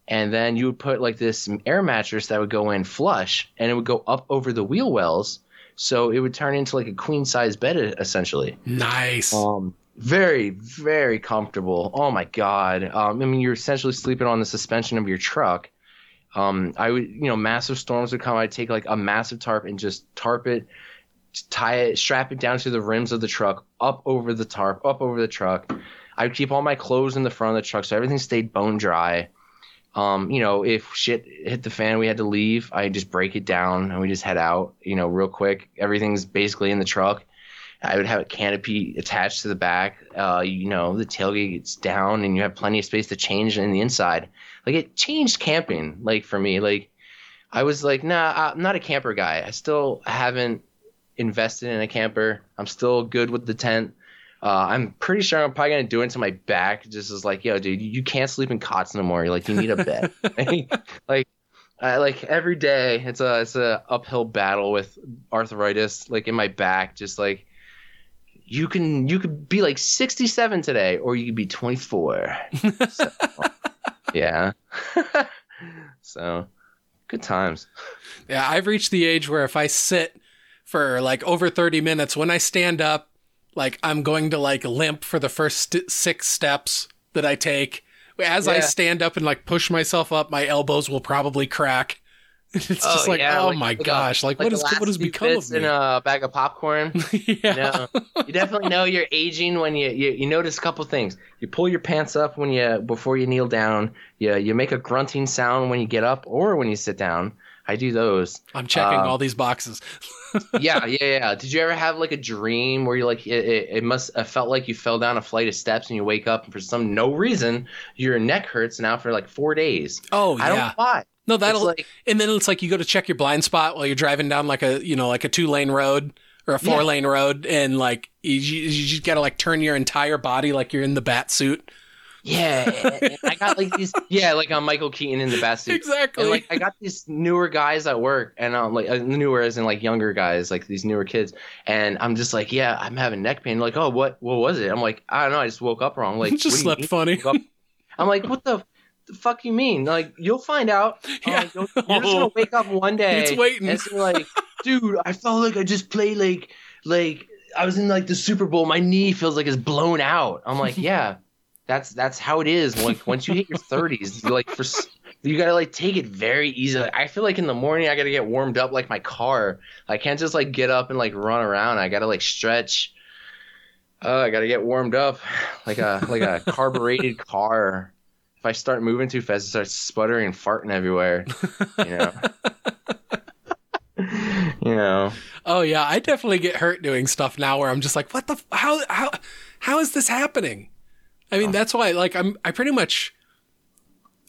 and then you would put like this air mattress that would go in flush, and it would go up over the wheel wells, so it would turn into like a queen size bed essentially. Nice. Um, very, very comfortable. Oh my god. Um, I mean, you're essentially sleeping on the suspension of your truck. Um, I would, you know, massive storms would come. I'd take like a massive tarp and just tarp it, tie it, strap it down to the rims of the truck, up over the tarp, up over the truck. I would keep all my clothes in the front of the truck so everything stayed bone dry. Um, you know, if shit hit the fan, we had to leave. I just break it down and we just head out. You know, real quick. Everything's basically in the truck. I would have a canopy attached to the back. Uh, you know, the tailgate gets down, and you have plenty of space to change in the inside. Like it changed camping. Like for me, like I was like, nah, I'm not a camper guy. I still haven't invested in a camper. I'm still good with the tent. Uh, I'm pretty sure I'm probably gonna do it until my back just is like, yo, dude, you can't sleep in cots no more. You're like, you need a bed. like, I, like every day, it's a it's a uphill battle with arthritis, like in my back. Just like you can you could be like 67 today, or you could be 24. So, yeah. so good times. Yeah, I've reached the age where if I sit for like over 30 minutes, when I stand up, like I'm going to like limp for the first st- six steps that I take. As I stand up and like push myself up, my elbows will probably crack. It's just like, yeah, oh my a- gosh, like, like what the what has become of me? in a bag of popcorn. yeah. No, you definitely know you're aging when you, you you notice a couple things. You pull your pants up when you before you kneel down. You you make a grunting sound when you get up or when you sit down. I do those. I'm checking Uh, all these boxes. yeah, yeah, yeah. Did you ever have like a dream where you like it, it, it must have felt like you fell down a flight of steps and you wake up and for some no reason your neck hurts now for like four days. Oh I don't know why. No, that'll like and then it's like you go to check your blind spot while you're driving down like a you know like a two lane road or a Yeah. four lane road, and like you, you just gotta like turn your entire body like you're in the bat suit. yeah, I got like these yeah like on Michael Keaton in the bat suit. Exactly. And like I got these newer guys at work, and I'm like uh, newer as in like younger guys, like these newer kids, and I'm just like, yeah, I'm having neck pain. Like, oh, what, what was it? I'm like, I don't know, I just woke up wrong. Like, just what do you slept funny. I'm like, what the, the fuck you mean? Like, you'll find out. Yeah. Uh, you're just gonna wake up one day. It's waiting. And it's like, dude, I felt like I just played like, like I was in like the Super Bowl. My knee feels like it's blown out. I'm like, yeah, that's that's how it is. Like once you hit your 30s, you like for you gotta like take it very easily. I feel like in the morning I gotta get warmed up like my car. I can't just like get up and like run around. I gotta like stretch. Uh, I gotta get warmed up like a like a carbureted car. If I start moving too fast, it starts sputtering and farting everywhere. You know. you know. Oh yeah, I definitely get hurt doing stuff now where I'm just like, what the f- how how how is this happening? I mean, oh. that's why like I'm I pretty much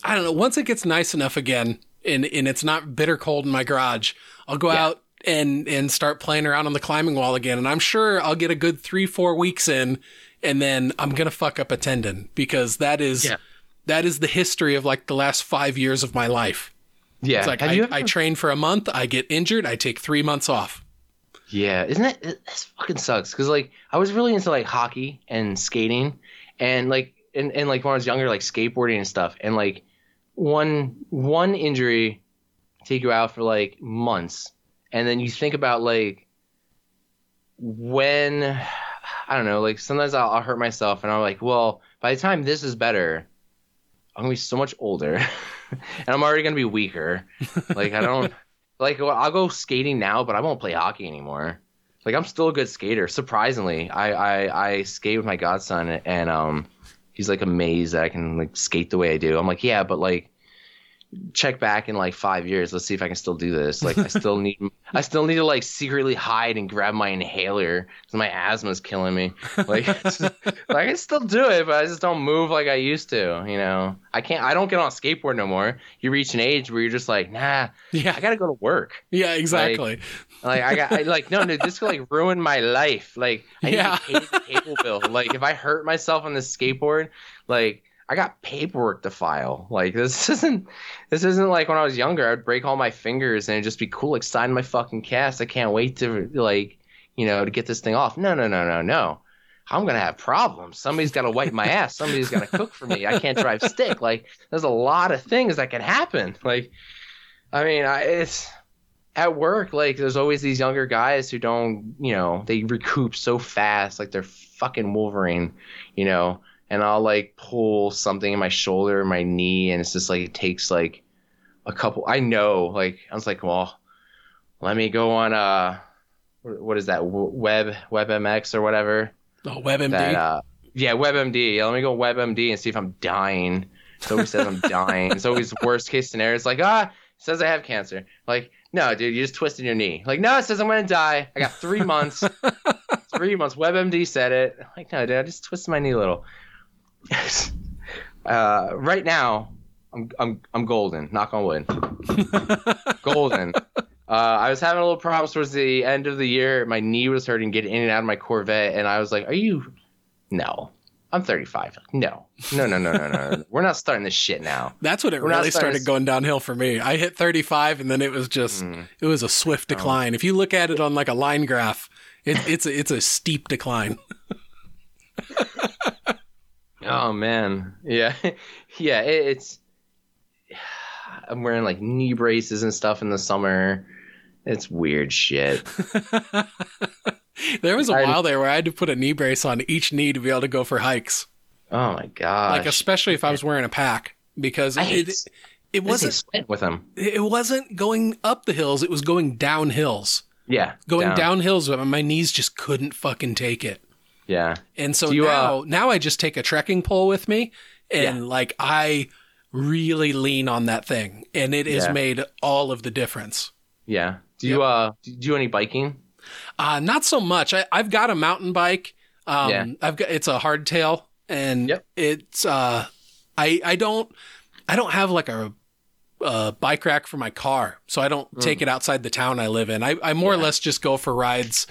I don't know, once it gets nice enough again and and it's not bitter cold in my garage, I'll go Yeah. out and and start playing around on the climbing wall again and I'm sure I'll get a good 3-4 weeks in and then I'm going to fuck up a tendon because that is Yeah. That is the history of like the last 5 years of my life. Yeah. It's like I, ever- I train for a month, I get injured, I take 3 months off. Yeah, isn't it? it this fucking sucks because like I was really into like hockey and skating, and like and, and like when I was younger, like skateboarding and stuff, and like one one injury take you out for like months, and then you think about like when I don't know, like sometimes I'll, I'll hurt myself, and I'm like, well, by the time this is better, I'm gonna be so much older, and I'm already gonna be weaker. Like I don't like I'll go skating now, but I won't play hockey anymore. Like I'm still a good skater. Surprisingly, I I, I skate with my godson, and um, he's like amazed that I can like skate the way I do. I'm like, yeah, but like, check back in like five years. Let's see if I can still do this. Like I still need I still need to like secretly hide and grab my inhaler because my asthma's killing me. Like, like I can still do it, but I just don't move like I used to. You know, I can't. I don't get on a skateboard no more. You reach an age where you're just like, nah, Yeah. I gotta go to work. Yeah, exactly. Like I got I, like no no this could like ruin my life. Like I Yeah. need to pay the cable bill. Like if I hurt myself on the skateboard, like I got paperwork to file. Like this isn't this isn't like when I was younger. I'd break all my fingers and it'd just be cool. Like sign my fucking cast. I can't wait to like you know to get this thing off. No no no no no. I'm gonna have problems. Somebody's got to wipe my ass. Somebody's got to cook for me. I can't drive stick. Like there's a lot of things that can happen. Like I mean, I, it's at work. Like there's always these younger guys who don't, you know, they recoup so fast, like they're fucking Wolverine, you know. And I'll like pull something in my shoulder, or my knee, and it's just like it takes like a couple. I know, like I was like, well, let me go on uh, what is that? Web WebMX or whatever Oh, WebMD. that uh yeah WebMD. Yeah, let me go WebMD and see if I'm dying. It always says I'm dying. It's always worst case scenario. It's like ah, it says I have cancer. Like no, dude, you just twisted your knee. Like no, it says I'm gonna die. I got three months. three months. WebMD said it. Like no, dude, I just twisted my knee a little. Uh, right now, I'm I'm I'm golden. Knock on wood. golden. Uh, I was having a little problems towards the end of the year. My knee was hurting, getting in and out of my Corvette, and I was like, "Are you? No, I'm 35. No, no, no, no, no, no. We're not starting this shit now." That's when it We're really started to- going downhill for me. I hit 35 and then it was just Mm. it was a swift decline. If you look at it on like a line graph, it, it's a, it's a steep decline. Oh man, yeah, yeah. It, it's. I'm wearing like knee braces and stuff in the summer. It's weird shit. there was a while there where I had to put a knee brace on each knee to be able to go for hikes. Oh my god! Like especially if I was wearing a pack because I hate, it it wasn't with them. it wasn't going up the hills, it was going down hills. Yeah, Going down, hills, but my knees just couldn't fucking take it. Yeah, And so you, now, uh, now I just take a trekking pole with me, and like I really lean on that thing, and it has Yeah. made all of the difference. yeah. Do you uh do you do any biking? Uh, not so much. I, I've got a mountain bike. Um, Yeah. I've got it's a hardtail, and Yep. it's uh, I I don't I don't have like a, a bike rack for my car, so I don't take it outside the town I live in. I I more or Mm. Less just go for rides,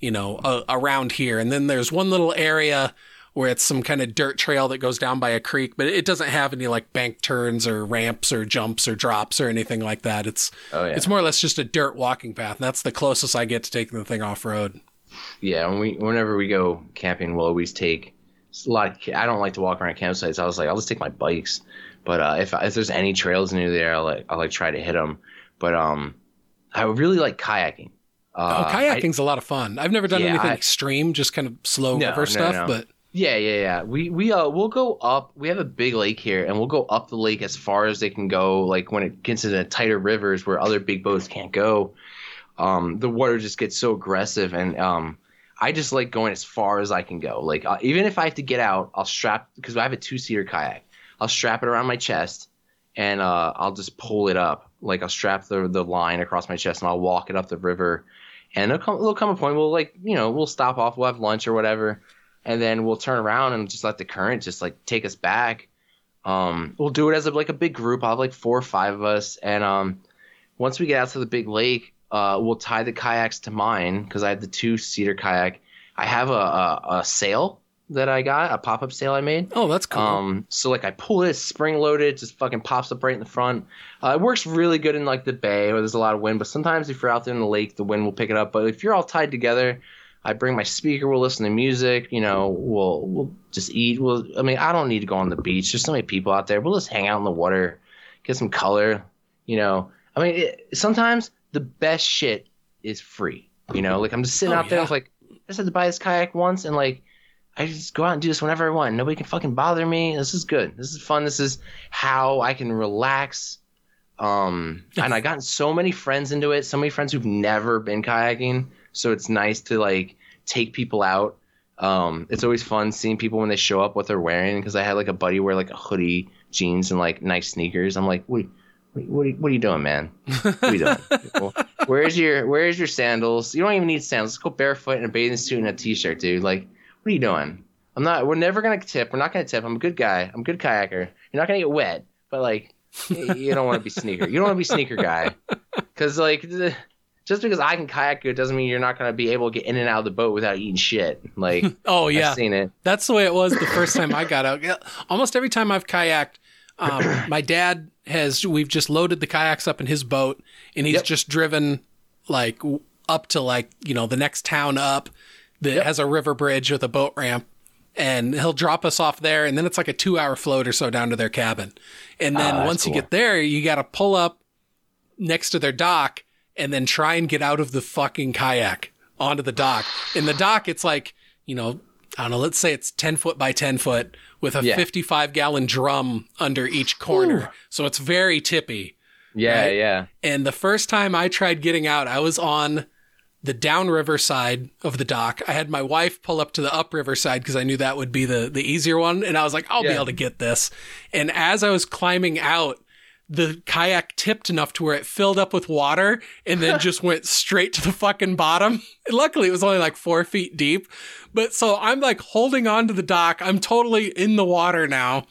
you know, uh, around here, and then there's one little area where it's some kind of dirt trail that goes down by a creek, but it doesn't have any like bank turns or ramps or jumps or drops or anything like that. It's Oh yeah. it's more or less just a dirt walking path. And that's the closest I get to taking the thing off road. yeah. When we whenever we go camping, we'll always take a lot. Of, I don't like to walk around campsites. I was like, I'll just take my bikes. But uh, if if there's any trails near there, I'll like I'll like try to hit them. But um, I really like kayaking. Uh, oh, kayaking's a lot of fun. I've never done Yeah, anything I- extreme, just kind of slow No, river no, stuff. no. But Yeah, yeah, yeah. We we uh we'll go up. We have a big lake here, and we'll go up the lake as far as they can go. Like when it gets into tighter rivers where other big boats can't go, um, the water just gets so aggressive, and um, I just like going as far as I can go. Like uh, even if I have to get out, I'll strap because I have a two seater kayak. I'll strap it around my chest, and uh, I'll just pull it up. Like I'll strap the the line across my chest, and I'll walk it up the river. And there'll come, there'll come a point we'll like you know we'll stop off, we'll have lunch or whatever and then we'll turn around and just let the current just like take us back. Um, we'll do it as a, like a big group. I'll have like four or five of us, and um, once we get out to the big lake, uh, we'll tie the kayaks to mine because I have the two seater kayak. I have a, a, a sail that I got, a pop up sail I made. oh, that's cool. Um, so like I pull it, spring loaded, just fucking pops up right in the front. Uh, it works really good in like the bay where there's a lot of wind, but sometimes if you're out there in the lake, the wind will pick it up. But if you're all tied together, I bring my speaker, we'll listen to music, you know, we'll we'll just eat. We'll I mean, I don't need to go on the beach. There's so many people out there. We'll just hang out in the water, get some color, you know. I mean, it, sometimes the best shit is free. You know, like I'm just sitting Oh, out there, yeah. it's like I just had to buy this kayak once and like I just go out and do this whenever I want. Nobody can fucking bother me. This is good. This is fun. This is how I can relax. Um, and I gotten so many friends into it. So many friends who've never been kayaking. So it's nice to like take people out. Um, it's always fun seeing people when they show up what they're wearing. Because I had like a buddy wear like a hoodie, jeans, and like nice sneakers. I'm like, what? What, what, are, you- what are you doing, man? What are you doing? Where's your Where's your sandals? You don't even need sandals. Let's go barefoot in a bathing suit and a t-shirt, dude. Like, what are you doing? I'm not. We're never gonna tip. We're not gonna tip. I'm a good guy. I'm a good kayaker. You're not gonna get wet, but like, you don't want to be sneaker. You don't want to be sneaker guy, because like, just because I can kayak good doesn't mean you're not gonna be able to get in and out of the boat without eating shit. Like, oh yeah, I've seen it. That's the way it was the first time I got out. Yeah, Almost every time I've kayaked, um, my dad has. We've just loaded the kayaks up in his boat, and he's Yep. just driven like up to like you know the next town up that has a river bridge with a boat ramp. And he'll drop us off there, and then it's like a two-hour float or so down to their cabin. And then Ah, once you get there, you got to pull up next to their dock and then try and get out of the fucking kayak onto the dock. In the dock, it's like, you know, I don't know, let's say it's 10 foot by 10 foot with a Yeah. 55 gallon drum under each corner. So it's very tippy. Yeah, Right? yeah. And the first time I tried getting out, I was on the downriver side of the dock. I had my wife pull up to the upriver side because I knew that would be the, the easier one. And I was like, I'll be able to get this. And as I was climbing out, the kayak tipped enough to where it filled up with water and then just went straight to the fucking bottom. And luckily, it was only like four feet deep. But so I'm like holding on to the dock. I'm totally in the water now.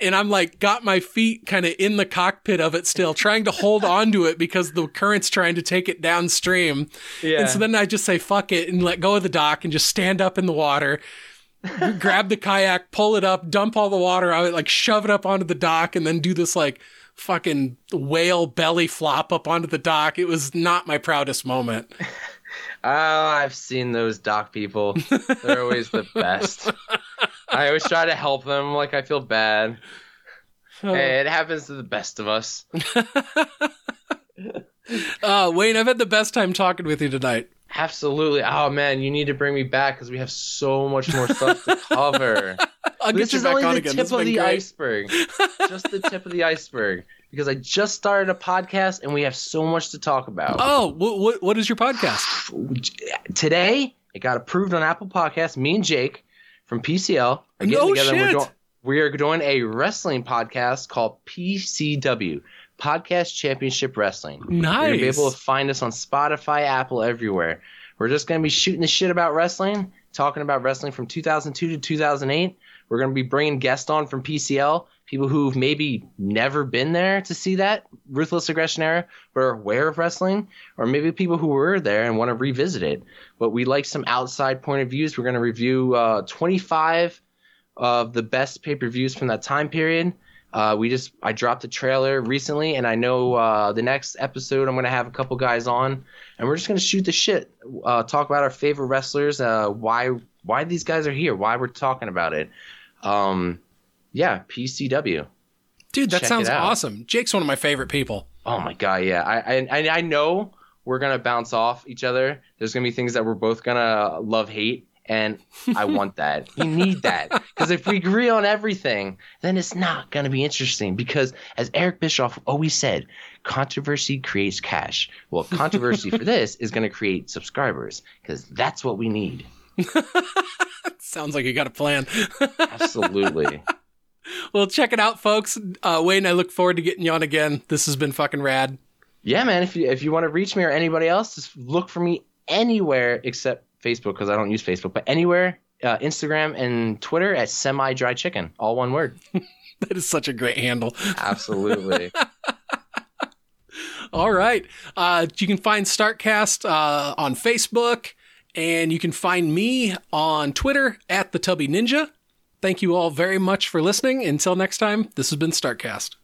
And I'm like, got my feet kind of in the cockpit of it still, trying to hold on to it because the current's trying to take it downstream. Yeah. And so then I just say, fuck it, and let go of the dock and just stand up in the water, grab the kayak, pull it up, dump all the water out, like shove it up onto the dock, and then do this like fucking whale belly flop up onto the dock. It was not my proudest moment. Oh, I've seen those dock people. They're always the best. I always try to help them. Like I feel bad. Hey, it happens to the best of us. Uh, Wayne, I've had the best time talking with you tonight. Absolutely. Oh man, you need to bring me back because we have so much more stuff to cover. I'll get this you is only on the again. tip of the great. iceberg. just the tip of the iceberg. Because I just started a podcast and we have so much to talk about. Oh, what, what, what is your podcast? Today, it got approved on Apple Podcasts. Me and Jake from PCL are getting No together. and shit. We're doing, we are doing a wrestling podcast called PCW, Podcast Championship Wrestling. Nice. You're be able to find us on Spotify, Apple, everywhere. We're just gonna be shooting the shit about wrestling, talking about wrestling from 2002 to 2008. We're gonna be bringing guests on from PCL, people who've maybe never been there to see that ruthless aggression era, but are aware of wrestling, or maybe people who were there and want to revisit it. But we like some outside point of views. We're gonna review uh, 25 of the best pay per views from that time period. Uh, we just I dropped the trailer recently, and I know uh, the next episode I'm gonna have a couple guys on, and we're just gonna shoot the shit, uh, talk about our favorite wrestlers, uh, why why these guys are here, why we're talking about it. Um, yeah, PCW. Dude, that check sounds awesome. Jake's one of my favorite people. Oh my god, yeah. I I I- I know we're gonna bounce off each other. There's gonna be things that we're both gonna love hate, and I want that. We need that because if we agree on everything, then it's not gonna be interesting. Because as Eric Bischoff always said, controversy creates cash. Well, controversy for this is gonna create subscribers because that's what we need. Sounds like you got a plan. Absolutely. Well, check it out, folks. Uh, Wayne, I look forward to getting you on again. This has been fucking rad. Yeah, man. If you if you want to reach me or anybody else, just look for me anywhere except Facebook because I don't use Facebook, but anywhere, uh, Instagram and Twitter at semi dry chicken, all one word. that is such a great handle. Absolutely. all right. Uh, you can find Startcast uh, on Facebook, and you can find me on Twitter at the Tubby Ninja. Thank you all very much for listening. Until next time, this has been Startcast.